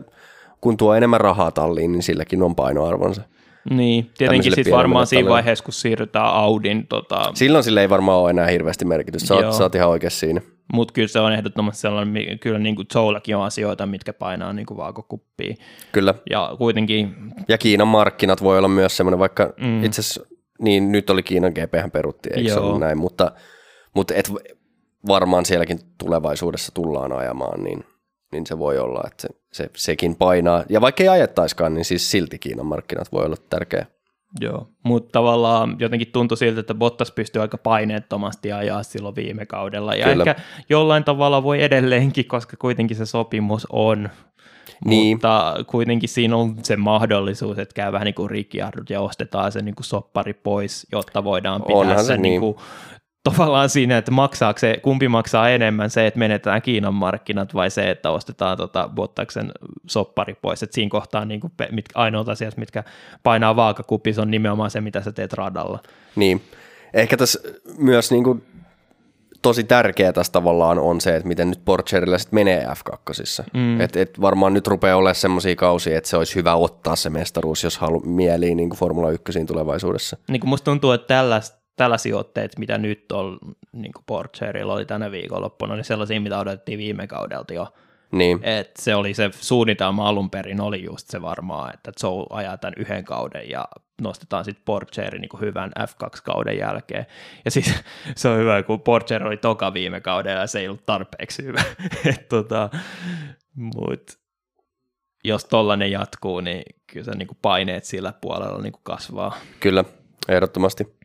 kun tuo enemmän rahaa talliin, niin silläkin on painoarvonsa. Niin, tietenkin sitten varmaan siinä vaiheessa, kun siirrytään Audin, tota, Silloin sille ei varmaan ole enää hirveästi merkitystä, sä oot, sä oot ihan oikeassa siinä. Mutta kyllä se on ehdottomasti sellainen, kyllä niin kuin Joellakin on asioita, mitkä painaa niin kuin vaakokuppiin. Kyllä, Ja kuitenkin, ja Kiinan markkinat voi olla myös semmoinen, vaikka Mm. itse asiassa, niin nyt oli Kiinan GP perutti, eikö se Joo. ollut näin, mutta, mutta et varmaan sielläkin tulevaisuudessa tullaan ajamaan, niin, niin se voi olla, että se, se, sekin painaa. Ja vaikka ei ajettaiskaan, niin siis silti Kiinan markkinat voi olla tärkeä. Joo, mutta tavallaan jotenkin tuntui siltä, että Bottas pystyi aika paineettomasti ajaa silloin viime kaudella. Ja Kyllä. ehkä jollain tavalla voi edelleenkin, koska kuitenkin se sopimus on Niin. Mutta kuitenkin siinä on se mahdollisuus, että käy vähän niin kuin Ricciardo ja ostetaan se niin kuin soppari pois, jotta voidaan pitää Onhan se, se niin niin. kuin, tavallaan siinä, että maksaako se, kumpi maksaa enemmän se, että menetään Kiinan markkinat vai se, että ostetaan tota Bottaksen soppari pois. Et siinä kohtaa niin kuin, mit, ainoat asiat, mitkä painaa vaakakupissa on nimenomaan se, mitä sä teet radalla. Niin. Ehkä tässä myös niin kuin tosi tärkeää tässä tavallaan on se, että miten nyt Porcherilla sitten menee F2. Mm. Et, et varmaan nyt rupeaa olemaan semmoisia kausia, että se olisi hyvä ottaa se mestaruus, jos halu mieliin niin kuin Formula 1 tulevaisuudessa. Niin kuin musta tuntuu, että tällais, tällaisia otteita, mitä nyt on, niin kuin Porcherilla oli tänä viikonloppuna, niin sellaisia, mitä odotettiin viime kaudelta jo. Niin. Et se oli se suunnitelma alun perin oli just se varmaan, että Joe ajaa tämän yhden kauden ja nostetaan sitten Porcheri niin hyvän F2-kauden jälkeen. Ja siis [LAUGHS] se on hyvä, kun Porcher oli toka viime kaudella ja se ei ollut tarpeeksi hyvä. [LAUGHS] Et tota, mut jos tollanen jatkuu, niin kyllä se niin paineet sillä puolella niin kasvaa. Kyllä, ehdottomasti.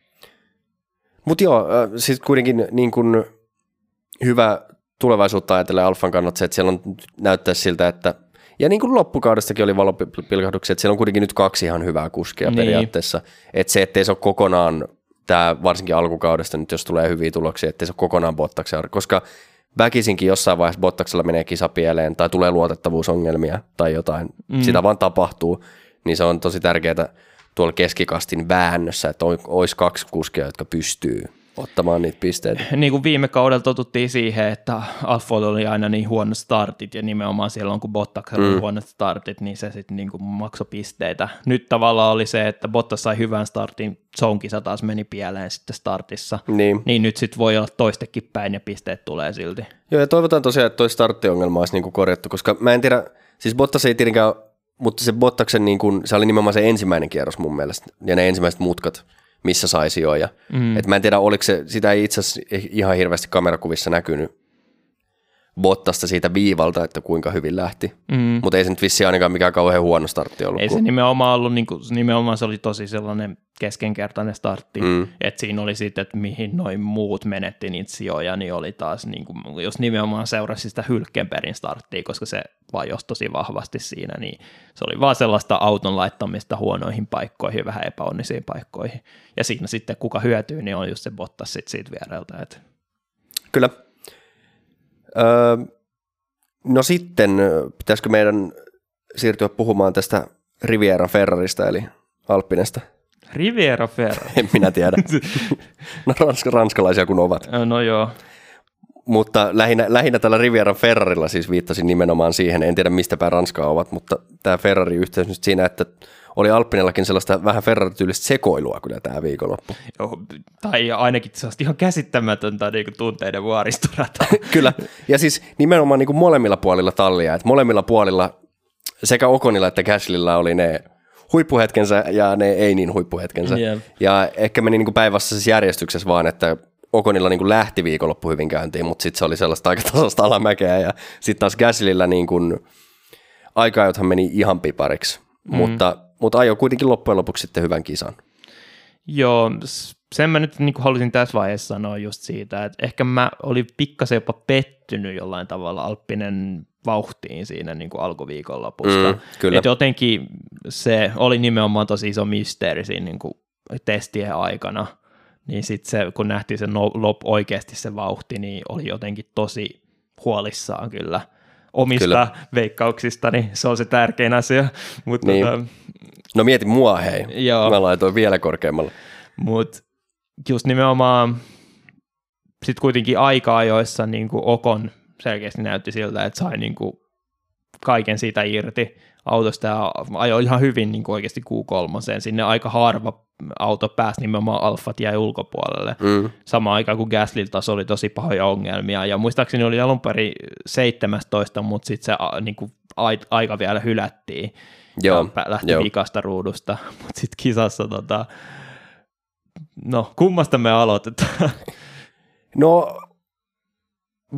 Mutta joo, äh, siis kuitenkin niin kuin hyvä tulevaisuutta ajatellen Alfan kannalta se, että siellä on näyttää siltä, että ja niin kuin loppukaudestakin oli valopilkahduksia, että siellä on kuitenkin nyt kaksi ihan hyvää kuskia niin. periaatteessa. Että se, ettei se ole kokonaan, tämä varsinkin alkukaudesta nyt, jos tulee hyviä tuloksia, ettei se ole kokonaan Bottaksen, koska väkisinkin jossain vaiheessa Bottaksella menee kisa pieleen tai tulee luotettavuusongelmia tai jotain, mm. sitä vaan tapahtuu, niin se on tosi tärkeää tuolla keskikastin väännössä, että olisi kaksi kuskia, jotka pystyy ottamaan niitä pisteitä. Niin kuin viime kaudella totuttiin siihen, että Alfoilla oli aina niin huono startit ja nimenomaan silloin kun mm. oli huonot startit, niin se sitten niin maksoi pisteitä. Nyt tavallaan oli se, että Bottas sai hyvän startin, Zonkisa taas meni pieleen sitten startissa, niin, niin nyt sitten voi olla toistekin päin ja pisteet tulee silti. Joo ja toivotaan tosiaan, että toi starttiongelma olisi niin kuin korjattu, koska mä en tiedä, siis Bottas ei tietenkään, mutta se Bottaksen, niin kuin, se oli nimenomaan se ensimmäinen kierros mun mielestä ja ne ensimmäiset mutkat, missä sai sijoja. Mm. Et mä en tiedä, oliko se, sitä ei itse asiassa ihan hirveästi kamerakuvissa näkynyt Bottasta siitä viivalta, että kuinka hyvin lähti. Mm. Mutta ei se nyt vissi ainakaan mikään kauhean huono startti ollut. Ei se nimenomaan ollut, niin kuin, nimenomaan se oli tosi sellainen keskenkertainen startti, mm. että siinä oli sitten, että mihin noin muut menetti niitä sijoja, niin oli taas, niin kuin, jos nimenomaan seurasi sitä Hylkenbergin starttia, koska se vajosi tosi vahvasti siinä, niin se oli vaan sellaista auton laittamista huonoihin paikkoihin, vähän epäonnisiin paikkoihin. Ja siinä sitten kuka hyötyy, niin on just se Bottas sit siitä viereltä. Että. Kyllä. Öö, no sitten, pitäisikö meidän siirtyä puhumaan tästä Riviera Ferrarista, eli Alppinesta? Riviera Ferrari? [LAUGHS] en minä tiedä. [LAUGHS] no ransk- ranskalaisia kun ovat. No joo. Mutta lähinnä, lähinnä tällä Riviera Ferrarilla siis viittasin nimenomaan siihen, en tiedä mistä päin Ranskaa ovat, mutta tämä Ferrari-yhteys nyt siinä, että oli Alppinellakin sellaista vähän Ferrari-tyylistä sekoilua kyllä tämä viikonloppu. Joo, tai ainakin sellaista ihan käsittämätöntä niin kuin tunteiden vuoristorata. [LAUGHS] kyllä, ja siis nimenomaan niin kuin molemmilla puolilla tallia, että molemmilla puolilla sekä Okonilla että Gaslylla oli ne huippuhetkensä ja ne ei niin huippuhetkensä. Yeah. Ja ehkä meni niin kuin päivässä siis järjestyksessä vaan, että Okonilla niin kuin lähti viikonloppu hyvin käyntiin, mutta sitten se oli sellaista aika tasasta alamäkeä ja sitten taas Gaslillä niin kuin, aika meni ihan pipariksi, mm. mutta, mutta ajo kuitenkin loppujen lopuksi sitten hyvän kisan. Joo, sen mä nyt niin kuin halusin tässä vaiheessa sanoa just siitä, että ehkä mä olin pikkasen jopa pettynyt jollain tavalla Alppinen vauhtiin siinä niin kuin alkuviikonlopusta. Mm, kyllä. Et jotenkin se oli nimenomaan tosi iso mysteeri siinä niin kuin testien aikana, niin sitten se, kun nähtiin se no, lop, oikeasti se vauhti, niin oli jotenkin tosi huolissaan kyllä omista kyllä. veikkauksista, niin se on se tärkein asia. Mutta niin. tota, no mieti mua hei, joo. mä laitoin vielä korkeammalle. Mutta just nimenomaan sitten kuitenkin aika-ajoissa niin kuin Okon selkeästi näytti siltä, että sai niin kuin kaiken siitä irti autosta ja ajoi ihan hyvin niin kuin oikeasti Q3. Sinne aika harva auto pääsi nimenomaan Alfat jäi ulkopuolelle. Mm. Samaan aikaan kuin Gaslil taas oli tosi pahoja ongelmia. Ja muistaakseni oli alun perin 17, mutta sitten se niin kuin, aika vielä hylättiin. Joo, ja lähti jo. vikasta ruudusta. [LAUGHS] Mutta sitten kisassa, tota, no kummasta me aloitetaan? [LAUGHS] No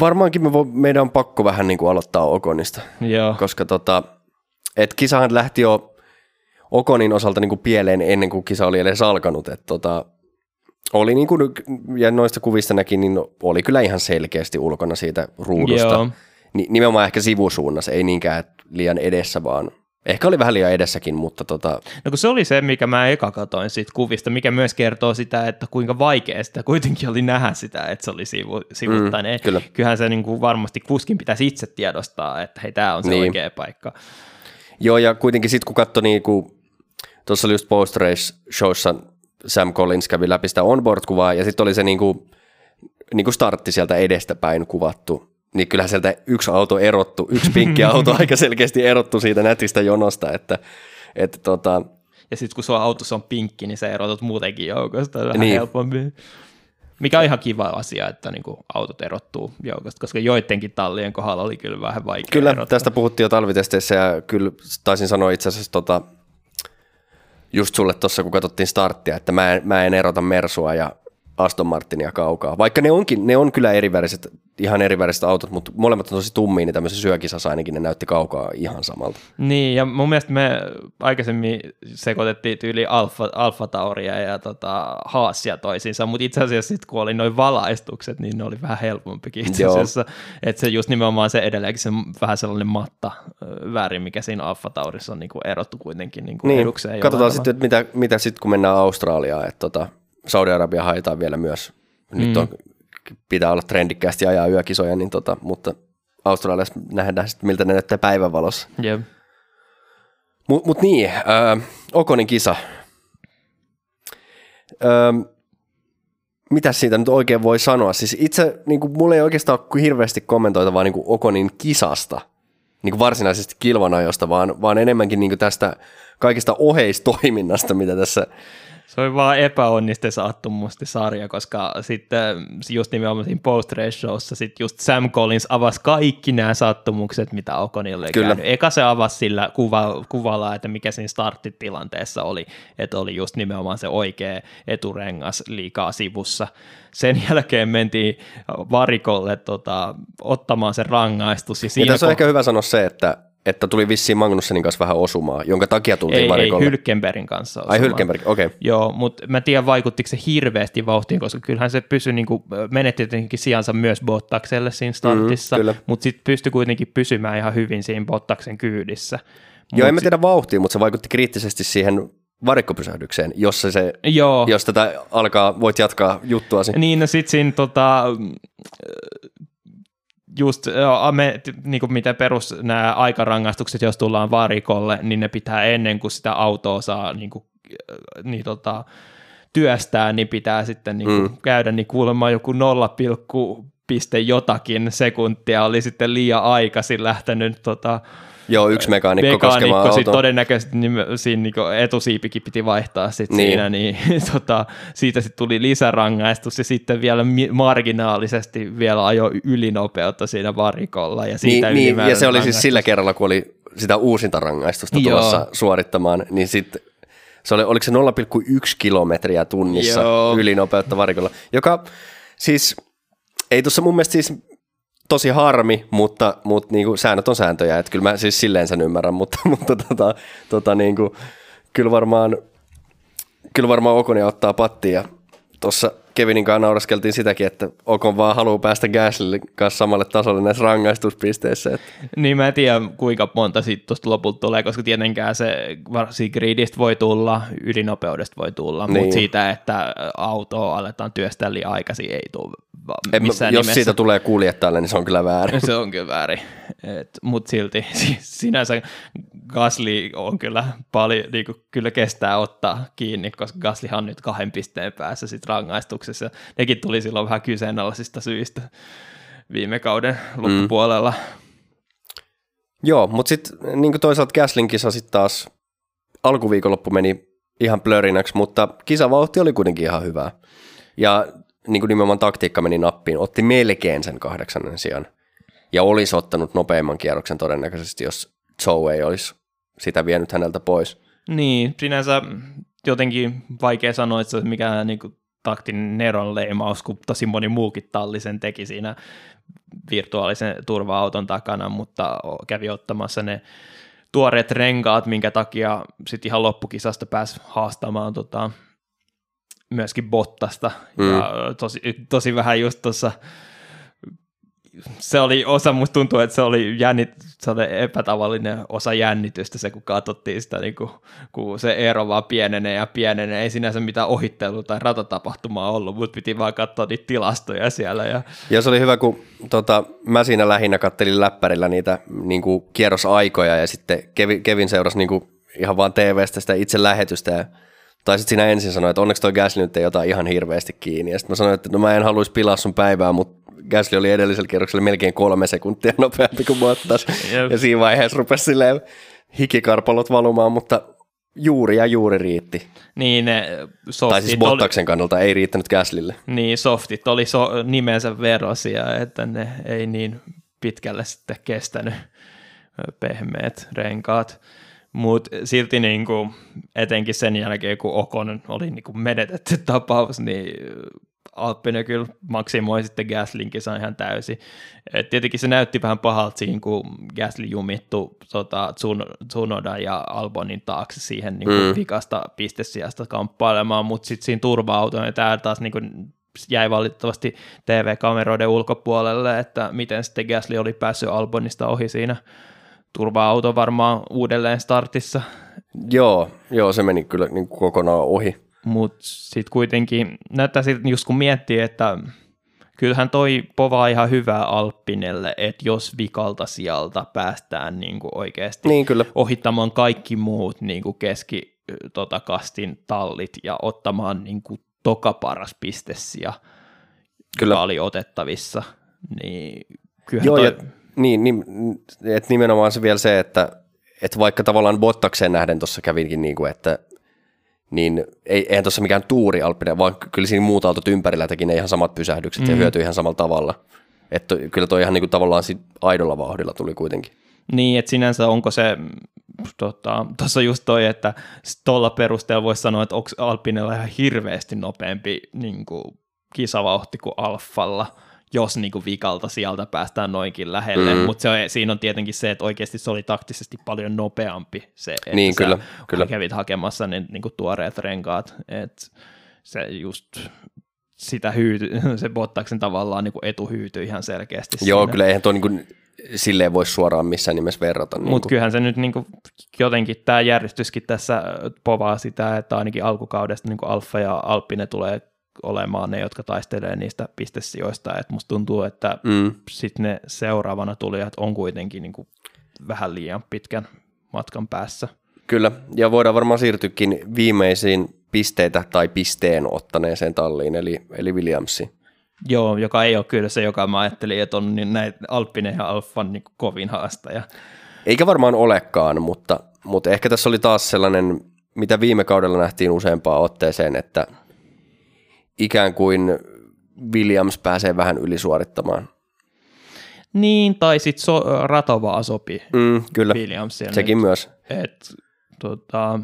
varmaankin me vo, meidän on pakko vähän niin kuin aloittaa Okonista, Joo. koska tota, et kisahan lähti jo Okonin osalta niin kuin pieleen ennen kuin kisa oli edes alkanut, että tota, oli niin kuin, ja noista kuvista näki, niin oli kyllä ihan selkeästi ulkona siitä ruudusta. Joo. Nimenomaan ehkä sivusuunnassa, ei niinkään liian edessä, vaan Ehkä oli vähän liian edessäkin, mutta tota... No kun se oli se, mikä mä eka katoin siitä kuvista, mikä myös kertoo sitä, että kuinka vaikea sitä kuitenkin oli nähdä sitä, että se oli sivu, sivuttainen. Mm, kyllä. Kyllähän se niin kuin varmasti kuskin pitäisi itse tiedostaa, että hei, tämä on se niin. oikea paikka. Joo, ja kuitenkin sitten kun katsoi niin kuin, tuossa oli just post race showssa Sam Collins kävi läpi sitä onboard-kuvaa, ja sitten oli se niin kuin, niin kuin startti sieltä edestäpäin kuvattu, niin kyllähän sieltä yksi auto erottu, yksi pinkki [LAUGHS] auto aika selkeästi erottu siitä nätistä jonosta, että, että tota, ja sitten kun sulla autossa on pinkki, niin sä erotat muutenkin joukosta vähän niin. helpompi. Mikä on ihan kiva asia, että niin kuin autot erottuu joukosta, koska joidenkin tallien kohdalla oli kyllä vähän vaikea Kyllä, erottaa. tästä puhuttiin jo talvitesteissä ja kyllä taisin sanoa itse asiassa tota, just sulle tuossa, kun katsottiin starttia, että mä en, mä en erota Mersua ja Aston Martinia kaukaa. Vaikka ne, onkin, ne on kyllä eriväriset, ihan eriväriset autot, mutta molemmat on tosi tummia, niin tämmöisessä syökisassa ainakin ne näytti kaukaa ihan samalta. Niin, ja mun mielestä me aikaisemmin sekoitettiin tyyli Alfa, Alfa Tauria ja tota, Haasia toisiinsa, mutta itse asiassa sitten kun oli noin valaistukset, niin ne oli vähän helpompikin itse asiassa. Että se just nimenomaan se edelleenkin se vähän sellainen matta väri, mikä siinä Alfa Taurissa on niin kuin erottu kuitenkin niin kuin Niin, edukseen. katsotaan sitten, että mitä, mitä sitten kun mennään Australiaan, että tota, Saudi-Arabia haetaan vielä myös. Nyt Mm. on, pitää olla trendikkäästi ajaa yökisoja, niin tota, mutta Australiassa nähdään sitten, miltä ne näyttää päivänvalossa. Jep. Mutta mut niin, öö, Okonin kisa. Öö, mitä siitä nyt oikein voi sanoa? Siis itse, niin kuin, mulla ei oikeastaan ole kuin hirveästi kommentoitavaa niin kuin Okonin kisasta, niin kuin varsinaisesti kilvanajosta, vaan, vaan enemmänkin niin kuin tästä kaikista oheistoiminnasta, mitä tässä Se oli vaan epäonnisten sattumusti sarja, koska sitten just nimenomaan siinä post showssa sit just Sam Collins avasi kaikki nämä sattumukset, mitä Okonille Kyllä. käynyt. Eka se avasi sillä kuva, kuvalla, että mikä siinä starttitilanteessa oli, että oli just nimenomaan se oikea eturengas liikaa sivussa. Sen [LAUGHS] jälkeen mentiin varikolle tota, ottamaan se rangaistus. Ja Ja tässä on ko- ehkä hyvä sanoa se, että, että tuli vissiin Magnussenin kanssa vähän osumaa, jonka takia tultiin ei, ei varikolle. Hylkenbergin kanssa. Ai osumaan. Hylkenberg, okei. Okay. Joo, mutta mä tiedän vaikuttiko se hirveästi vauhtiin, koska kyllähän se pysyi, niin kuin, menetti tietenkin sijansa myös Bottakselle siinä startissa, Mm, mutta sitten pystyi kuitenkin pysymään ihan hyvin siinä Bottaksen kyydissä. Joo, en Mut mä tiedä vauhtia, mutta se vaikutti kriittisesti siihen varikkopysähdykseen, jossa se, Joo, jos tätä alkaa, voit jatkaa juttuasi. niin no sitten siinä tota, just joo, me, niin kuin mitä perus nämä aikarangaistukset, jos tullaan varikolle, niin ne pitää ennen kuin sitä autoa saa niin kuin, niin tota, työstää, niin pitää sitten niin kuin Mm. käydä, niin kuulemma joku 0, piste jotakin sekuntia oli sitten liian aikaisin lähtenyt tota, Joo, yksi mekaanikko, koskemaan mekaanikko sit auton. todennäköisesti niin siinä niin etusiipikin piti vaihtaa sit Niin. siinä, niin [LAUGHS] tota, siitä sitten tuli lisärangaistus ja sitten vielä marginaalisesti vielä ajo ylinopeutta siinä varikolla. Ja, siitä Niin, niin, ja se oli siis sillä kerralla, kun oli sitä uusinta rangaistusta Joo. tulossa suorittamaan, niin sitten se oli, oliko se 0,1 kilometriä tunnissa Joo. ylinopeutta varikolla, joka siis ei tuossa mun mielestä siis tosi harmi, mutta, mutta niin kuin säännöt on sääntöjä, että kyllä mä siis silleen sen ymmärrän, mutta, [LAUGHS] mutta tota, tota niin kuin, kyllä varmaan kyllä varmaan Okonia ottaa pattiin ja tuossa Kevinin kanssa nauraskeltiin sitäkin, että Okon vaan haluaa päästä Gaslin kanssa samalle tasolle näissä rangaistuspisteissä. Että Niin mä en tiedä, kuinka monta siitä tuosta lopulta tulee, koska tietenkään se varsinkin gridistä voi tulla, ylinopeudesta voi tulla, niin. Mutta siitä, että autoa aletaan työstää liian aikaisin, ei tule en, jos nimessä. siitä tulee kuljettajalle, niin se on kyllä väärin. [LAUGHS] Se on kyllä väärin, mutta silti [LAUGHS] si- sinänsä Gasly on kyllä paljon, niin kuin, kyllä kestää ottaa kiinni, koska Gaslyhan on nyt kahden pisteen päässä sit rangaistuksessa. Nekin tuli silloin vähän kyseenalaisista syistä viime kauden loppupuolella. Joo, mutta sitten niin toisaalta Gaslin kisa sitten taas alkuviikonloppu meni ihan plörinäksi, mutta kisavauhti oli kuitenkin ihan hyvää. Ja niin kuin nimenomaan taktiikka meni nappiin, otti melkein sen kahdeksannen sijan. Ja olisi ottanut nopeamman kierroksen todennäköisesti, jos Joe ei olisi sitä vienyt häneltä pois. Niin, sinänsä jotenkin vaikea sanoa, että mikään niin kuin, taktinen Neron leimaus, kun tosi moni muukin talli sen teki siinä virtuaalisen turva-auton takana, mutta kävi ottamassa ne tuoreet renkaat, minkä takia sitten ihan loppukisasta pääsi haastamaan tota, myöskin Bottasta. Mm. Ja tosi, tosi vähän just tuossa se oli osa, musta tuntuu, että se oli, jännit, se epätavallinen osa jännitystä se, kun katsottiin sitä, niin kuin, kun se ero vaan pienenee ja pienenee. Ei sinänsä mitään ohittelua tai ratatapahtumaa ollut, mutta piti vaan katsoa niitä tilastoja siellä. Ja... Ja se oli hyvä, kun tota, mä siinä lähinnä kattelin läppärillä niitä niin kuin kierrosaikoja ja sitten Kevin, Kevin seurasi niin kuin ihan vaan TVstä sitä itse lähetystä ja taisit siinä ensin sanoa, että onneksi toi Gasly nyt ei ota ihan hirveästi kiinni. Ja sitten mä sanoin, että no mä en haluaisi pilaa sun päivää, mutta Gasly oli edellisellä kierroksella melkein kolme sekuntia nopeampi kuin Bottas. Jep. Ja siinä vaiheessa rupesi silleen hikikarpalot valumaan, mutta juuri ja juuri riitti. Niin ne softit Tai siis Bottaksen kannalta ei riittänyt Gaslille. Niin, softit oli so, nimensä verosia, että ne ei niin pitkälle sitten kestänyt pehmeät renkaat. Mutta silti niin kuin, etenkin sen jälkeen, kun Okon oli niin kuin menetetty tapaus, niin Alppinen kyllä maksimoi sitten Gaslinkin saa ihan täysin. Et tietenkin se näytti vähän pahalta siinä, kun Gasly jumittu tota, Tsunoda ja Albonin taakse siihen niin kuin mm. vikasta pistesijasta kamppailemaan, mutta sitten siinä turva-auto, ja tämä taas niin kuin jäi valitettavasti TV-kameroiden ulkopuolelle, että miten sitten Gasly oli päässyt Albonista ohi siinä turva-auto varmaan uudelleen startissa. Joo, joo se meni kyllä niin kokonaan ohi. Mutta sitten kuitenkin näyttää siltä, just kun miettii, että kyllähän toi povaa ihan hyvää Alppinelle, että jos vikalta sieltä päästään niin kuin oikeasti niin, kyllä. ohittamaan kaikki muut niin kuin keski tota, kastin tallit ja ottamaan niin kuin toka paras pistessiä, kyllä. joka oli otettavissa, niin kyllähän Joo, toi... ja, niin, niin että nimenomaan se vielä se, että, että vaikka tavallaan Bottakseen nähden tuossa kävinkin niin kuin, että niin ei, eihän tuossa mikään tuuri Alppinen, vaan kyllä siinä muut autot ympärillä teki ne ihan samat pysähdykset mm. ja hyötyi ihan samalla tavalla. Että kyllä toi ihan niin kuin tavallaan sit aidolla vauhdilla tuli kuitenkin. Niin, että sinänsä onko se, tuossa tota, just toi, että tuolla perusteella voisi sanoa, että onko Alpinella ihan hirveästi nopeampi niin kuin kisavauhti kuin Alfalla – jos niin kuin vikalta sieltä päästään noinkin lähelle, mm. mutta siinä on tietenkin se, että oikeasti se oli taktisesti paljon nopeampi se, että niin, kyllä, kyllä. kävit hakemassa ne niin kuin tuoreet renkaat, että se just sitä hyyty, [LAUGHS] se Bottaksen tavallaan niin kuin etu hyytyi ihan selkeästi. Joo, siinä. kyllä eihän tuo niin kuin, silleen voi suoraan missään nimessä verrata. Niin Mutta kyllähän se nyt niin kuin, jotenkin tämä järjestyskin tässä povaa sitä, että ainakin alkukaudesta niin kuin Alfa ja Alpine tulee olemaan ne, jotka taistelee niistä pistesijoista, että musta tuntuu, että mm. sitten ne seuraavana tulijat on kuitenkin niin kuin vähän liian pitkän matkan päässä. Kyllä, ja voidaan varmaan siirtyäkin viimeisiin pisteitä tai pisteen ottaneeseen talliin, eli, eli Williamsi. Joo, joka ei ole kyllä se, joka mä ajattelin, että on niin näitä Alppinen ja Alfan niin kovin haastaja. Eikä varmaan olekaan, mutta, mutta ehkä tässä oli taas sellainen, mitä viime kaudella nähtiin useampaan otteeseen, että – ikään kuin Williams pääsee vähän ylisuorittamaan. Niin, tai sitten so, rato vaan sopii mm, kyllä, sekin nyt. myös. Et, tota,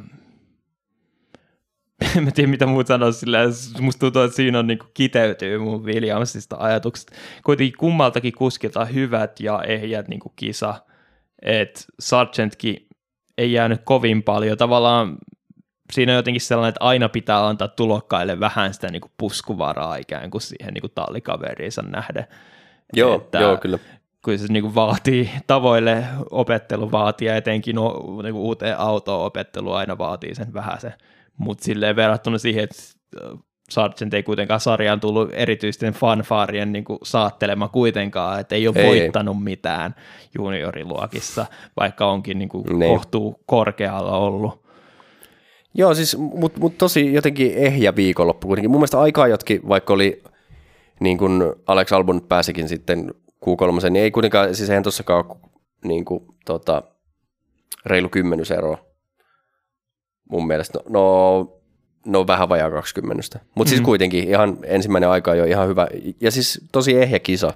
[LAUGHS] en mä tiedä mitä muuta sanoa, sillä musta tuntuu, että siinä on niin kiteytyy mun Williamsista ajatukset. Kuitenkin kummaltakin kuskilta hyvät ja ehjät niin kisa, että Sargentkin ei jäänyt kovin paljon. Tavallaan siinä on jotenkin sellainen, että aina pitää antaa tulokkaille vähän sitä niin kuin puskuvaraa ikään kuin siihen niin kuin tallikaveriinsa nähden. Joo, että joo kyllä. Kun se niin kuin vaatii tavoille opettelu vaatii ja etenkin no, niin kuin uuteen autoon opettelu aina vaatii sen vähän se. Mutta silleen verrattuna siihen, että Sargent ei kuitenkaan sarjaan tullut erityisten fanfaarien niin kuin saattelema kuitenkaan, että ei ole ei. voittanut mitään junioriluokissa, vaikka onkin niin kuin niin. kohtuu korkealla ollut. Joo, siis, mutta mut tosi jotenkin ehjä viikonloppu kuitenkin. Mun mielestä aikaa jotkin, vaikka oli niin kuin Alex Albon pääsikin sitten Q3, niin ei kuitenkaan, siis eihän tossakaan niin kuin, tota, reilu kymmenyseroa mun mielestä. No, no, no vähän vajaa 20. Mutta mm-hmm. siis mhm. kuitenkin ihan ensimmäinen aika jo ihan hyvä. Ja siis tosi ehjä kisa.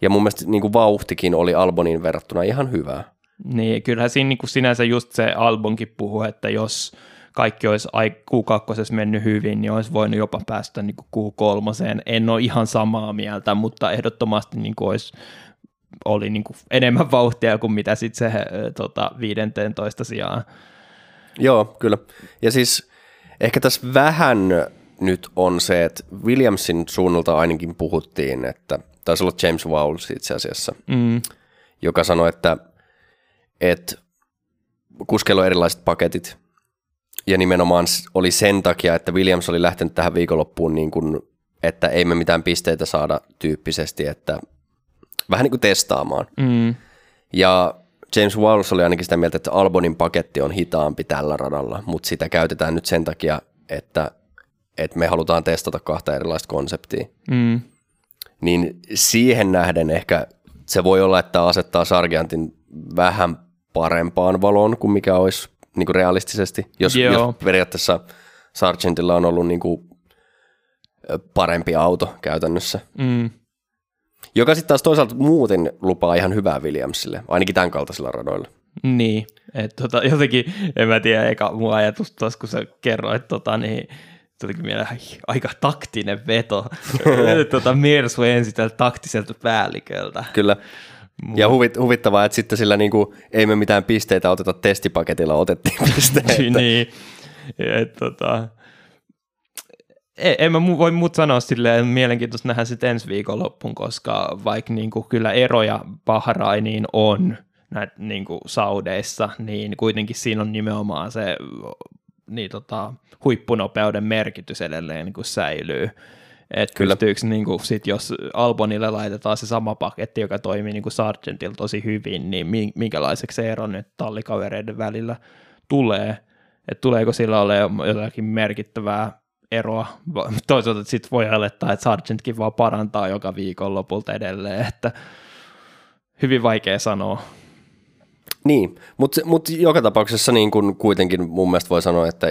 Ja mun mielestä niin kuin vauhtikin oli Albonin verrattuna ihan hyvää. Niin, kyllähän siinä niin kuin sinänsä just se albumkin puhuu, että jos kaikki olisi Q2 mennyt hyvin, niin olisi voinut jopa päästä niin kuin Q3. En ole ihan samaa mieltä, mutta ehdottomasti niin kuin olisi oli niin kuin enemmän vauhtia kuin mitä sitten se tota, 15 sijaan. Joo, kyllä. Ja siis ehkä tässä vähän nyt on se, että Williamsin suunnalta ainakin puhuttiin, että taisi olla James Wowles itse asiassa, mm. joka sanoi, että että kuskeilla on erilaiset paketit. Ja nimenomaan oli sen takia, että Williams oli lähtenyt tähän viikonloppuun niin kuin, että ei me mitään pisteitä saada tyyppisesti, että vähän niin kuin testaamaan. Mm. Ja James Wallace oli ainakin sitä mieltä, että Albonin paketti on hitaampi tällä radalla, mutta sitä käytetään nyt sen takia, että, että me halutaan testata kahta erilaista konseptia. Mm. Niin siihen nähden ehkä se voi olla, että asettaa Sargentin vähän parempaan valoon kuin mikä olisi niin kuin realistisesti, jos, Joo. jos periaatteessa Sargentilla on ollut niin kuin parempi auto käytännössä. Mm. Joka sitten taas toisaalta muuten lupaa ihan hyvää Williamsille, ainakin tämän kaltaisilla radoilla. Niin, että tota, jotenkin, en mä tiedä, eka mun ajatus tuossa, kun sä kerroit, tota, niin tulikin mieleen aika taktinen veto. [LAUGHS] tota, Mersu ensi tältä taktiselta päälliköltä. Kyllä. Ja huvit, huvittavaa, että sitten sillä niinku, ei me mitään pisteitä oteta testipaketilla, otettiin [LAUGHS] pisteitä. niin, et, tota, en, en mä voi muut sanoa silleen, mielenkiintoista nähdä sitten ensi viikonloppuun, koska vaikka niinku kyllä eroja Bahrainiin on näitä niinku saudeissa, niin kuitenkin siinä on nimenomaan se niin tota, huippunopeuden merkitys edelleen niin kuin säilyy. Että Kyllä. pystyykö, niin kuin, sit jos Albonille laitetaan se sama paketti, joka toimii niin kuin Sargentilla tosi hyvin, niin mi- minkälaiseksi se ero nyt tallikavereiden välillä tulee? Että tuleeko sillä ole jotakin merkittävää eroa? Toisaalta sitten voi olettaa, että Sargentkin vaan parantaa joka viikon lopulta edelleen, että hyvin vaikea sanoa. Niin, mutta mut joka tapauksessa niin kun kuitenkin mun mielestä voi sanoa, että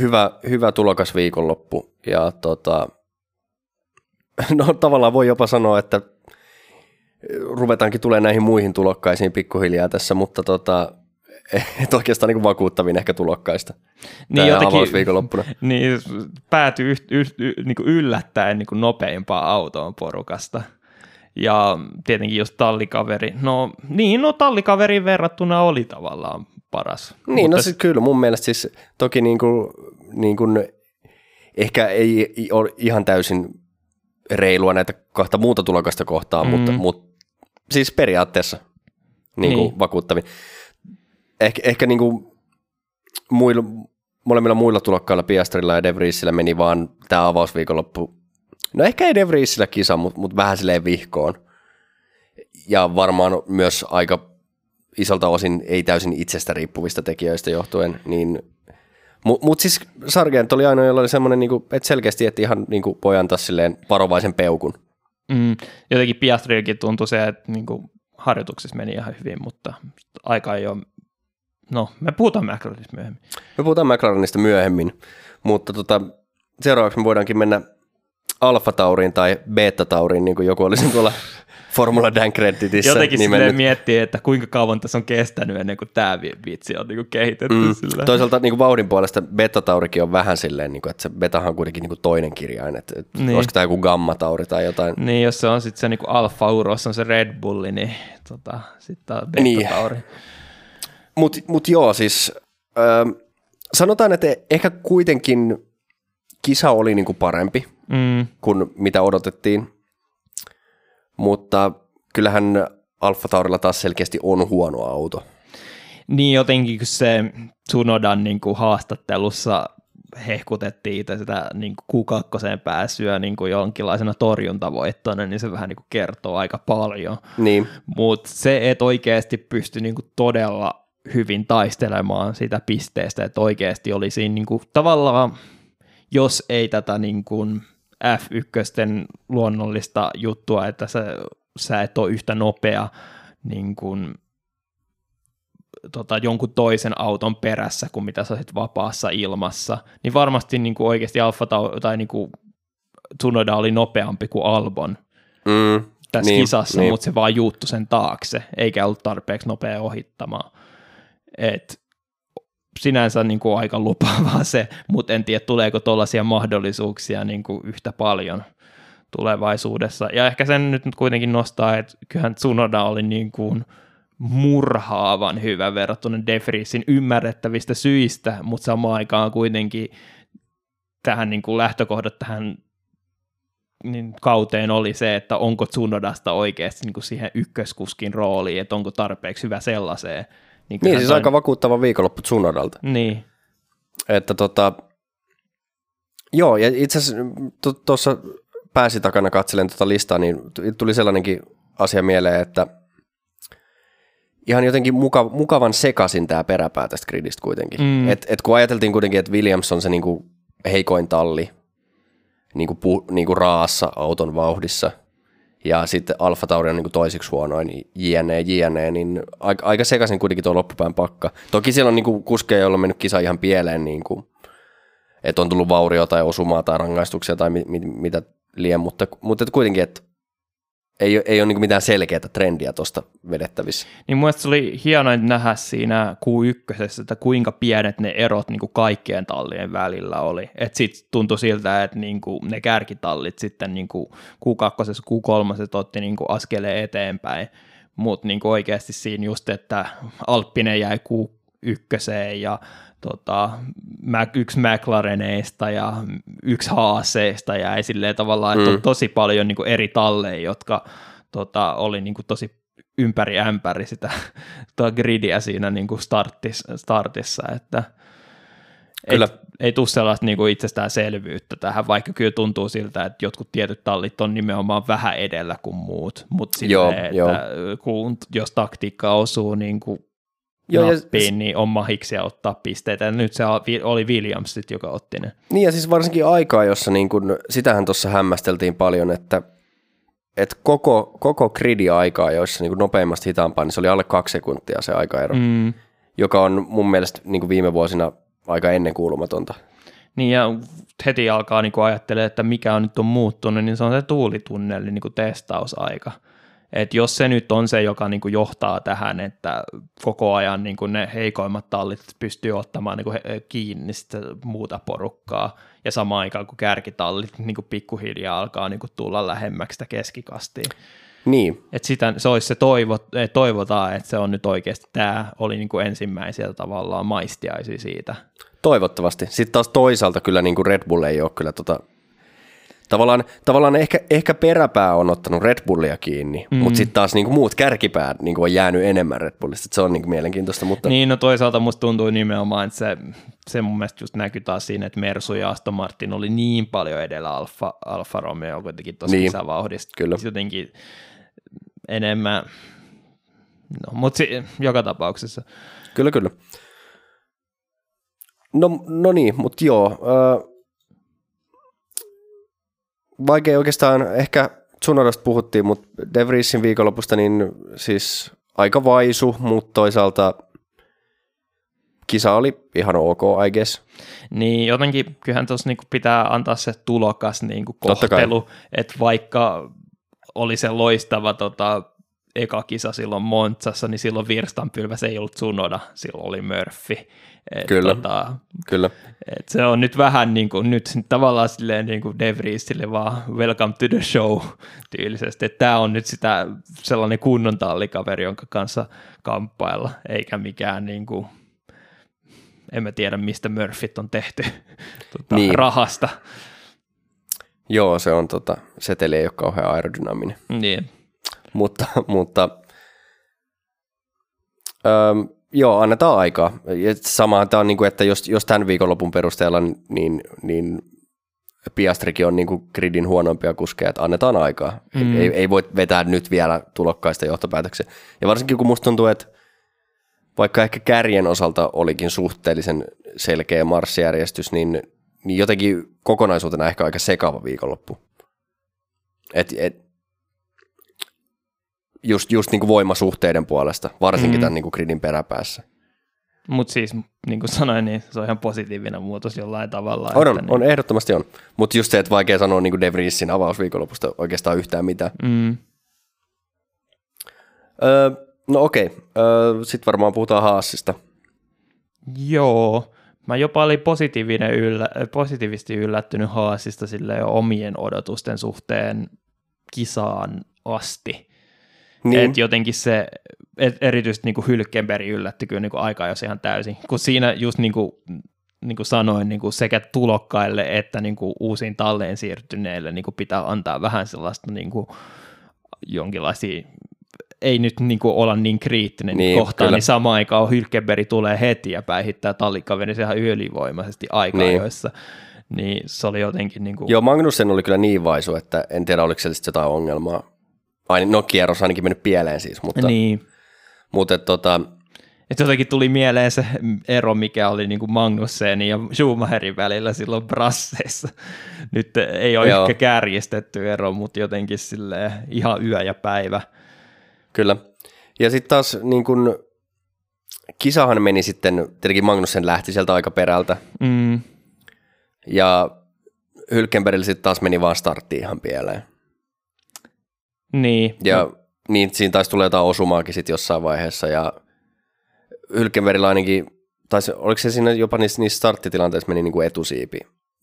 hyvä, hyvä tulokas viikonloppu. Ja tota, [LAUGHS] no tavallaan voi jopa sanoa, että ruvetaankin tulee näihin muihin tulokkaisiin pikkuhiljaa tässä, mutta tota, [LAUGHS] et oikeastaan niin vakuuttavin ehkä tulokkaista. Niin jotenkin-. [LAUGHS] Niin päätyi yht, yht, y, niin yllättäen niin kuin nopeimpaan autoon porukasta. Ja tietenkin jos tallikaveri, no niin, no tallikaverin verrattuna oli tavallaan paras. Niin, Mutta no siis kyllä mun mielestä siis toki niin kuin, niin kuin ehkä ei ei ole ihan täysin reilua näitä kahta muuta tulokasta kohtaan, mm. mutta, mutta siis periaatteessa niin kuin Niin. vakuuttavin. Ehkä, ehkä niin kuin muilla, molemmilla muilla tulokkailla Piastrilla ja De Vriesillä meni vaan tämä avausviikonloppu. No ehkä ei De Vriesillä kisa, mutta, mutta vähän silleen vihkoon. Ja varmaan myös aika isolta osin ei täysin itsestä riippuvista tekijöistä johtuen, niin mutta mut siis Sargent oli ainoa, jolla oli semmoinen, niinku, että selkeästi, että ihan niinku, voi antaa silleen varovaisen peukun. mm, jotenkin Piastrillakin tuntui se, että niin kuin harjoituksessa meni ihan hyvin, mutta aika ei ole, no me puhutaan McLarenista myöhemmin. Me puhutaan McLarenista myöhemmin, mutta tota, seuraavaksi me voidaankin mennä Alfa Tauriin tai Beta Tauriin, niin kuin joku olisi tuolla [LAUGHS] Formula Dan Creditissä Jotenkin silleen nimennyt. miettii, että kuinka kauan tässä on kestänyt ennen kuin tämä vitsi on niin kuin kehitetty. Mm, sillä. Toisaalta niin kuin vauhdin puolesta Beta Taurikin on vähän silleen, niin kuin, että se Betahan on kuitenkin niin kuin toinen kirjain, että, Niin. olisiko tämä joku Gamma Tauri tai jotain. Niin, jos se on sitten se niinku Alfa Uros, on se Red Bulli, niin tota, sitten on Niin. Beta Tauri. Mutta mut joo, siis ö, sanotaan, että ehkä kuitenkin kisa oli niinku parempi Mm, kuin mitä odotettiin, mutta kyllähän Alfa Taurilla taas selkeästi on huono auto. niin jotenkin kun se Tsunodan niinku haastattelussa hehkutettiin itse sitä niinku Q2 pääsyä niinku jonkinlaisena torjuntavoittona, niin se vähän niinku kertoo aika paljon. Niin, Mutta se, että oikeasti pystyi niinku todella hyvin taistelemaan sitä pisteestä, että oikeasti oli siinä niinku, tavallaan, jos ei tätä niinku F1 luonnollista juttua, että sä, sä et ole yhtä nopea niin kuin, tota, jonkun toisen auton perässä kuin mitä sä olisit vapaassa ilmassa, niin varmasti niin kuin oikeasti Alfa Tau- tai niin kuin Tsunoda oli nopeampi kuin Albon mm, tässä Niin, kisassa, niin. niin. mutta se vaan juuttu sen taakse, eikä ollut tarpeeksi nopea ohittamaan. Et sinänsä niin kuin aika lupaavaa se, mutta en tiedä, tuleeko tuollaisia mahdollisuuksia niin kuin yhtä paljon tulevaisuudessa. Ja ehkä sen nyt kuitenkin nostaa, että kyllähän Tsunoda oli niin kuin murhaavan hyvä verrattuna De Vriesin ymmärrettävistä syistä, mutta samaan aikaan kuitenkin tähän niin kuin lähtökohdat tähän niin kauteen oli se, että onko Tsunodasta oikeasti niin kuin siihen ykköskuskin rooliin, että onko tarpeeksi hyvä sellaiseen. Niin kyllähän siis toi- aika vakuuttava viikonloppu Tsunodalta. Niin, Että tota, joo, ja itse asiassa tuossa pääsi takana katselen tuota listaa, niin tuli sellainenkin asia mieleen, että ihan jotenkin muka, mukavan sekasin tämä peräpää tästä gridistä kuitenkin. Mm. Et, et kun ajateltiin kuitenkin, että Williams on se niinku heikoin talli niinku pu, niinku raassa auton vauhdissa, ja sitten Alfa Tauri on niin kuin toisiksi huonoin, jne, jne, niin aika, aika sekaisin kuitenkin tuo loppupään pakka. Toki siellä on niin kuin kuskeja, joilla on mennyt kisa ihan pieleen, niin kuin, että on tullut vaurio tai osumaa tai rangaistuksia tai mit, mit, mitä liian, mutta, mutta kuitenkin, että ei, ei ole niin mitään selkeää trendiä tuosta vedettävissä. Niin mun se oli hienoa nähdä siinä Q1, että kuinka pienet ne erot niin kuin kaikkien tallien välillä oli. Että sitten tuntui siltä, että niin kuin ne kärkitallit sitten niin kuin Q2, Q3 otti niin kuin askeleen eteenpäin, mutta niin oikeasti siinä just, että Alppinen jäi Q1 ja tota, yksi McLareneista ja yksi Haaseista jäi silleen tavallaan, että mm. on tosi paljon niin kuin eri talleja, jotka tota, oli niin kuin tosi ympäri ämpäri sitä [LAUGHS] gridiä siinä niin kuin startis, startissa, että kyllä. Ei, ei tule sellaista niin kuin itsestäänselvyyttä tähän, vaikka kyllä tuntuu siltä, että jotkut tietyt tallit on nimenomaan vähän edellä kuin muut, mutta silleen, joo, että joo. Kun, jos taktiikka osuu niin kuin Joo, nappiin, ja, niin on mahiksia ottaa pisteitä. Ja nyt se oli Williams, joka otti ne. Niin ja siis varsinkin aikaa, jossa niin kun, sitähän tuossa hämmästeltiin paljon, että, että koko, koko gridi aikaa, joissa niin nopeimmasta hitaampaa, niin se oli alle kaksi sekuntia se aikaero, mm. joka on mun mielestä niin viime vuosina aika ennenkuulumatonta. Niin ja heti alkaa niin ajattelemaan, että mikä on nyt on muuttunut, niin se on se tuulitunneli niin testausaika että jos se nyt on se, joka niin kuin johtaa tähän, että koko ajan niin kuin ne heikoimmat tallit pystyy ottamaan niin kuin kiinni sitä muuta porukkaa, ja samaan aikaan kun kärkitallit niin kuin pikkuhiljaa alkaa niin kuin tulla lähemmäksi sitä keskikastiin. Niin. Et sitä, se olisi se toivo, toivotaan, että se on nyt oikeasti, tämä oli niin kuin ensimmäisiä tavallaan maistiaisia siitä. Toivottavasti. Sitten taas toisaalta kyllä niin kuin Red Bull ei ole kyllä tota Tavallaan, tavallaan ehkä, ehkä peräpää on ottanut Red Bullia kiinni, mm. mutta sitten taas niinku muut kärkipäät niinku on jäänyt enemmän Red Bullista. Se on niinku mielenkiintoista. Mutta... Niin, no toisaalta musta tuntuu nimenomaan, että se, se mun mielestä just näkyy taas siinä, että Mersu ja Aston Martin oli niin paljon edellä Alfa, Alfa Romeo kuitenkin tuossa niin, kisävauhdista. Kyllä. Jotenkin enemmän, no, mutta si- joka tapauksessa. Kyllä, kyllä. No, no niin, mutta joo. Äh, vaikea oikeastaan, ehkä Tsunodasta puhuttiin, mutta De Vriesin viikonlopusta niin siis aika vaisu, mutta toisaalta kisa oli ihan ok, I guess. Niin, jotenkin kyllähän tuossa niinku pitää antaa se tulokas niinku kohtelu, että vaikka oli se loistava tota, eka kisa silloin Montsassa, niin silloin virstanpylväs ei ollut Tsunoda, silloin oli Murphy. Et, Kyllä. Tota, Kyllä. Et se on nyt vähän niin kuin, nyt tavallaan silleen niin kuin De Vriesille vaan welcome to the show tyylisesti. Tämä on nyt sitä sellainen kunnon tallikaveri, jonka kanssa kamppailla, eikä mikään niin kuin, en mä tiedä mistä Murphyt on tehty [LAUGHS] tota, niin. rahasta. Joo, se on tota, seteli ei ole kauhean aerodynaaminen. Niin. Mutta, mutta öö, Joo, annetaan aikaa. Sama tämä on, niin kuin, että jos, jos tämän viikonlopun perusteella, niin, niin Piastrikin on niin kuin gridin huonompia kuskeja, että annetaan aikaa. Mm. Ei, ei voi vetää nyt vielä tulokkaista johtopäätöksiä. Ja varsinkin kun musta tuntuu, että vaikka ehkä kärjen osalta olikin suhteellisen selkeä marssijärjestys, niin, niin jotenkin kokonaisuutena ehkä aika sekava viikonloppu. Et, et, just, just niin kuin voimasuhteiden puolesta, varsinkin mm. tämän niin kuin gridin peräpäässä. Mutta siis, niin kuin sanoin, niin se on ihan positiivinen muutos jollain tavalla. On, on, niin... on ehdottomasti on. Mutta just se, että vaikea sanoa niin kuin De Vriesin avausviikonlopusta oikeastaan yhtään mitään. Mm. Öö, no okei, öö, sitten varmaan puhutaan Haasista. Joo, mä jopa olin positiivinen yllä, positiivisesti yllättynyt Haasista sille omien odotusten suhteen kisaan asti. Niin. Et jotenkin se, et erityisesti niin Hylkenberg yllätti kyllä niin kuin aika jos ihan täysin, kun siinä just niin kuin, niin kuin sanoin, niin kuin sekä tulokkaille että niin kuin uusiin talleen siirtyneille niin kuin pitää antaa vähän sellaista niin kuin jonkinlaisia ei nyt niin kuin olla niin kriittinen niin, kohtaan, kyllä. niin samaan aikaan Hylkenberg tulee heti ja päihittää tallikaveri ihan ylivoimaisesti aikaa, niin. niin se oli jotenkin niin kuin... Joo, Magnussen oli kyllä niin vaisu, että en tiedä oliko se jotain ongelmaa. Ai, no kierros ainakin mennyt pieleen siis, mutta, niin. mutta tota, Et jotenkin tuli mieleen se ero, mikä oli niin kuin Magnussenin ja Schumacherin välillä silloin brasseissa. Nyt ei ole Joo. ehkä kärjistetty ero, mutta jotenkin sille ihan yö ja päivä. Kyllä. Ja sitten taas niin kun, kisahan meni sitten, tietenkin Magnussen lähti sieltä aika perältä. Mm. Ja Hylkenbergillä sitten taas meni vaan starttiin ihan pieleen. Niin. Ja no. niin, siinä taisi tulla jotain osumaakin sitten jossain vaiheessa ja Hylkenbergillä ainakin, tai oliko se siinä jopa niissä, niissä starttitilanteissa meni niin kuin etusiipi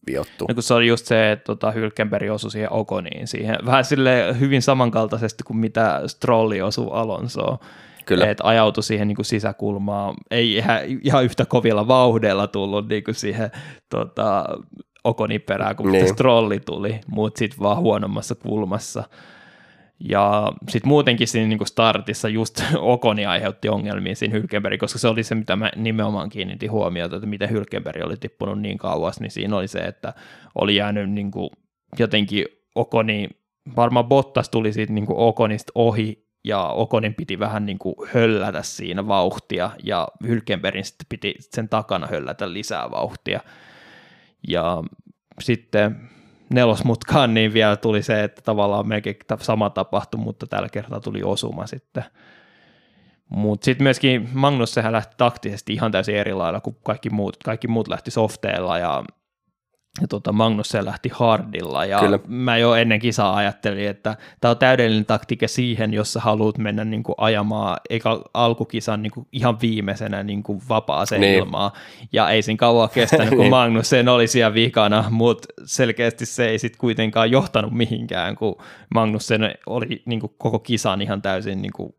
viottu. No kun se oli just se, että tota, Hylkenberg osui siihen Okoniin siihen, vähän sille hyvin samankaltaisesti kuin mitä Strolli osui Alonsoon. Kyllä. Että ajautui siihen niin kuin sisäkulmaan, ei ihan, ihan yhtä kovilla vauhdella tullut niin kuin siihen tota, Okonin perään, kun niin. Strolli tuli, mutta sitten vaan huonommassa kulmassa. Ja sitten muutenkin siinä niin startissa just [LAUGHS] Okoni aiheutti ongelmia siinä Hylkenberg, koska se oli se, mitä mä nimenomaan kiinnitin huomiota, että miten Hylkenberg oli tippunut niin kauas, niin siinä oli se, että oli jäänyt niin kuin jotenkin Okoni, varmaan Bottas tuli siitä niin Okonista ohi, ja Okonin piti vähän niin kuin höllätä siinä vauhtia, ja Hylkenbergin sitten piti sen takana höllätä lisää vauhtia. Ja sitten nelosmutkaan, niin vielä tuli se, että tavallaan melkein sama tapahtui, mutta tällä kertaa tuli osuma sitten. Mutta sitten myöskin Magnus sehän lähti taktisesti ihan täysin eri lailla kuin kaikki muut. Kaikki muut lähti softeella ja ja tota, Magnus se lähti hardilla ja Kyllä. mä jo ennen kisaa ajattelin, että tämä on täydellinen taktiikka siihen, jos sä haluat mennä niin kuin ajamaan eikä alkukisan niin kuin ihan viimeisenä niin kuin vapaaseen niin. ilmaan ja ei siinä kauan kestänyt, [LAUGHS] kun niin. Magnus sen oli siellä vikana, mutta selkeästi se ei sitten kuitenkaan johtanut mihinkään, kun Magnus sen oli niin kuin koko kisan ihan täysin, niin kuin,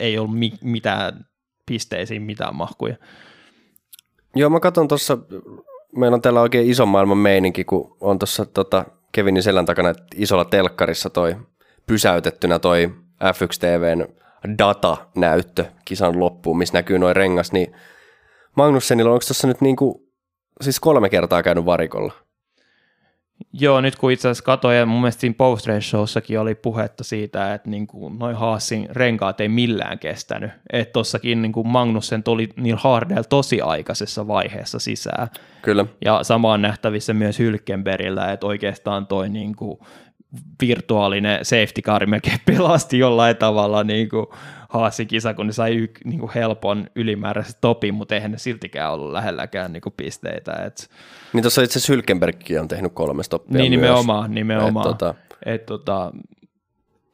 ei ollut mi- mitään pisteisiin mitään mahkuja. Joo, mä katson tuossa meillä on täällä oikein iso maailman meininki, kun on tuossa tota, Kevinin selän takana isolla telkkarissa toi pysäytettynä toi F1 TVn datanäyttö kisan loppuun, missä näkyy noin rengas, niin Magnussenilla onko tuossa nyt niinku, siis kolme kertaa käynyt varikolla? Joo, nyt kun itse asiassa katsoin, ja mun mielestä siinä post showssakin oli puhetta siitä, että niin kuin noin Haasin renkaat ei millään kestänyt. Että tossakin niin kuin Magnussen tuli niin hardel tosi aikaisessa vaiheessa sisään. Kyllä. Ja sama on nähtävissä myös Hylkenbergillä, että oikeastaan toi niin kuin virtuaalinen safety car melkein [LAUGHS] pelasti jollain tavalla niin kuin Haasin kisa, kun ne sai y, niin kuin helpon ylimääräisen topin, mutta eihän ne siltikään ollut lähelläkään niin kuin pisteitä. Et... Niin tuossa itse asiassa Hylkenbergkin on tehnyt kolme stoppia Niin nimenomaan, myös. nimenomaan. Et, tota... Et, tota,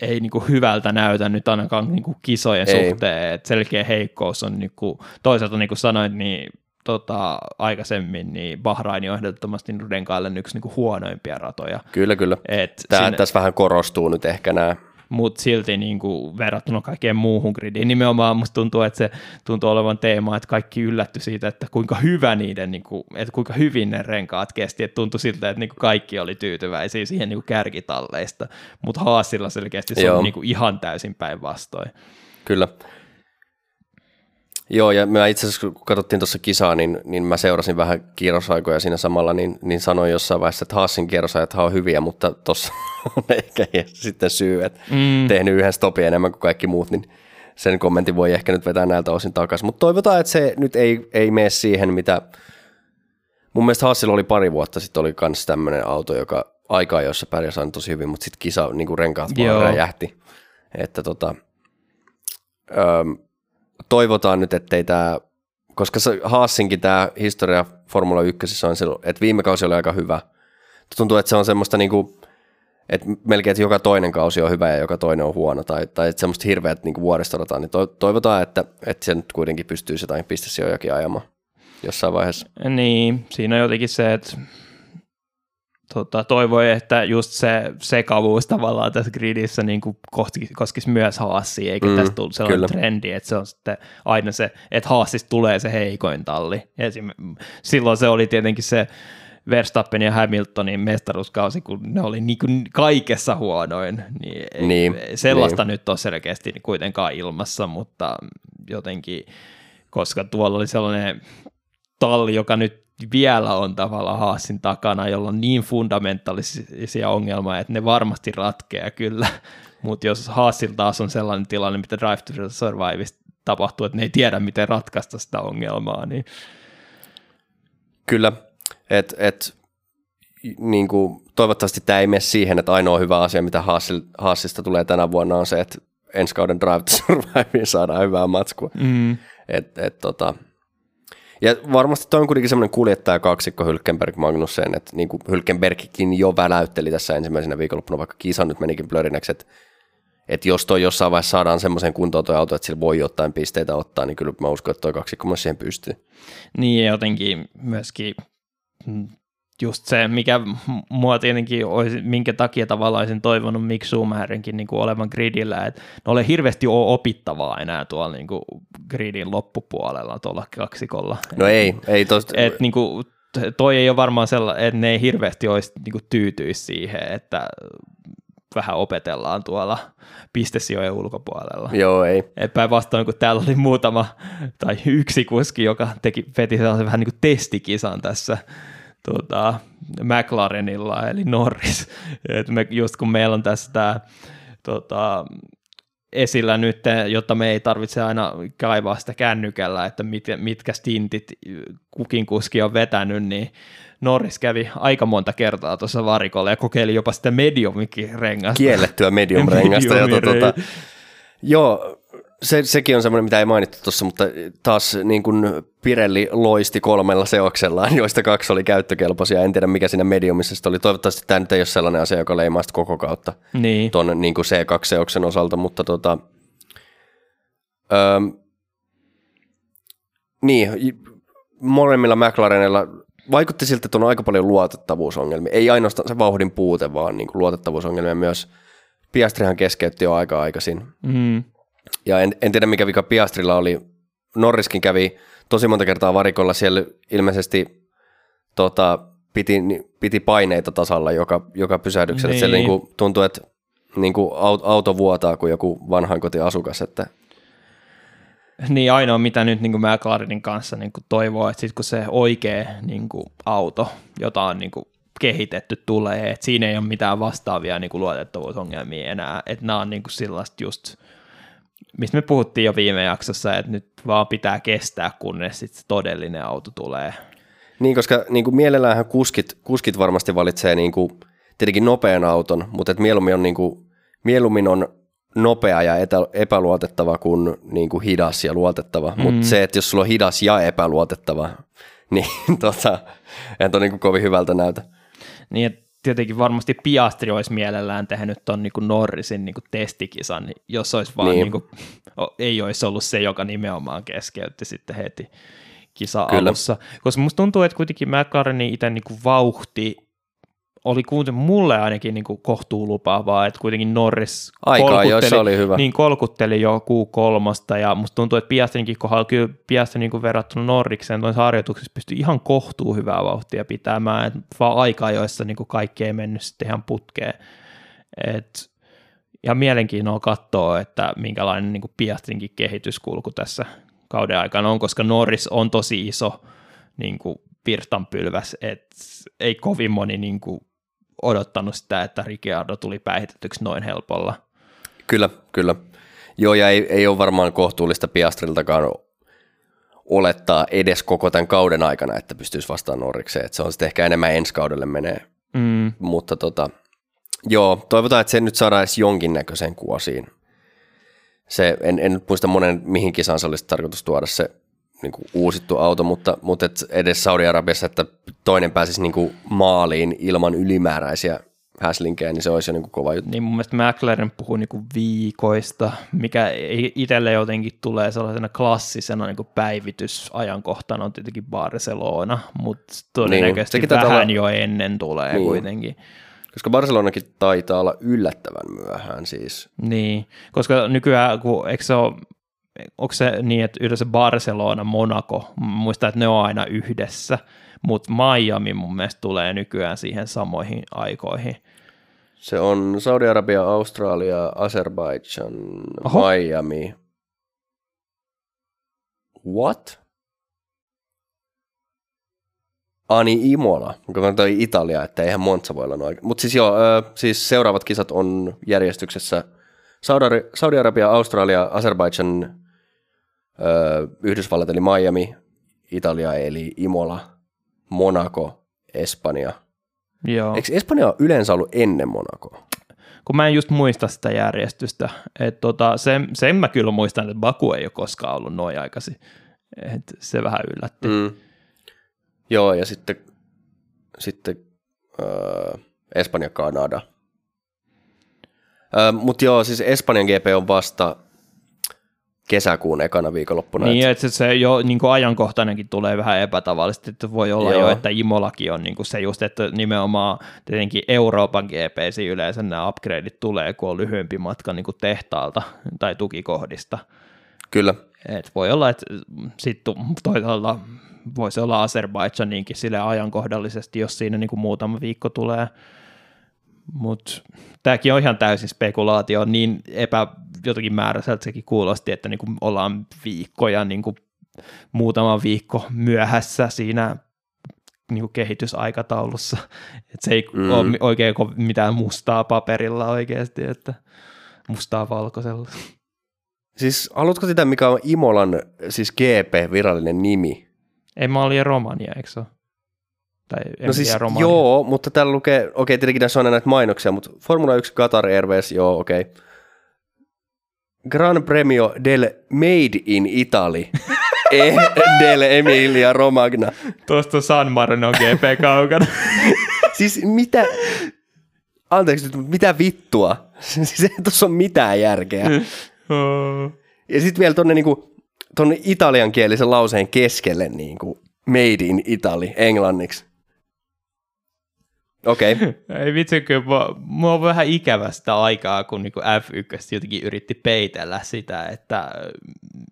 ei niin kuin hyvältä näytä nyt ainakaan niin kuin kisojen ei. suhteen, että selkeä heikkous on niin kuin, toisaalta niin kuin sanoit, niin tota, aikaisemmin, niin Bahrain on ehdottomasti renkaille yksi niin kuin huonoimpia ratoja. Kyllä, kyllä. Et Tämä, siinä, tässä vähän korostuu nyt ehkä nämä mutta silti niin kuin verrattuna kaikkeen muuhun gridiin. Nimenomaan musta tuntuu, että se tuntuu olevan teema, että kaikki yllätty siitä, että kuinka hyvä niiden, niin kuin, että kuinka hyvin ne renkaat kesti. Että tuntui siltä, että niin kuin kaikki oli tyytyväisiä siihen niin kuin kärkitalleista, mutta Haasilla selkeästi se Joo. on niin kuin ihan täysin päinvastoin. Kyllä. Joo, ja mä itse asiassa kun katsottiin tuossa kisaa, niin, niin mä seurasin vähän kierrosaikoja siinä samalla, niin, niin sanoin jossain vaiheessa, että Haasin kierrosajat on hyviä, mutta tuossa [LAUGHS] on ehkä sitten syy, että mm. tehnyt yhden stopin enemmän kuin kaikki muut, niin sen kommentin voi ehkä nyt vetää näiltä osin takaisin. Mutta toivotaan, että se nyt ei, ei mene siihen, mitä mun mielestä Haasilla oli pari vuotta sitten oli myös tämmöinen auto, joka aikaa jossa pärjäsi tosi hyvin, mutta sitten kisa niin kuin renkaat vaan räjähti. Että tota, öö, toivotaan nyt, ettei tämä, koska se Haasinkin tämä historia Formula 1 on se, että viime kausi oli aika hyvä. Tuntuu, että se on semmoista niin kuin, että melkein että joka toinen kausi on hyvä ja joka toinen on huono, tai, tai että semmoista hirveät niin vuoristorataan, niin toivotaan, että, että se nyt kuitenkin pystyy jotain pistesijojakin ajamaan jossain vaiheessa. Niin, siinä on jotenkin se, että tota, toivoi, että just se sekavuus tavallaan tässä gridissä niin kuin koskisi, koskisi myös Haassia, eikä mm, tästä tullut sellainen kyllä. trendi, että se on sitten aina se, että Haassista tulee se heikoin talli. Esim, silloin se oli tietenkin se Verstappen ja Hamiltonin mestaruuskausi, kun ne oli niin kuin kaikessa huonoin, niin, niin sellaista niin. nyt on selkeästi kuitenkaan ilmassa, mutta jotenkin, koska tuolla oli sellainen talli, joka nyt vielä on tavallaan Haasin takana, jolla on niin fundamentaalisia ongelmia, että ne varmasti ratkeaa kyllä. Mutta jos Haasil taas on sellainen tilanne, mitä Drive to Survive tapahtuu, että ne ei tiedä, miten ratkaista sitä ongelmaa. Niin. Kyllä, että et, niin kuin, toivottavasti tämä ei mene siihen, että ainoa hyvä asia, mitä Haasista tulee tänä vuonna on se, että ensi kauden Drive to Survive saadaan hyvää matskua. Mm. Et, et, tota, ja varmasti toi on kuitenkin semmoinen kuljettaja kaksikko Hylkenberg Magnussen, että niin kuin Hylkenbergkin jo väläytteli tässä ensimmäisenä viikonloppuna, vaikka kisa nyt menikin blörinäksi, että, että jos toi jossain vaiheessa saadaan semmoisen kuntoon toi auto, että sillä voi jotain pisteitä ottaa, niin kyllä mä uskon, että toi kaksikko myös siihen pystyy. Niin jotenkin myöskin just se, mikä mua tietenkin olisi, minkä takia tavallaan olisin toivonut Mick Schumacherinkin niin kuin olevan gridillä, että ne ole hirveästi ole opittavaa enää tuolla niin kuin gridin loppupuolella tuolla kaksikolla. No ei, ei tosta. Et, niin kuin, toi ei ole varmaan sellainen, että ne ei hirveästi olisi niin kuin tyytyisi siihen, että vähän opetellaan tuolla pistesijojen ulkopuolella. Joo, ei. Päinvastoin, kun täällä oli muutama tai yksi kuski, joka teki, veti sellaisen vähän niin kuin testikisan tässä tuota, McLarenilla, eli Norris. Et me, just kun meillä on tässä tämä tota, esillä nyt, jotta me ei tarvitse aina kaivaa sitä kännykällä, että mit, mitkä stintit kukin kuski on vetänyt, niin Norris kävi aika monta kertaa tuossa varikolla ja kokeili jopa sitä mediumikin rengasta. Kiellettyä medium-rengasta. medium tuota, joo, se, sekin on semmoinen, mitä ei mainittu tuossa, mutta taas niin kuin Pirelli loisti kolmella seoksellaan, [LAUGHS] joista kaksi oli käyttökelpoisia. En tiedä, mikä siinä mediumissa oli. Toivottavasti tämä nyt ei ole sellainen asia, joka leimaa koko kautta niin. tuon niin kuin C2-seoksen osalta, mutta tota, öö, niin, molemmilla McLarenilla vaikutti siltä, että on aika paljon luotettavuusongelmia. Ei ainoastaan se vauhdin puute, vaan niin kuin luotettavuusongelmia myös. Piastrihan keskeytti jo aika aikaisin. Mm ja en, en tiedä mikä vika Piastrilla oli. Norriskin kävi tosi monta kertaa varikolla siellä ilmeisesti tota, piti, piti paineita tasalla joka, joka pysähdyksellä. Niin. Siellä niin kuin, tuntuu, että niin kuin auto vuotaa kuin joku vanhainkotiasukas, että niin ainoa, mitä nyt niin kuin McLarenin kanssa niin kuin toivoo, että sitten kun se oikea niin kuin auto, jota on niin kuin kehitetty, tulee, että siinä ei ole mitään vastaavia niin kuin luotettavuusongelmia enää, että nämä on niin kuin sellaista just – mistä me puhuttiin jo viime jaksossa, että nyt vaan pitää kestää, kunnes sit se todellinen auto tulee. Niin, koska niin kuin mielelläänhän kuskit, kuskit varmasti valitsee niin kuin, tietenkin nopean auton, mutta et mieluummin, on niin kuin, mieluummin on nopea ja etä, epäluotettava kuin, niin kuin hidas ja luotettava. Mm. Mutta se, että jos sulla on hidas ja epäluotettava, [LAUGHS] niin tota, ei ole niin kuin kovin hyvältä näytä. Niin, että tietenkin varmasti Piastri olisi mielellään tehnyt tuon niin Norrisin niin testikisan, niin jos olisi vaan niin. Niin kuin, ei olisi ollut se, joka nimenomaan keskeytti sitten heti kisa alussa. Koska musta tuntuu, että kuitenkin McLarenin itse niin vauhti oli kuitenkin mulle ainakin niin kuin kohtuulupaavaa, että kuitenkin Norris Aikaa, kolkutteli, oli hyvä. Niin kolkutteli jo Q3, ja musta tuntuu, että Piastrinkin kohdalla kyllä Piastrin niin verrattuna Norrikseen tuossa harjoituksessa pystyi ihan kohtuu hyvää vauhtia pitämään, että vaan aikaa, joissa niin kuin kaikki ei mennyt sitten ihan putkeen. Et, ja mielenkiinnolla katsoa, että minkälainen niin kuin Piastrinkin kehityskulku tässä kauden aikana on, koska Norris on tosi iso niin kuin virtanpylväs, että ei kovin moni niin kuin odottanut sitä, että Ricciardo tuli päihitetyksi noin helpolla. Kyllä, kyllä. Joo, ja ei, ei ole varmaan kohtuullista Piastriltakaan olettaa edes koko tämän kauden aikana, että pystyisi vastaan Norrikseen. Että se on sitten ehkä enemmän ensi kaudelle menee. Mm. Mutta tota, joo, toivotaan, että se nyt saadaan edes jonkinnäköisen kuosiin. Se, en, en muista monen mihin kisaan se olisi tarkoitus tuoda se niin kuin uusittu auto, mutta, mutta et edes Saudi-Arabiassa, että toinen pääsisi niin kuin maaliin ilman ylimääräisiä häslinkejä, niin se olisi jo niin kuin kova juttu. Niin mun mielestä McLaren puhuu niin kuin viikoista, mikä itselle jotenkin tulee sellaisena klassisena niin kuin päivitysajankohtana on tietenkin Barcelona, mutta todennäköisesti niin, vähän olla... jo ennen tulee niin. kuitenkin. Koska Barcelonakin taitaa olla yllättävän myöhään siis. Niin, koska nykyään, kun eikö se ole onko se niin, että yhdessä Barcelona, Monaco, muista, että ne on aina yhdessä, mutta Miami mun mielestä tulee nykyään siihen samoihin aikoihin. Se on Saudi-Arabia, Australia, Azerbaijan, Miami. What? Ani Imola, kun toi Italia, että eihän Monza voi olla noin. Mutta siis joo, siis seuraavat kisat on järjestyksessä Saudi-Arabia, Australia, Azerbaijan, Yhdysvallat eli Miami, Italia eli Imola, Monaco, Espanja. Joo. Eikö Espanja yleensä ollut ennen Monacoa? kun mä en just muista sitä järjestystä. Et tota, sen, sen mä kyllä muistan, että Baku ei ole koskaan ollut noin aikaisin. Et se vähän yllätti. Mm. Joo, ja sitten, sitten öö, Espanja, Kanada. Öö, Mutta joo, siis Espanjan GP on vasta kesäkuun ekana viikonloppuna. Niin, että se, se jo niin kuin ajankohtainenkin tulee vähän epätavallisesti, että voi olla Joo. jo, että Imolakin on niin kuin se just, että nimenomaan tietenkin Euroopan GPC yleensä nämä upgradeit tulee, kun on lyhyempi matka niin kuin tehtaalta tai tukikohdista. Kyllä. Et voi olla, että sitten toisaalta voisi olla Azerbaidžaninkin sille ajankohdallisesti, jos siinä niin kuin muutama viikko tulee mutta tämäkin on ihan täysin spekulaatio, niin epä jotenkin määräiseltä sekin kuulosti, että niin kuin ollaan viikkoja niin kuin muutama viikko myöhässä siinä niin kuin kehitysaikataulussa. [LAUGHS] että se ei mm. ole oikein mitään mustaa paperilla oikeasti, että mustaa valkoisella. [LAUGHS] Siis haluatko sitä, mikä on Imolan siis GP-virallinen nimi? Ei mä olin Romania, eikö se ole? Tai no siis Romania. joo, mutta täällä lukee, okei okay, tietenkin tässä on näitä mainoksia, mutta Formula 1 Qatar Airways, joo okei. Okay. Gran Premio del Made in Italy. [LAUGHS] e del Emilia Romagna. Tuosta San Marino GP kaukana. [LAUGHS] siis mitä, anteeksi nyt, mutta mitä vittua? [LAUGHS] siis ei tuossa ole mitään järkeä. ja sitten vielä tuonne niinku, tonne italiankielisen lauseen keskelle niinku, Made in Italy englanniksi. Okei. Okay. [LAUGHS] Ei vitsi, kyllä mua, mua on vähän ikävä sitä aikaa, kun niin F1 jotenkin yritti peitellä sitä, että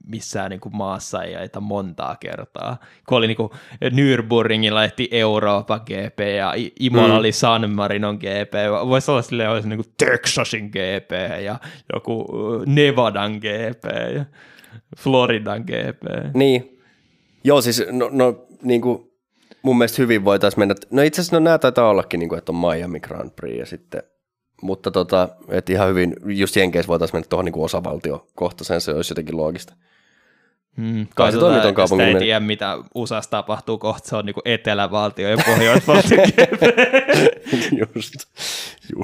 missään niin kuin maassa ei ajeta montaa kertaa. Kun oli niin kuin Nürburgringilla ehti Euroopan GP ja Imola mm. oli San Marinon GP. Voisi olla silleen, olisi niin kuin Texasin GP ja joku Nevadan GP ja Floridan GP. Niin. Joo, siis no, no niin kuin mun mielestä hyvin voitaisiin mennä. No itse asiassa no, nämä taitaa ollakin, niin kuin, että on Miami Grand Prix ja sitten, mutta tota, että ihan hyvin, just Jenkeissä voitaisiin mennä tuohon niin osavaltiokohtaiseen, se olisi jotenkin loogista. Hmm, Kai se toimii tuon kaupungin. ei tiedä, mitä USAssa tapahtuu kohta, se on niin etelävaltio ja pohjoisvaltio. [LAUGHS] just,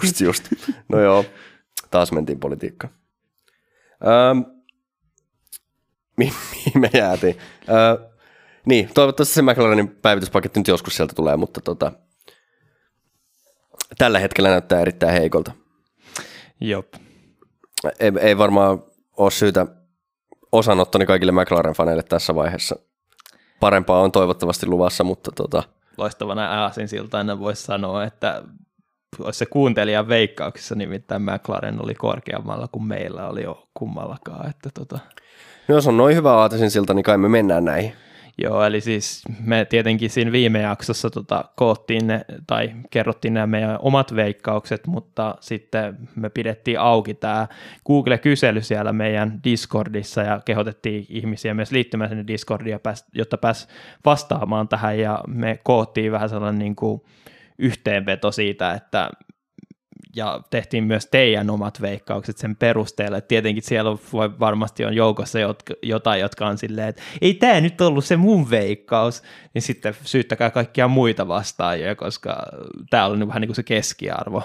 just, just. No joo, taas mentiin politiikkaan. Ähm, mihin me jäätiin? Äh, niin, toivottavasti se McLarenin päivityspaketti nyt joskus sieltä tulee, mutta tota, tällä hetkellä näyttää erittäin heikolta. Jop. Ei, ei varmaan ole syytä osanottoni kaikille McLaren-faneille tässä vaiheessa. Parempaa on toivottavasti luvassa, mutta tota... Loistavana aasinsiltaina voisi sanoa, että olisi se kuuntelijan veikkauksissa, nimittäin McLaren oli korkeammalla kuin meillä oli jo kummallakaan. Että tota... No, jos on noin hyvä aasinsilta, niin kai me mennään näihin. Joo, eli siis me tietenkin siinä viime jaksossa tota, koottiin ne, tai kerrottiin nämä meidän omat veikkaukset, mutta sitten me pidettiin auki tämä Google-kysely siellä meidän Discordissa ja kehotettiin ihmisiä myös liittymään sinne Discordiin, jotta pääs vastaamaan tähän. Ja me koottiin vähän sellainen niin kuin yhteenveto siitä, että ja tehtiin myös teidän omat veikkaukset sen perusteella. Et tietenkin siellä voi, varmasti on joukossa jotka, jotain, jotka on silleen, että ei tämä nyt ollut se mun veikkaus, niin sitten syyttäkää kaikkia muita vastaajia, koska tämä on vähän niin kuin se keskiarvo.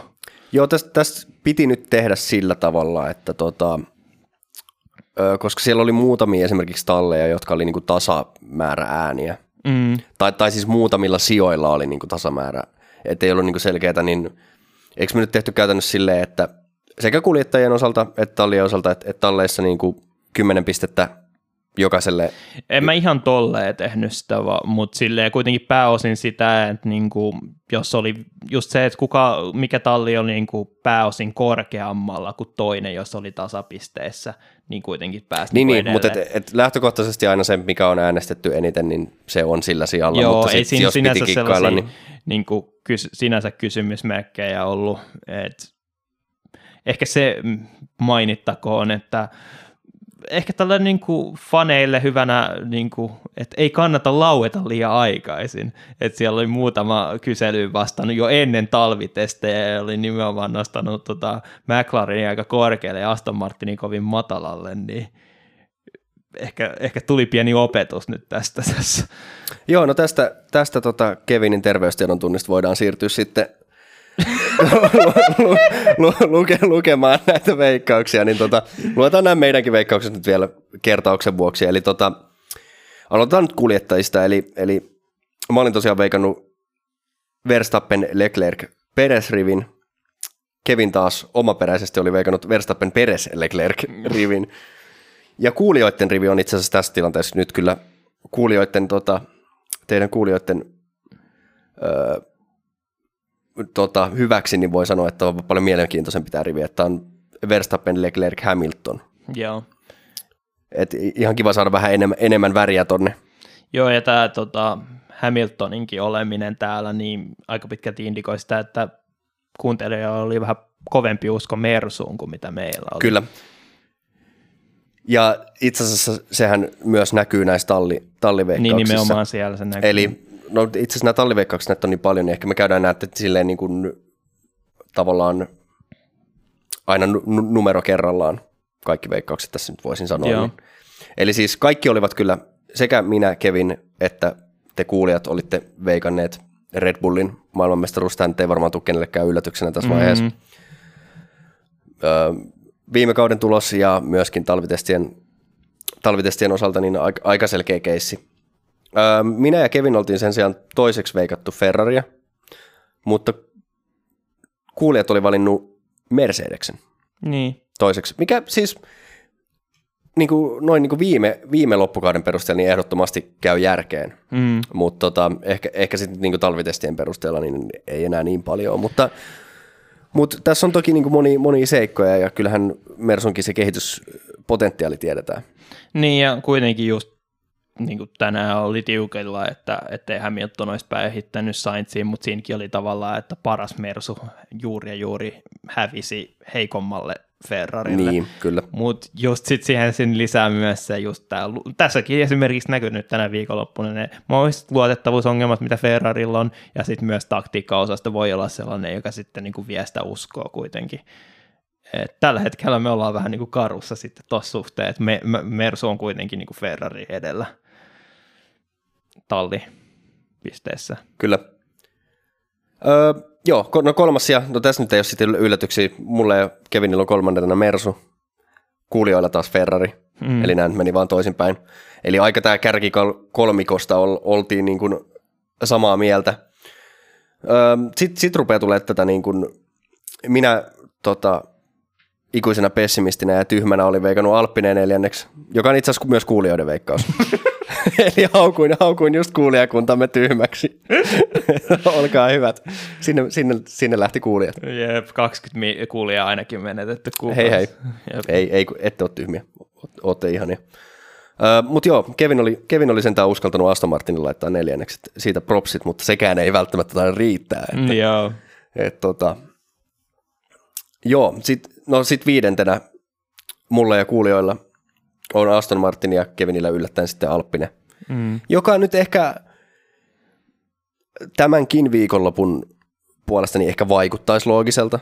Joo, tästä, tästä piti nyt tehdä sillä tavalla, että tota, koska siellä oli muutamia esimerkiksi talleja, jotka oli niin kuin tasamäärä ääniä, mm. tai, tai siis muutamilla sijoilla oli niin kuin tasamäärä, ettei ollut niin kuin selkeää, niin eikö me nyt tehty käytännössä silleen, että sekä kuljettajien osalta että tallien osalta, että, että talleissa niin kuin 10 pistettä jokaiselle. En mä ihan tolleen tehnyt sitä, mutta silleen kuitenkin pääosin sitä, että niinku, jos oli just se, että kuka, mikä talli oli niinku pääosin korkeammalla kuin toinen, jos oli tasapisteessä, niin kuitenkin pääsi Niin, niin mutta et, et lähtökohtaisesti aina se, mikä on äänestetty eniten, niin se on sillä sijalla. Joo, mutta ei sit, jos sinänsä piti kikkailla, niin... niin kuin kys, sinänsä kysymysmerkkejä ollut. Et ehkä se mainittakoon, että ehkä tällä niin kuin faneille hyvänä, niin kuin, että ei kannata laueta liian aikaisin. Että siellä oli muutama kysely vastannut jo ennen talvitestejä ja oli nimenomaan nostanut tota McLarenin aika korkealle ja Aston Martinin kovin matalalle, niin ehkä, ehkä tuli pieni opetus nyt tästä tässä. Joo, no tästä, tästä tota Kevinin terveystiedon tunnista voidaan siirtyä sitten luke, lukemaan näitä veikkauksia, niin tota, luetaan nämä meidänkin veikkaukset nyt vielä kertauksen vuoksi. Eli tota, aloitetaan nyt kuljettajista, eli, eli mä olin tosiaan veikannut Verstappen, Leclerc, Peres-rivin. Kevin taas omaperäisesti oli veikannut Verstappen, Peres, Leclerc-rivin. Ja kuulijoiden rivi on itse asiassa tässä tilanteessa nyt kyllä kuulijoiden, tota, teidän kuulijoiden öö, tota, hyväksi, niin voi sanoa, että on paljon mielenkiintoisempi tämä rivi, että on Verstappen, Leclerc, Hamilton. Joo. Et ihan kiva saada vähän enemmän, enemmän väriä tonne. Joo, ja tämä tota, Hamiltoninkin oleminen täällä, niin aika pitkälti indikoi sitä, että kuuntelijoilla oli vähän kovempi usko Mersuun kuin mitä meillä oli. Kyllä. Ja itse asiassa sehän myös näkyy näissä talli, talliveikkauksissa. Niin nimenomaan siellä se näkyy. Eli no itse asiassa nämä talliveikkaukset näitä on niin paljon, niin ehkä me käydään näitä silleen niin kuin tavallaan aina numero kerrallaan kaikki veikkaukset tässä nyt voisin sanoa. Joo. Niin. Eli siis kaikki olivat kyllä, sekä minä, Kevin, että te kuulijat olitte veikanneet Red Bullin maailmanmestaruus. Tämä nyt ei varmaan tule kenellekään yllätyksenä tässä vaiheessa. Mm-hmm. Öö, viime kauden tulos ja myöskin talvitestien, talvitestien osalta niin aika, aika selkeä keissi. Öö, minä ja Kevin oltiin sen sijaan toiseksi veikattu Ferraria, mutta kuulijat oli valinnut Mercedeksen Niin. toiseksi. Mikä siis niin kuin, noin niin kuin viime, viime loppukauden perusteella niin ehdottomasti käy järkeen, Mm. mutta tota, ehkä, ehkä sitten niin talvitestien perusteella niin ei enää niin paljon, mutta, mutta tässä on toki niin kuin moni, moni seikkoja ja kyllähän Mersunkin se kehityspotentiaali tiedetään. Niin, ja kuitenkin just niin kuin tänään oli tiukilla, että ettei Hamilton olisi päihittänyt Sainziin, mutta siinäkin oli tavallaan, että paras Mersu juuri ja juuri hävisi heikommalle Ferrarille. Niin, kyllä. Mutta just sit siihen sen lisää myös se just tää, tässäkin esimerkiksi näkynyt tänä viikonloppuna ne mahdolliset luotettavuusongelmat, mitä Ferrarilla on, ja sitten myös taktiikkaosasto voi olla sellainen, joka sitten niinku vie sitä uskoa kuitenkin. Et tällä hetkellä me ollaan vähän niinku karussa sitten tuossa suhteen, että me, me, Mersu on kuitenkin niinku Ferrari edellä tallipisteessä. Kyllä. Öö, joo, no kolmas ja no tässä nyt ei ole sitten yllätyksiä. Mulle ja Kevinillä on kolmantena Mersu, kuulijoilla taas Ferrari, Mm. eli nyt meni vaan toisinpäin. Eli aika tämä kärki kolmikosta ol, oltiin niin kuin samaa mieltä. Öö, Sitten sit rupeaa tulee tätä niin kuin, minä tota, ikuisena pessimistinä ja tyhmänä oli veikannut Alppineen neljänneksi, joka on itse asiassa myös kuulijoiden veikkaus. [LAUGHS] Eli haukuin, haukuin just kuulijakuntamme tyhmäksi. [LAUGHS] Olkaa hyvät. Sinne, sinne, sinne lähti kuulijat. Jep, 20 mi- kuulijaa ainakin menetetty kuukausi. Hei hei. Jep. Ei, ei, ette ole tyhmiä. Ootte ihania. Mutta joo, Kevin oli, Kevin oli sentään uskaltanut Aston Martinin laittaa neljänneksi. Siitä propsit, mutta sekään ei välttämättä riittää. Et, Mm, Joo. et, tota, joo, sit, no sit viidentenä mulla ja kuulijoilla on Aston Martin ja Kevinillä yllättäen sitten Alppinen. Mm. joka nyt ehkä tämänkin viikonlopun puolestani ehkä vaikuttaisi loogiselta.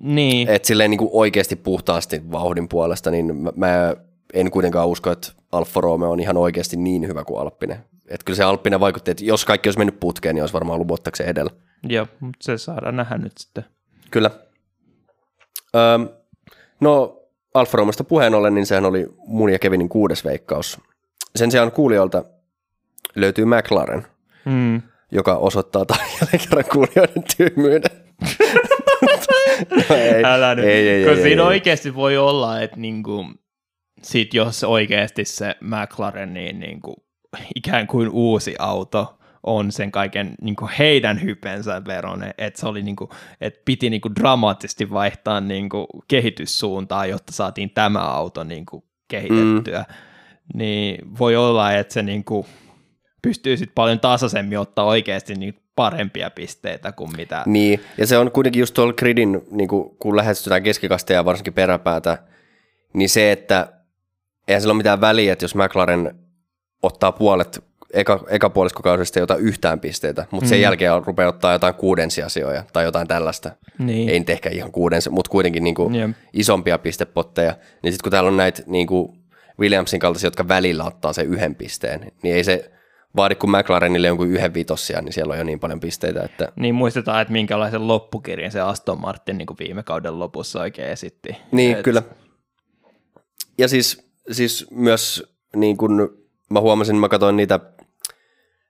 Niin. Että silleen niin kuin oikeasti puhtaasti vauhdin puolesta, niin mä, mä en kuitenkaan usko, että Alfa Romeo on ihan oikeasti niin hyvä kuin Alppinen. Että kyllä se Alppinen vaikutti, että jos kaikki olisi mennyt putkeen, niin olisi varmaan ollut Bottaksen edellä. Joo, mutta se saadaan nähdä nyt sitten. Kyllä. Öm, no Alfa Romeosta puheen ollen, niin sehän oli mun ja Kevinin kuudes veikkaus. Sen sijaan kuulijoilta löytyy McLaren, Mm. joka osoittaa [LAUGHS] taas jälleen kerran kuulijoiden tyhmyyden. no, ei, Älä nyt. ei, ei, ei, siinä ei, oikeasti voi olla, että niinku, sit jos oikeasti se McLaren niin niinku, ikään kuin uusi auto on sen kaiken niinku, heidän hypensä veronen, että se oli niinku, että piti niinku, dramaattisesti vaihtaa niinku, kehityssuuntaa, jotta saatiin tämä auto niinku, kehitettyä, mm. niin voi olla, että se niinku, pystyy sitten paljon tasaisemmin ottaa oikeasti niin parempia pisteitä kuin mitä... Niin, ja se on kuitenkin just tuolla gridin, niin kun, kun lähestytään keskikastia ja varsinkin peräpäätä, niin se, että eihän sillä ole mitään väliä, että jos McLaren ottaa puolet eka, eka puoliskokausista jotain yhtään pisteitä, mutta sen Mm. jälkeen rupeaa ottaa jotain kuudensiasioja tai jotain tällaista. Niin. Ei nyt ehkä ihan kuuden, mutta kuitenkin niin kuin Jep. isompia pistepotteja. Niin sitten kun täällä on näitä niin kuin Williamsin kaltaisia, jotka välillä ottaa sen yhden pisteen, niin ei se vaadi kuin McLarenille jonkun yhden vitossia, niin siellä on jo niin paljon pisteitä, että... Niin muistetaan, että minkälaisen loppukirjan se Aston Martin niin kuin viime kauden lopussa oikein esitti. Niin, Et- kyllä. Ja siis, siis myös niin kun mä huomasin, mä katsoin niitä,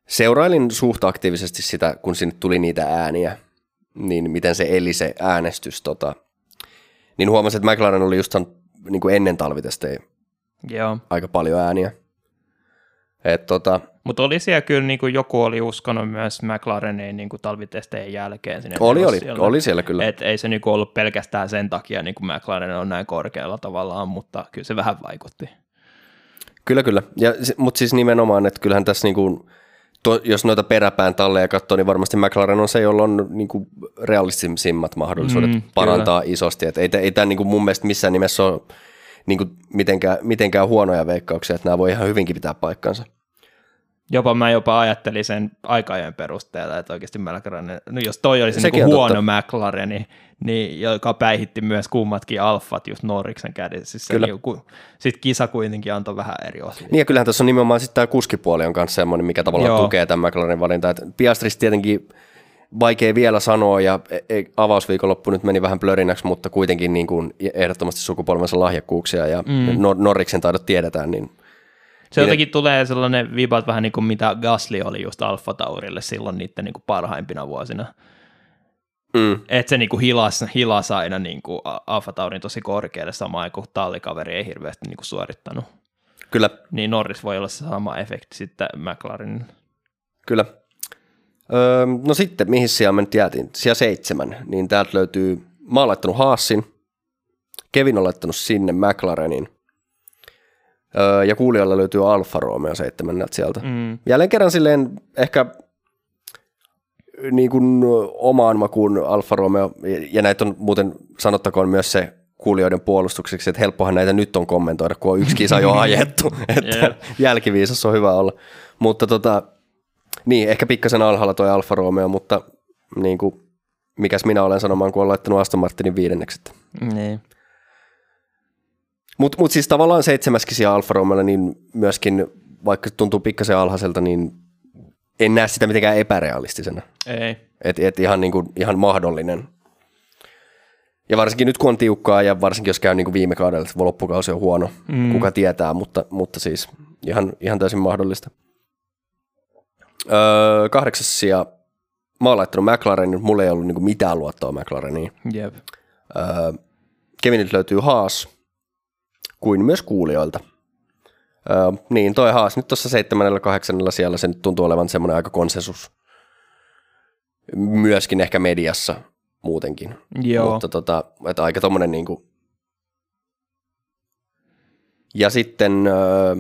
seurailin suht aktiivisesti sitä, kun sinne tuli niitä ääniä, niin miten se eli se äänestys, tota, niin huomasin, että McLaren oli just niin kuin ennen talvitestejä Joo. aika paljon ääniä. Et, tota, Mutta oli siellä kyllä, niin kuin joku oli uskonut myös McLareniin niin kuin talvitestejen jälkeen sinne oli, oli, nelossijalle. oli siellä kyllä. Et ei se niin kuin ollut pelkästään sen takia, niin kuin McLaren on näin korkealla tavallaan, mutta kyllä se vähän vaikutti. Kyllä, kyllä. Ja, mutta siis nimenomaan, että kyllähän tässä niinku, to, jos noita peräpään talleja katsoo, niin varmasti McLaren on se, jolla on niinku realistisimmat mahdollisuudet Mm, parantaa kyllä. isosti. Et ei, ei tämä niinku mun mielestä missään nimessä ole niinku mitenkään, mitenkään huonoja veikkauksia, että nämä voi ihan hyvinkin pitää paikkansa. Jopa mä jopa ajattelin sen aikajan perusteella, että oikeasti McLaren, no jos toi olisi Sekin niin on huono totta. McLaren, niin, niin, joka päihitti myös kummatkin alfat just Norriksen kädessä. Siis Kyllä. Niin, Sitten kisa kuitenkin antoi vähän eri osia. Niin ja kyllähän tässä on nimenomaan sitten tämä kuskipuoli on kanssa semmoinen, mikä tavallaan Joo. Tukee tämän McLarenin valintaa. Piastris tietenkin vaikea vielä sanoa ja e- e- avausviikonloppu nyt meni vähän blörinäksi, mutta kuitenkin niin kuin ehdottomasti sukupolvensa lahjakkuuksia ja mm. Nor- Norriksen taidot tiedetään, niin Se jotenkin tulee sellainen vibat vähän niin kuin mitä Gasly oli just Alfa Taurille silloin niiden niin kuin parhaimpina vuosina. Mm, Että se niin kuin hilas, hilas aina niin kuin Alfa Taurin tosi korkealle samaan kuin tallikaveri ei hirveästi niin kuin suorittanut. kyllä, Niin Norris voi olla se sama efekti sitten McLarenin. kyllä. Öö, no sitten, mihin sijaan me nyt jäätiin? Sija seitsemän, niin täältä löytyy, mä oon laittanut Haasin, Kevin on laittanut sinne McLarenin, öö, ja kuulijoilla löytyy Alfa Romeo seitsemänneltä sieltä. Mm. jälleen kerran silleen ehkä niin kuin omaan makuun Alfa Romeo, ja näitä on muuten sanottakoon myös se kuulijoiden puolustukseksi, että helppohan näitä nyt on kommentoida, kun on yksi kisa jo [LAUGHS] ajettu, että Jep. jälkiviisas on hyvä olla. Mutta tota, niin, ehkä pikkasen alhaalla toi Alfa Romeo, mutta niin kuin, mikäs minä olen sanomaan, kun olen laittanut Aston Martinin viidenneksi. Niin. Mutta mut siis tavallaan seitsemäskin sija Alfa Romeolla, niin myöskin, vaikka tuntuu pikkasen alhaiselta, niin en näe sitä mitenkään epärealistisena. Ei. Et, et ihan, niin kuin, ihan mahdollinen. Ja varsinkin nyt kun on tiukkaa ja varsinkin jos käy niin kuin viime kaudella, että loppukausi on huono, Mm. kuka tietää, mutta, mutta siis ihan, ihan täysin mahdollista. Öö, kahdeksas sija, mä oon laittanut McLarenin, mulla ei ollut niin kuin mitään luottoa McLareniin. Jep. Öö, Keviniltä löytyy Haas, kuin myös kuulijoilta. Öö, niin, toi Haas nyt tuossa seitsemännellä, kahdeksannella siellä se nyt tuntuu olevan semmoinen aika konsensus. Myöskin ehkä mediassa muutenkin. Joo. Mutta tota, että aika tommonen niinku. Ja sitten öö,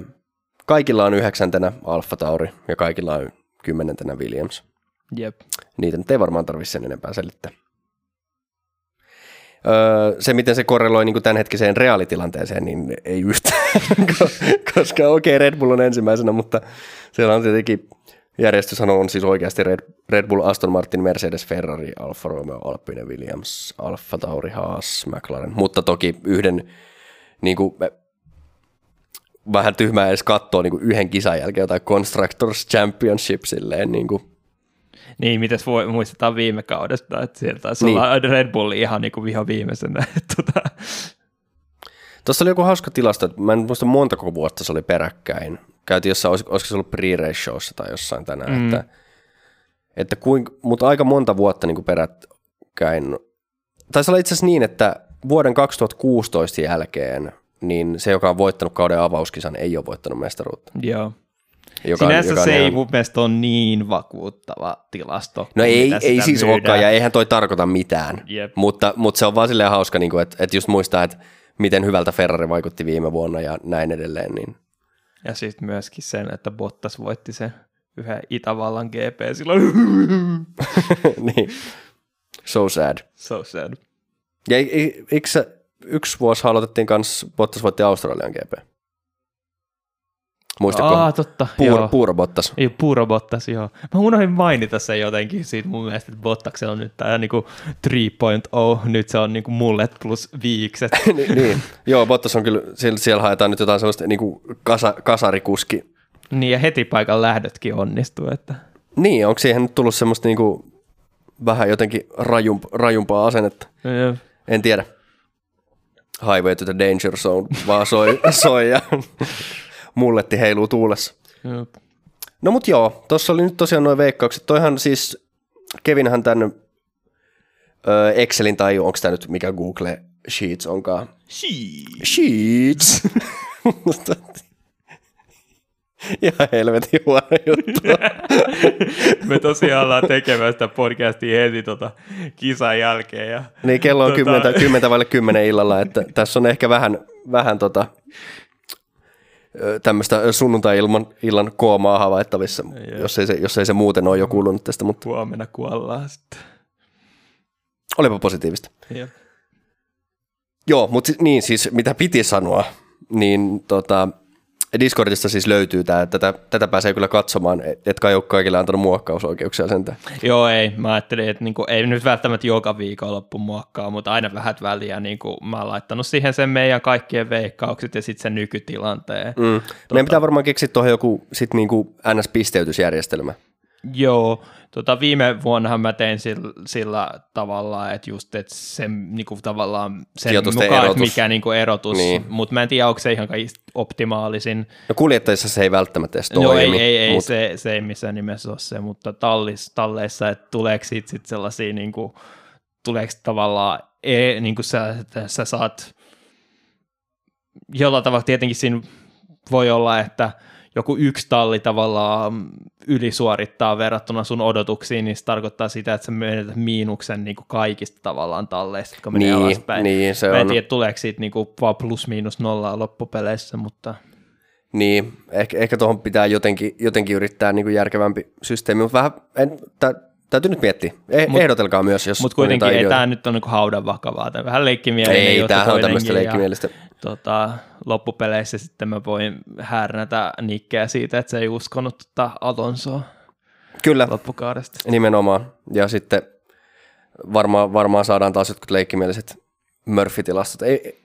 kaikilla on yhdeksäntenä Alfa Tauri ja kaikilla on kymmenentenä Williams. Jep. Niitä nyt ei varmaan tarvitse sen enempää selittää. Öö, se, miten se korreloi niin tämänhetkiseen reaalitilanteeseen, niin ei yhtään, koska okei, okay, Red Bull on ensimmäisenä, mutta siellä on tietenkin järjestyshän on siis oikeasti Red, Red Bull, Aston Martin, Mercedes, Ferrari, Alfa Romeo, Alpine, Williams, Alfa Tauri, Haas, McLaren, mutta toki yhden niin kuin, vähän tyhmää edes katsoa niin kuin yhden kisan jälkeen jotain Constructors Championship silleen, niin kuin, Niin, mitäs voi, muistetaan viime kaudesta, että sieltä taisi Niin. olla Red Bull ihan niin kuin viho viimeisenä. [LAUGHS] tota, Tuossa oli joku hauska tilasto, että mä en muista montako vuotta se oli peräkkäin. Käytiin jossain, olis- olisiko se ollut pre-race showssa tai jossain tänään, Mm. että, että kuinka, mutta aika monta vuotta niin kuin peräkkäin. Taisi olla itse asiassa niin, että vuoden 2016 jälkeen niin se, joka on voittanut kauden avauskisan, ei ole voittanut mestaruutta. joo. Joka Sinänsä joka se ei ihan- mun mielestä ole niin vakuuttava tilasto. No kuin ei, ei siis olekaan, ja eihän toi tarkoita mitään. Jep. Mutta, mutta se on vaan silleen hauska, niin kuin, että, että just muistaa, että miten hyvältä Ferrari vaikutti viime vuonna ja näin edelleen. Niin. Ja sitten myöskin sen, että Bottas voitti sen yhden Itävallan GP silloin. [LAUGHS] niin. So sad. so sad. Ja ei- ei- eikö yksi vuosi aloitettiin kanssa, Bottas voitti Australian GP? Muistatko? Aa, totta. Puur, joo. Puuro Bottas. Ei, Puuro Bottas, joo. Mä unohdin mainita sen jotenkin siitä mun mielestä, että Bottaksella on nyt tää niinku 3.0, nyt se on niinku mullet plus viikset. [LAUGHS] Ni- niin. Joo, Bottas on kyllä, siellä, siellä haetaan nyt jotain sellaista niin kuin kasa, kasarikuski. niin, ja heti paikan lähdötkin onnistuu, että Niin, onko siihen nyt tullut semmoista niin kuin vähän jotenkin rajump, rajumpaa asennetta? Joo. En tiedä. Highway to the danger zone vaan soi, [LAUGHS] soi ja mulletti heiluu tuulessa. Joo. No mut joo, tuossa oli nyt tosiaan noin veikkaukset. Toihan siis, Kevinhän tän ö, Excelin tai onko tämä nyt mikä Google Sheets onkaan? Sheets. [LAUGHS] Ihan helvetin huono juttu. [LAUGHS] Me tosiaan ollaan tekemään sitä podcastia heti tota kisan jälkeen. Ja, Niin kello on Tota- 10, 10 vaille 10 illalla, että tässä on ehkä vähän, vähän tota, tämmöistä sunnuntai-illan illan koomaa havaittavissa, jos ei, se, jos ei se muuten ole jo kuulunut tästä, mutta huomenna kuollaan sitten. olipa positiivista. Jep. Joo, mutta niin siis mitä piti sanoa, niin tota, Discordista siis löytyy tämä, että tätä, tätä pääsee kyllä katsomaan, et- etkä ole kaikille antanut muokkausoikeuksia sentään. Joo, ei. Mä ajattelin, että niinku, ei nyt välttämättä joka viikonloppu muokkaa, mutta aina vähät väliä. Niinku, mä oon laittanut siihen sen meidän kaikkien veikkaukset ja sitten sen nykytilanteen. Mm. Mm. Meidän pitää varmaan keksiä tuohon joku sit niinku NS-pisteytysjärjestelmä. Joo, tota, viime vuonnahan mä tein sillä, sillä tavalla, että just että se niinku, tavallaan sen Sijoitusten mukaan, erotus. mikä niinku, erotus, Niin. mutta mä en tiedä, onko se ihan kaikista optimaalisin. No kuljettajissa se ei välttämättä edes No toimi. ei, ei, ei mut- se, se ei missään nimessä ole se, mutta tallis, talleissa, että tuleeko siitä sit sellaisia, niin kuin, tuleeko tavallaan, e, niin kuin sä, että sä saat, jollain tavalla tietenkin siinä voi olla, että joku yksi talli tavallaan ylisuorittaa verrattuna sun odotuksiin, niin se tarkoittaa sitä, että sä menetät miinuksen niin kuin kaikista tavallaan talleista, jotka menee Niin, alaspäin. niin, se Mä en on. tiedä, tuleeko siitä niin kuin vaan plus miinus nollaa loppupeleissä, mutta Niin, ehkä, ehkä tuohon pitää jotenkin, jotenkin yrittää niin kuin järkevämpi systeemi, mutta vähän, en, tä, täytyy nyt miettiä. Eh, Mut- ehdotelkaa myös, jos Mutta on kuitenkin ei tämä nyt ole niinku haudan vakavaa. Tämä vähän leikkimielinen Ei, tämähän on tämmöistä ja, leikkimielistä. Tota, loppupeleissä sitten mä voin härnätä nikkeä siitä, että se ei uskonut tota Alonsoa Kyllä, loppukaudesta. nimenomaan. Ja sitten varmaan, varmaan saadaan taas jotkut leikkimieliset Murphy-tilastot. Ei,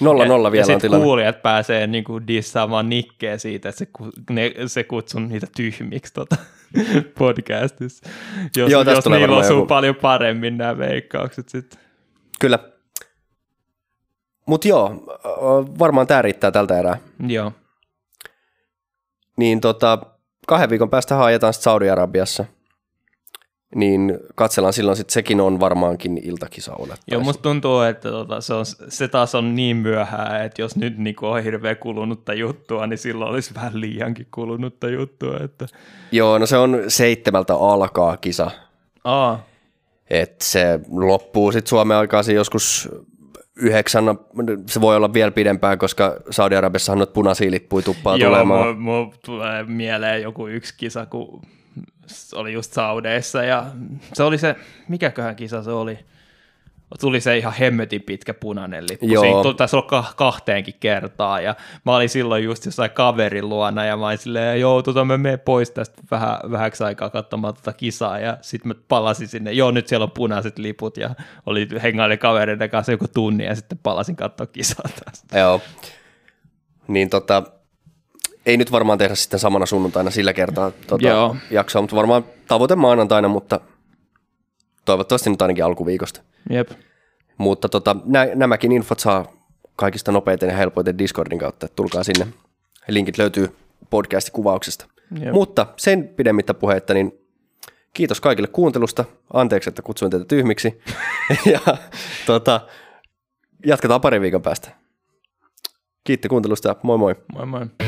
nolla Ja- nolla ja vielä on sit tilanne. kuulijat pääsee niinku dissaamaan nikkeä siitä, että se, ne, se kutsun niitä tyhmiksi tota, [LAUGHS] podcastissa. Jos, Joo, jos niillä osuu joku- paljon paremmin nämä veikkaukset sitten. Kyllä. Mutta joo, varmaan tämä riittää tältä erää. Joo. Niin tota, kahden viikon päästä haetaan sitten Saudi-Arabiassa. Niin katsellaan silloin sitten, sekin on varmaankin iltakisa Joo, olettaisiin. musta tuntuu, että tota, se, on, se taas on niin myöhään, että jos nyt niinku on hirveä kulunutta juttua, niin silloin olisi vähän liiankin kulunutta juttua. Että... Joo, no se on seitsemältä alkaa kisa. Aa, Et se loppuu sitten Suomen aikaisin joskus yhdeksän, se voi olla vielä pidempään, koska Saudi-Arabiassahan noita punaisia lippuja tuppaa joo, tulemaan. mulla tulee mieleen joku yksi kisa, kun se oli just Saudeissa ja se oli se, mikäköhän kisa se oli? Tuli se ihan hemmetin pitkä punainen lippu. Joo. Siinä tuli, taisi olla ka- kahteenkin kertaa ja mä olin silloin just jossain kaverin luona ja mä olin silleen, joo, tota mä menen pois tästä vähän, vähäksi aikaa katsomaan tota kisaa ja sitten mä palasin sinne, joo, nyt siellä on punaiset liput ja oli hengaili kavereiden kanssa joku tunni ja sitten palasin katsoa kisaa taas. Joo. Niin tota, ei nyt varmaan tehdä sitten samana sunnuntaina sillä kertaa Joo. jaksoa, mutta varmaan tavoite maanantaina, mutta toivottavasti nyt ainakin alkuviikosta. Jep. Mutta tota, nä, nämäkin infot saa kaikista nopeiten ja helpoiten Discordin kautta, että tulkaa sinne. Linkit löytyy podcastin kuvauksesta. Jep. Mutta sen pidemmittä puhetta, niin kiitos kaikille kuuntelusta. Anteeksi, että kutsuin teitä tyhmiksi. [LAUGHS] ja tota, jatketaan parin viikon päästä. Kiitti kuuntelusta ja moi moi. Moi moi.